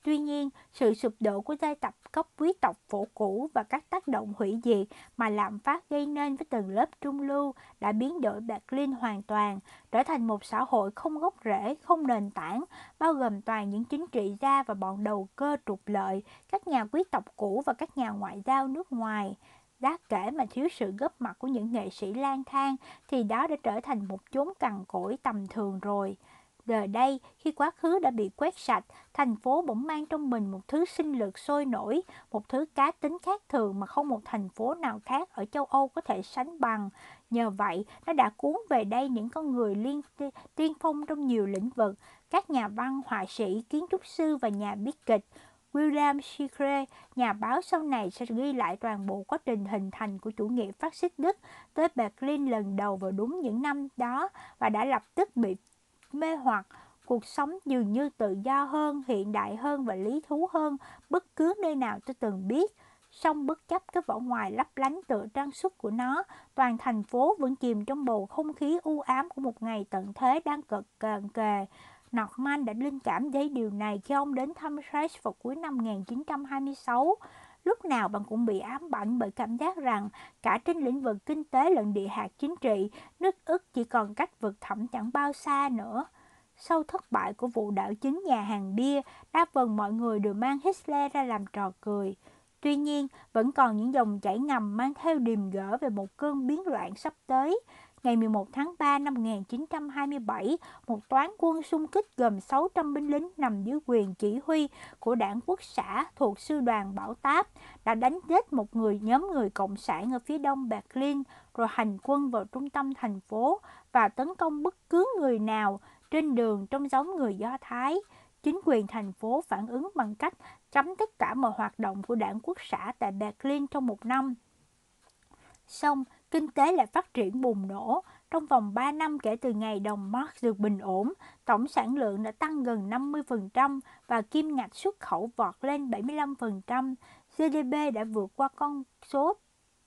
Tuy nhiên, sự sụp đổ của giai tập cấp quý tộc phổ cũ và các tác động hủy diệt mà lạm phát gây nên với tầng lớp trung lưu đã biến đổi Berlin hoàn toàn, trở thành một xã hội không gốc rễ, không nền tảng, bao gồm toàn những chính trị gia và bọn đầu cơ trục lợi, các nhà quý tộc cũ và các nhà ngoại giao nước ngoài. Đáng kể mà thiếu sự góp mặt của những nghệ sĩ lang thang thì đó đã trở thành một chốn cằn cỗi tầm thường rồi. Giờ đây, khi quá khứ đã bị quét sạch, thành phố bỗng mang trong mình một thứ sinh lực sôi nổi, một thứ cá tính khác thường mà không một thành phố nào khác ở châu Âu có thể sánh bằng. Nhờ vậy, nó đã cuốn về đây những con người liên tiên phong trong nhiều lĩnh vực, các nhà văn, họa sĩ, kiến trúc sư và nhà viết kịch. William Shakespeare, nhà báo sau này sẽ ghi lại toàn bộ quá trình hình thành của chủ nghĩa phát xít Đức tới Berlin lần đầu vào đúng những năm đó và đã lập tức bị mê hoặc cuộc sống dường như tự do hơn, hiện đại hơn và lý thú hơn bất cứ nơi nào tôi từng biết. Song bất chấp cái vỏ ngoài lấp lánh tựa trang sức của nó, toàn thành phố vẫn chìm trong bầu không khí u ám của một ngày tận thế đang cực cận kề. Norman đã linh cảm thấy điều này khi ông đến thăm Schreitz vào cuối năm 1926. Lúc nào bạn cũng bị ám ảnh bởi cảm giác rằng cả trên lĩnh vực kinh tế lẫn địa hạt chính trị, nước ức chỉ còn cách vực thẳm chẳng bao xa nữa. Sau thất bại của vụ đảo chính nhà hàng bia, đa phần mọi người đều mang Hitler ra làm trò cười. Tuy nhiên, vẫn còn những dòng chảy ngầm mang theo điềm gỡ về một cơn biến loạn sắp tới ngày 11 tháng 3 năm 1927, một toán quân xung kích gồm 600 binh lính nằm dưới quyền chỉ huy của đảng quốc xã thuộc sư đoàn Bảo Táp đã đánh chết một người nhóm người cộng sản ở phía đông Berlin rồi hành quân vào trung tâm thành phố và tấn công bất cứ người nào trên đường trong giống người Do Thái. Chính quyền thành phố phản ứng bằng cách cấm tất cả mọi hoạt động của đảng quốc xã tại Berlin trong một năm. Xong, kinh tế lại phát triển bùng nổ. Trong vòng 3 năm kể từ ngày đồng Mark được bình ổn, tổng sản lượng đã tăng gần 50% và kim ngạch xuất khẩu vọt lên 75%. GDP đã vượt qua con số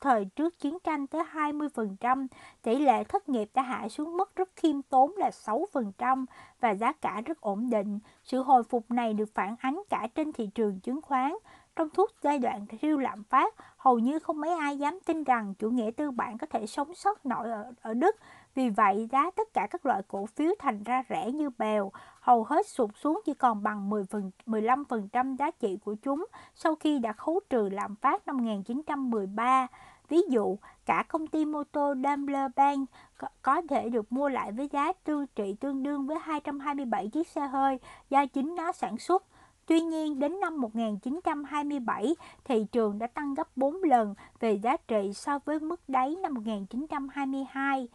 thời trước chiến tranh tới 20%, tỷ lệ thất nghiệp đã hạ xuống mức rất khiêm tốn là 6% và giá cả rất ổn định. Sự hồi phục này được phản ánh cả trên thị trường chứng khoán. Trong suốt giai đoạn siêu lạm phát, hầu như không mấy ai dám tin rằng chủ nghĩa tư bản có thể sống sót nổi ở, ở Đức. Vì vậy, giá tất cả các loại cổ phiếu thành ra rẻ như bèo. hầu hết sụt xuống chỉ còn bằng 10 phần, 15% giá trị của chúng sau khi đã khấu trừ lạm phát năm 1913. Ví dụ, cả công ty mô tô Daimler Benz có, có thể được mua lại với giá tư trị tương đương với 227 chiếc xe hơi do chính nó sản xuất. Tuy nhiên, đến năm 1927, thị trường đã tăng gấp 4 lần về giá trị so với mức đáy năm 1922.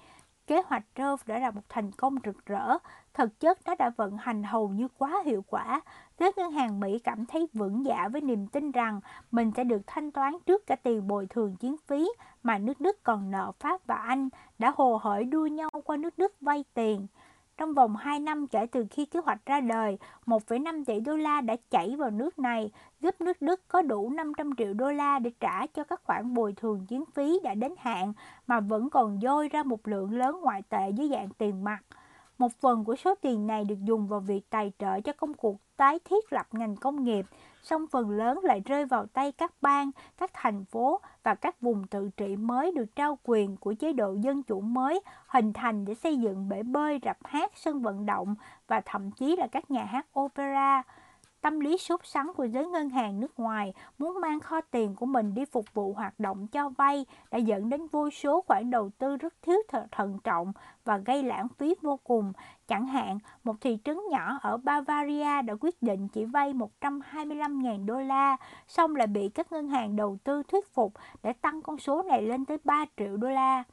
Kế hoạch Rove đã là một thành công rực rỡ, thực chất nó đã vận hành hầu như quá hiệu quả. Các ngân hàng Mỹ cảm thấy vững dạ với niềm tin rằng mình sẽ được thanh toán trước cả tiền bồi thường chiến phí mà nước Đức còn nợ Pháp và Anh đã hồ hởi đua nhau qua nước Đức vay tiền. Trong vòng 2 năm kể từ khi kế hoạch ra đời, 1,5 tỷ đô la đã chảy vào nước này, giúp nước Đức có đủ 500 triệu đô la để trả cho các khoản bồi thường chiến phí đã đến hạn mà vẫn còn dôi ra một lượng lớn ngoại tệ dưới dạng tiền mặt. Một phần của số tiền này được dùng vào việc tài trợ cho công cuộc tái thiết lập ngành công nghiệp, song phần lớn lại rơi vào tay các bang, các thành phố và các vùng tự trị mới được trao quyền của chế độ dân chủ mới hình thành để xây dựng bể bơi, rạp hát, sân vận động và thậm chí là các nhà hát opera. Tâm lý sốt sắng của giới ngân hàng nước ngoài muốn mang kho tiền của mình đi phục vụ hoạt động cho vay đã dẫn đến vô số khoản đầu tư rất thiếu thận trọng và gây lãng phí vô cùng. Chẳng hạn, một thị trấn nhỏ ở Bavaria đã quyết định chỉ vay 125.000 đô la, xong lại bị các ngân hàng đầu tư thuyết phục để tăng con số này lên tới 3 triệu đô la.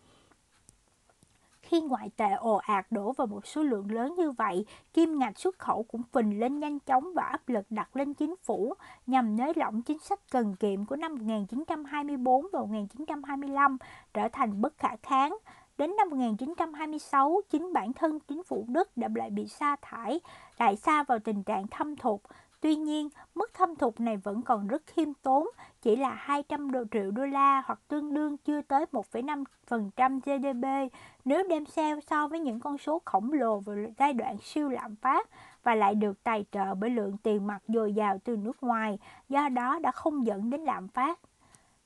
Khi ngoại tệ ồ ạt đổ vào một số lượng lớn như vậy, kim ngạch xuất khẩu cũng phình lên nhanh chóng và áp lực đặt lên chính phủ nhằm nới lỏng chính sách cần kiệm của năm 1924 và 1925 trở thành bất khả kháng. Đến năm 1926, chính bản thân chính phủ Đức đã lại bị sa thải, lại xa vào tình trạng thâm thụt. Tuy nhiên, mức thâm thụt này vẫn còn rất khiêm tốn, chỉ là 200 triệu đô la hoặc tương đương chưa tới 1,5% GDP nếu đem xem so với những con số khổng lồ vào giai đoạn siêu lạm phát và lại được tài trợ bởi lượng tiền mặt dồi dào từ nước ngoài, do đó đã không dẫn đến lạm phát.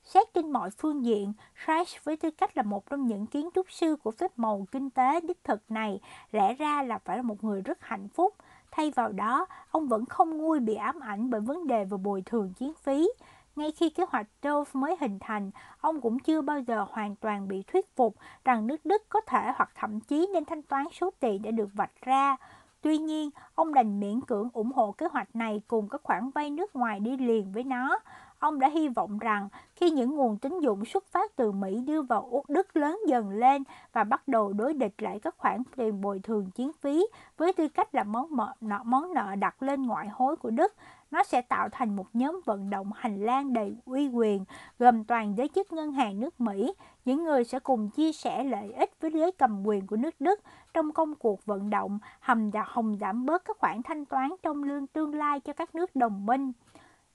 Xét trên mọi phương diện, Reich với tư cách là một trong những kiến trúc sư của phép màu kinh tế đích thực này lẽ ra là phải là một người rất hạnh phúc. Thay vào đó, ông vẫn không nguôi bị ám ảnh bởi vấn đề về bồi thường chiến phí. Ngay khi kế hoạch Dove mới hình thành, ông cũng chưa bao giờ hoàn toàn bị thuyết phục rằng nước Đức có thể hoặc thậm chí nên thanh toán số tiền đã được vạch ra. Tuy nhiên, ông đành miễn cưỡng ủng hộ kế hoạch này cùng các khoản vay nước ngoài đi liền với nó. Ông đã hy vọng rằng khi những nguồn tín dụng xuất phát từ Mỹ đưa vào Đức lớn dần lên và bắt đầu đối địch lại các khoản tiền bồi thường chiến phí với tư cách là món, nợ, món nợ đặt lên ngoại hối của Đức, nó sẽ tạo thành một nhóm vận động hành lang đầy uy quyền, gồm toàn giới chức ngân hàng nước Mỹ, những người sẽ cùng chia sẻ lợi ích với giới cầm quyền của nước Đức trong công cuộc vận động hầm hồng giảm bớt các khoản thanh toán trong lương tương lai cho các nước đồng minh.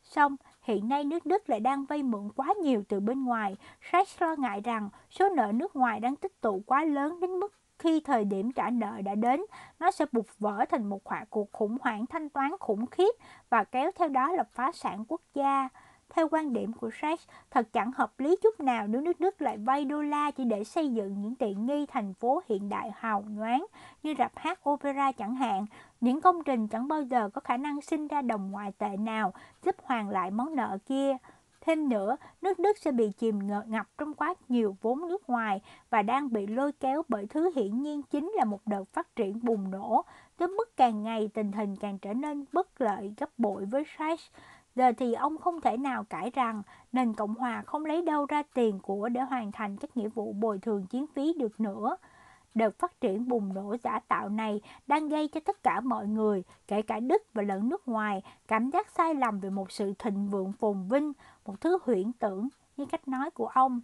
Xong, hiện nay nước Đức lại đang vay mượn quá nhiều từ bên ngoài. Sachs lo ngại rằng số nợ nước ngoài đang tích tụ quá lớn đến mức khi thời điểm trả nợ đã đến, nó sẽ bục vỡ thành một cuộc khủng hoảng thanh toán khủng khiếp và kéo theo đó là phá sản quốc gia. Theo quan điểm của Sachs, thật chẳng hợp lý chút nào nếu nước Đức lại vay đô la chỉ để xây dựng những tiện nghi thành phố hiện đại hào nhoáng như rạp hát opera chẳng hạn. Những công trình chẳng bao giờ có khả năng sinh ra đồng ngoại tệ nào giúp hoàn lại món nợ kia. Thêm nữa, nước Đức sẽ bị chìm ngập trong quá nhiều vốn nước ngoài và đang bị lôi kéo bởi thứ hiển nhiên chính là một đợt phát triển bùng nổ, tới mức càng ngày tình hình càng trở nên bất lợi gấp bội với Sachs. Giờ thì ông không thể nào cãi rằng nền Cộng Hòa không lấy đâu ra tiền của để hoàn thành các nghĩa vụ bồi thường chiến phí được nữa. Đợt phát triển bùng nổ giả tạo này đang gây cho tất cả mọi người, kể cả Đức và lẫn nước ngoài, cảm giác sai lầm về một sự thịnh vượng phồn vinh, một thứ huyễn tưởng như cách nói của ông.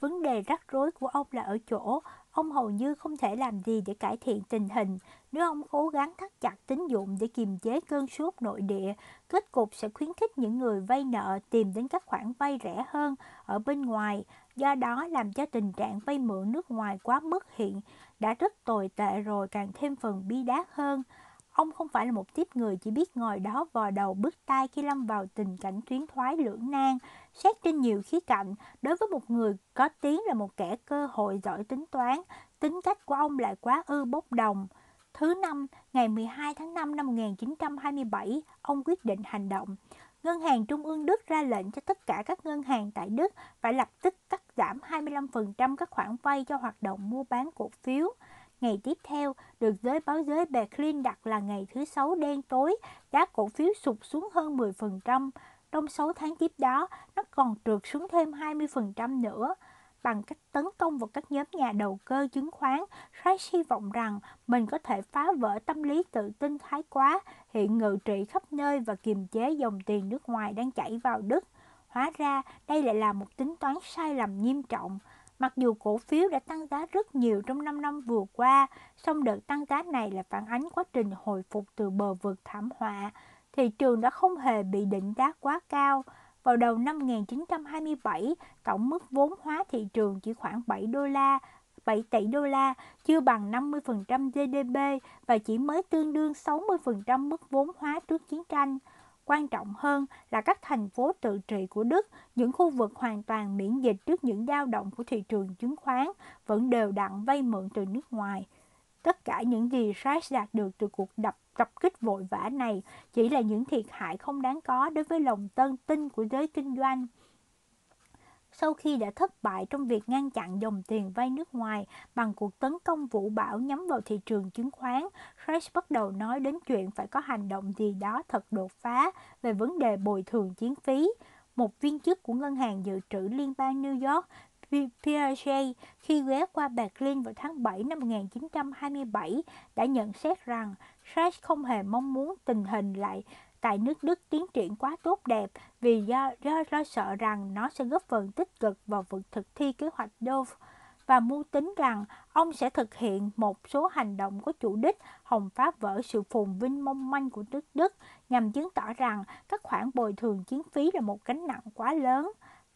Vấn đề rắc rối của ông là ở chỗ ông hầu như không thể làm gì để cải thiện tình hình. Nếu ông cố gắng thắt chặt tín dụng để kiềm chế cơn sốt nội địa, kết cục sẽ khuyến khích những người vay nợ tìm đến các khoản vay rẻ hơn ở bên ngoài, do đó làm cho tình trạng vay mượn nước ngoài quá mức hiện đã rất tồi tệ rồi càng thêm phần bi đát hơn. Ông không phải là một tiếp người chỉ biết ngồi đó vò đầu bứt tai khi lâm vào tình cảnh tuyến thoái lưỡng nan. Xét trên nhiều khía cạnh, đối với một người có tiếng là một kẻ cơ hội giỏi tính toán, tính cách của ông lại quá ư bốc đồng. Thứ năm, ngày 12 tháng 5 năm 1927, ông quyết định hành động. Ngân hàng Trung ương Đức ra lệnh cho tất cả các ngân hàng tại Đức phải lập tức cắt giảm 25% các khoản vay cho hoạt động mua bán cổ phiếu. Ngày tiếp theo, được giới báo giới Berlin đặt là ngày thứ Sáu đen tối, giá cổ phiếu sụt xuống hơn 10%. Trong 6 tháng tiếp đó, nó còn trượt xuống thêm 20% nữa. Bằng cách tấn công vào các nhóm nhà đầu cơ chứng khoán, Reich hy vọng rằng mình có thể phá vỡ tâm lý tự tin thái quá, hiện ngự trị khắp nơi và kiềm chế dòng tiền nước ngoài đang chảy vào Đức. Hóa ra, đây lại là một tính toán sai lầm nghiêm trọng. Mặc dù cổ phiếu đã tăng giá rất nhiều trong 5 năm vừa qua, song đợt tăng giá này là phản ánh quá trình hồi phục từ bờ vực thảm họa. Thị trường đã không hề bị định giá quá cao. Vào đầu năm 1927, tổng mức vốn hóa thị trường chỉ khoảng 7 đô la, 7 tỷ đô la, chưa bằng 50% GDP và chỉ mới tương đương 60% mức vốn hóa trước chiến tranh. Quan trọng hơn là các thành phố tự trị của Đức, những khu vực hoàn toàn miễn dịch trước những dao động của thị trường chứng khoán, vẫn đều đặn vay mượn từ nước ngoài. Tất cả những gì Reich đạt được từ cuộc đập tập kích vội vã này chỉ là những thiệt hại không đáng có đối với lòng tân tin của giới kinh doanh. Sau khi đã thất bại trong việc ngăn chặn dòng tiền vay nước ngoài bằng cuộc tấn công vũ bão nhắm vào thị trường chứng khoán, Crash bắt đầu nói đến chuyện phải có hành động gì đó thật đột phá về vấn đề bồi thường chiến phí. Một viên chức của Ngân hàng Dự trữ Liên bang New York Piaget khi ghé qua Berlin vào tháng 7 năm 1927 đã nhận xét rằng Reich không hề mong muốn tình hình lại tại nước Đức tiến triển quá tốt đẹp vì do, do lo sợ rằng nó sẽ góp phần tích cực vào việc thực thi kế hoạch Dove và mưu tính rằng ông sẽ thực hiện một số hành động có chủ đích hòng phá vỡ sự phồn vinh mong manh của nước Đức nhằm chứng tỏ rằng các khoản bồi thường chiến phí là một gánh nặng quá lớn.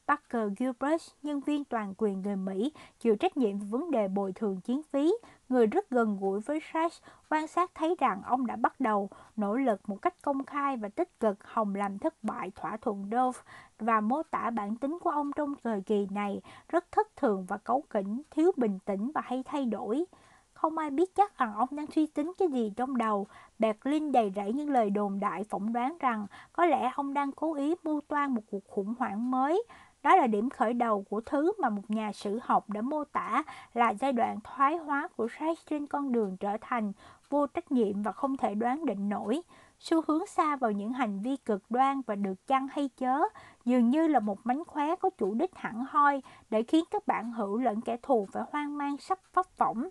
Parker Gilbert, nhân viên toàn quyền người Mỹ, chịu trách nhiệm về vấn đề bồi thường chiến phí, người rất gần gũi với Sachs, quan sát thấy rằng ông đã bắt đầu nỗ lực một cách công khai và tích cực hòng làm thất bại thỏa thuận Dove và mô tả bản tính của ông trong thời kỳ này rất thất thường và cấu kỉnh, thiếu bình tĩnh và hay thay đổi. Không ai biết chắc rằng ông đang suy tính cái gì trong đầu. Berlin đầy rẫy những lời đồn đại phỏng đoán rằng có lẽ ông đang cố ý mưu toan một cuộc khủng hoảng mới đó là điểm khởi đầu của thứ mà một nhà sử học đã mô tả là giai đoạn thoái hóa của Reich trên con đường trở thành vô trách nhiệm và không thể đoán định nổi. Xu hướng xa vào những hành vi cực đoan và được chăng hay chớ dường như là một mánh khóe có chủ đích hẳn hoi để khiến các bạn hữu lẫn kẻ thù phải hoang mang sắp phấp phỏng.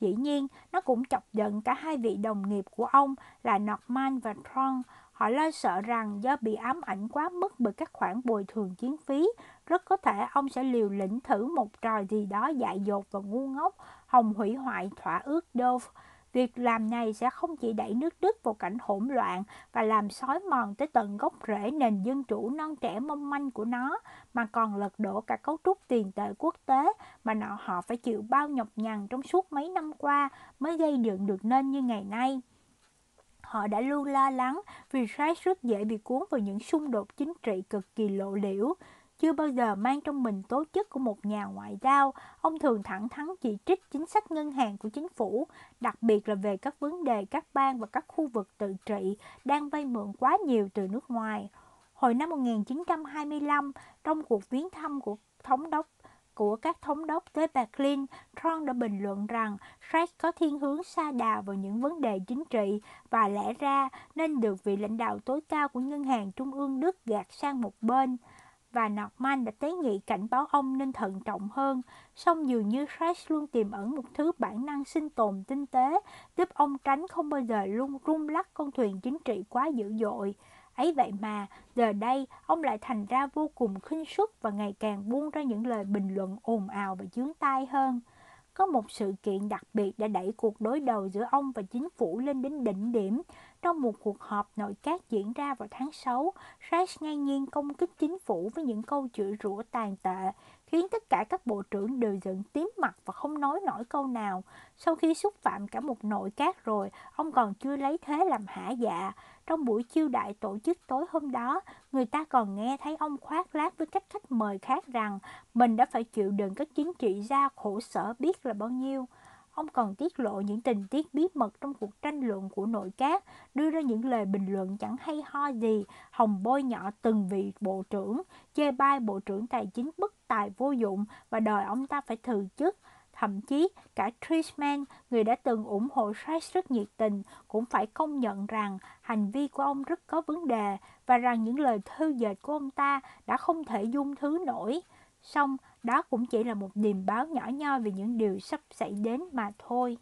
Dĩ nhiên, nó cũng chọc giận cả hai vị đồng nghiệp của ông là Norman và Tron Họ lo sợ rằng do bị ám ảnh quá mức bởi các khoản bồi thường chiến phí, rất có thể ông sẽ liều lĩnh thử một trò gì đó dại dột và ngu ngốc, hồng hủy hoại thỏa ước Dove. Việc làm này sẽ không chỉ đẩy nước Đức vào cảnh hỗn loạn và làm xói mòn tới tận gốc rễ nền dân chủ non trẻ mong manh của nó, mà còn lật đổ cả cấu trúc tiền tệ quốc tế mà nọ họ phải chịu bao nhọc nhằn trong suốt mấy năm qua mới gây dựng được nên như ngày nay. Họ đã luôn lo lắng vì Reich rất dễ bị cuốn vào những xung đột chính trị cực kỳ lộ liễu. Chưa bao giờ mang trong mình tố chất của một nhà ngoại giao, ông thường thẳng thắn chỉ trích chính sách ngân hàng của chính phủ, đặc biệt là về các vấn đề các bang và các khu vực tự trị đang vay mượn quá nhiều từ nước ngoài. Hồi năm 1925, trong cuộc viếng thăm của thống đốc của các thống đốc tới Berlin, Tron đã bình luận rằng Reich có thiên hướng xa đà vào những vấn đề chính trị và lẽ ra nên được vị lãnh đạo tối cao của Ngân hàng Trung ương Đức gạt sang một bên. Và Norman đã tế nghị cảnh báo ông nên thận trọng hơn, song dường như Reich luôn tiềm ẩn một thứ bản năng sinh tồn tinh tế, giúp ông tránh không bao giờ luôn rung lắc con thuyền chính trị quá dữ dội. Ấy vậy mà, giờ đây ông lại thành ra vô cùng khinh suất và ngày càng buông ra những lời bình luận ồn ào và chướng tai hơn. Có một sự kiện đặc biệt đã đẩy cuộc đối đầu giữa ông và chính phủ lên đến đỉnh điểm. Trong một cuộc họp nội các diễn ra vào tháng 6, Reich ngang nhiên công kích chính phủ với những câu chửi rủa tàn tệ, khiến tất cả các bộ trưởng đều giận tím mặt và không nói nổi câu nào. Sau khi xúc phạm cả một nội các rồi, ông còn chưa lấy thế làm hả dạ. Trong buổi chiêu đại tổ chức tối hôm đó, người ta còn nghe thấy ông khoác lác với các khách mời khác rằng mình đã phải chịu đựng các chính trị gia khổ sở biết là bao nhiêu ông còn tiết lộ những tình tiết bí mật trong cuộc tranh luận của nội các, đưa ra những lời bình luận chẳng hay ho gì, hòng bôi nhọ từng vị bộ trưởng, chê bai bộ trưởng tài chính bất tài vô dụng và đòi ông ta phải từ chức. Thậm chí cả Trishman, người đã từng ủng hộ Sykes rất nhiệt tình, cũng phải công nhận rằng hành vi của ông rất có vấn đề và rằng những lời thư dệt của ông ta đã không thể dung thứ nổi. Xong, đó cũng chỉ là một điềm báo nhỏ nho về những điều sắp xảy đến mà thôi.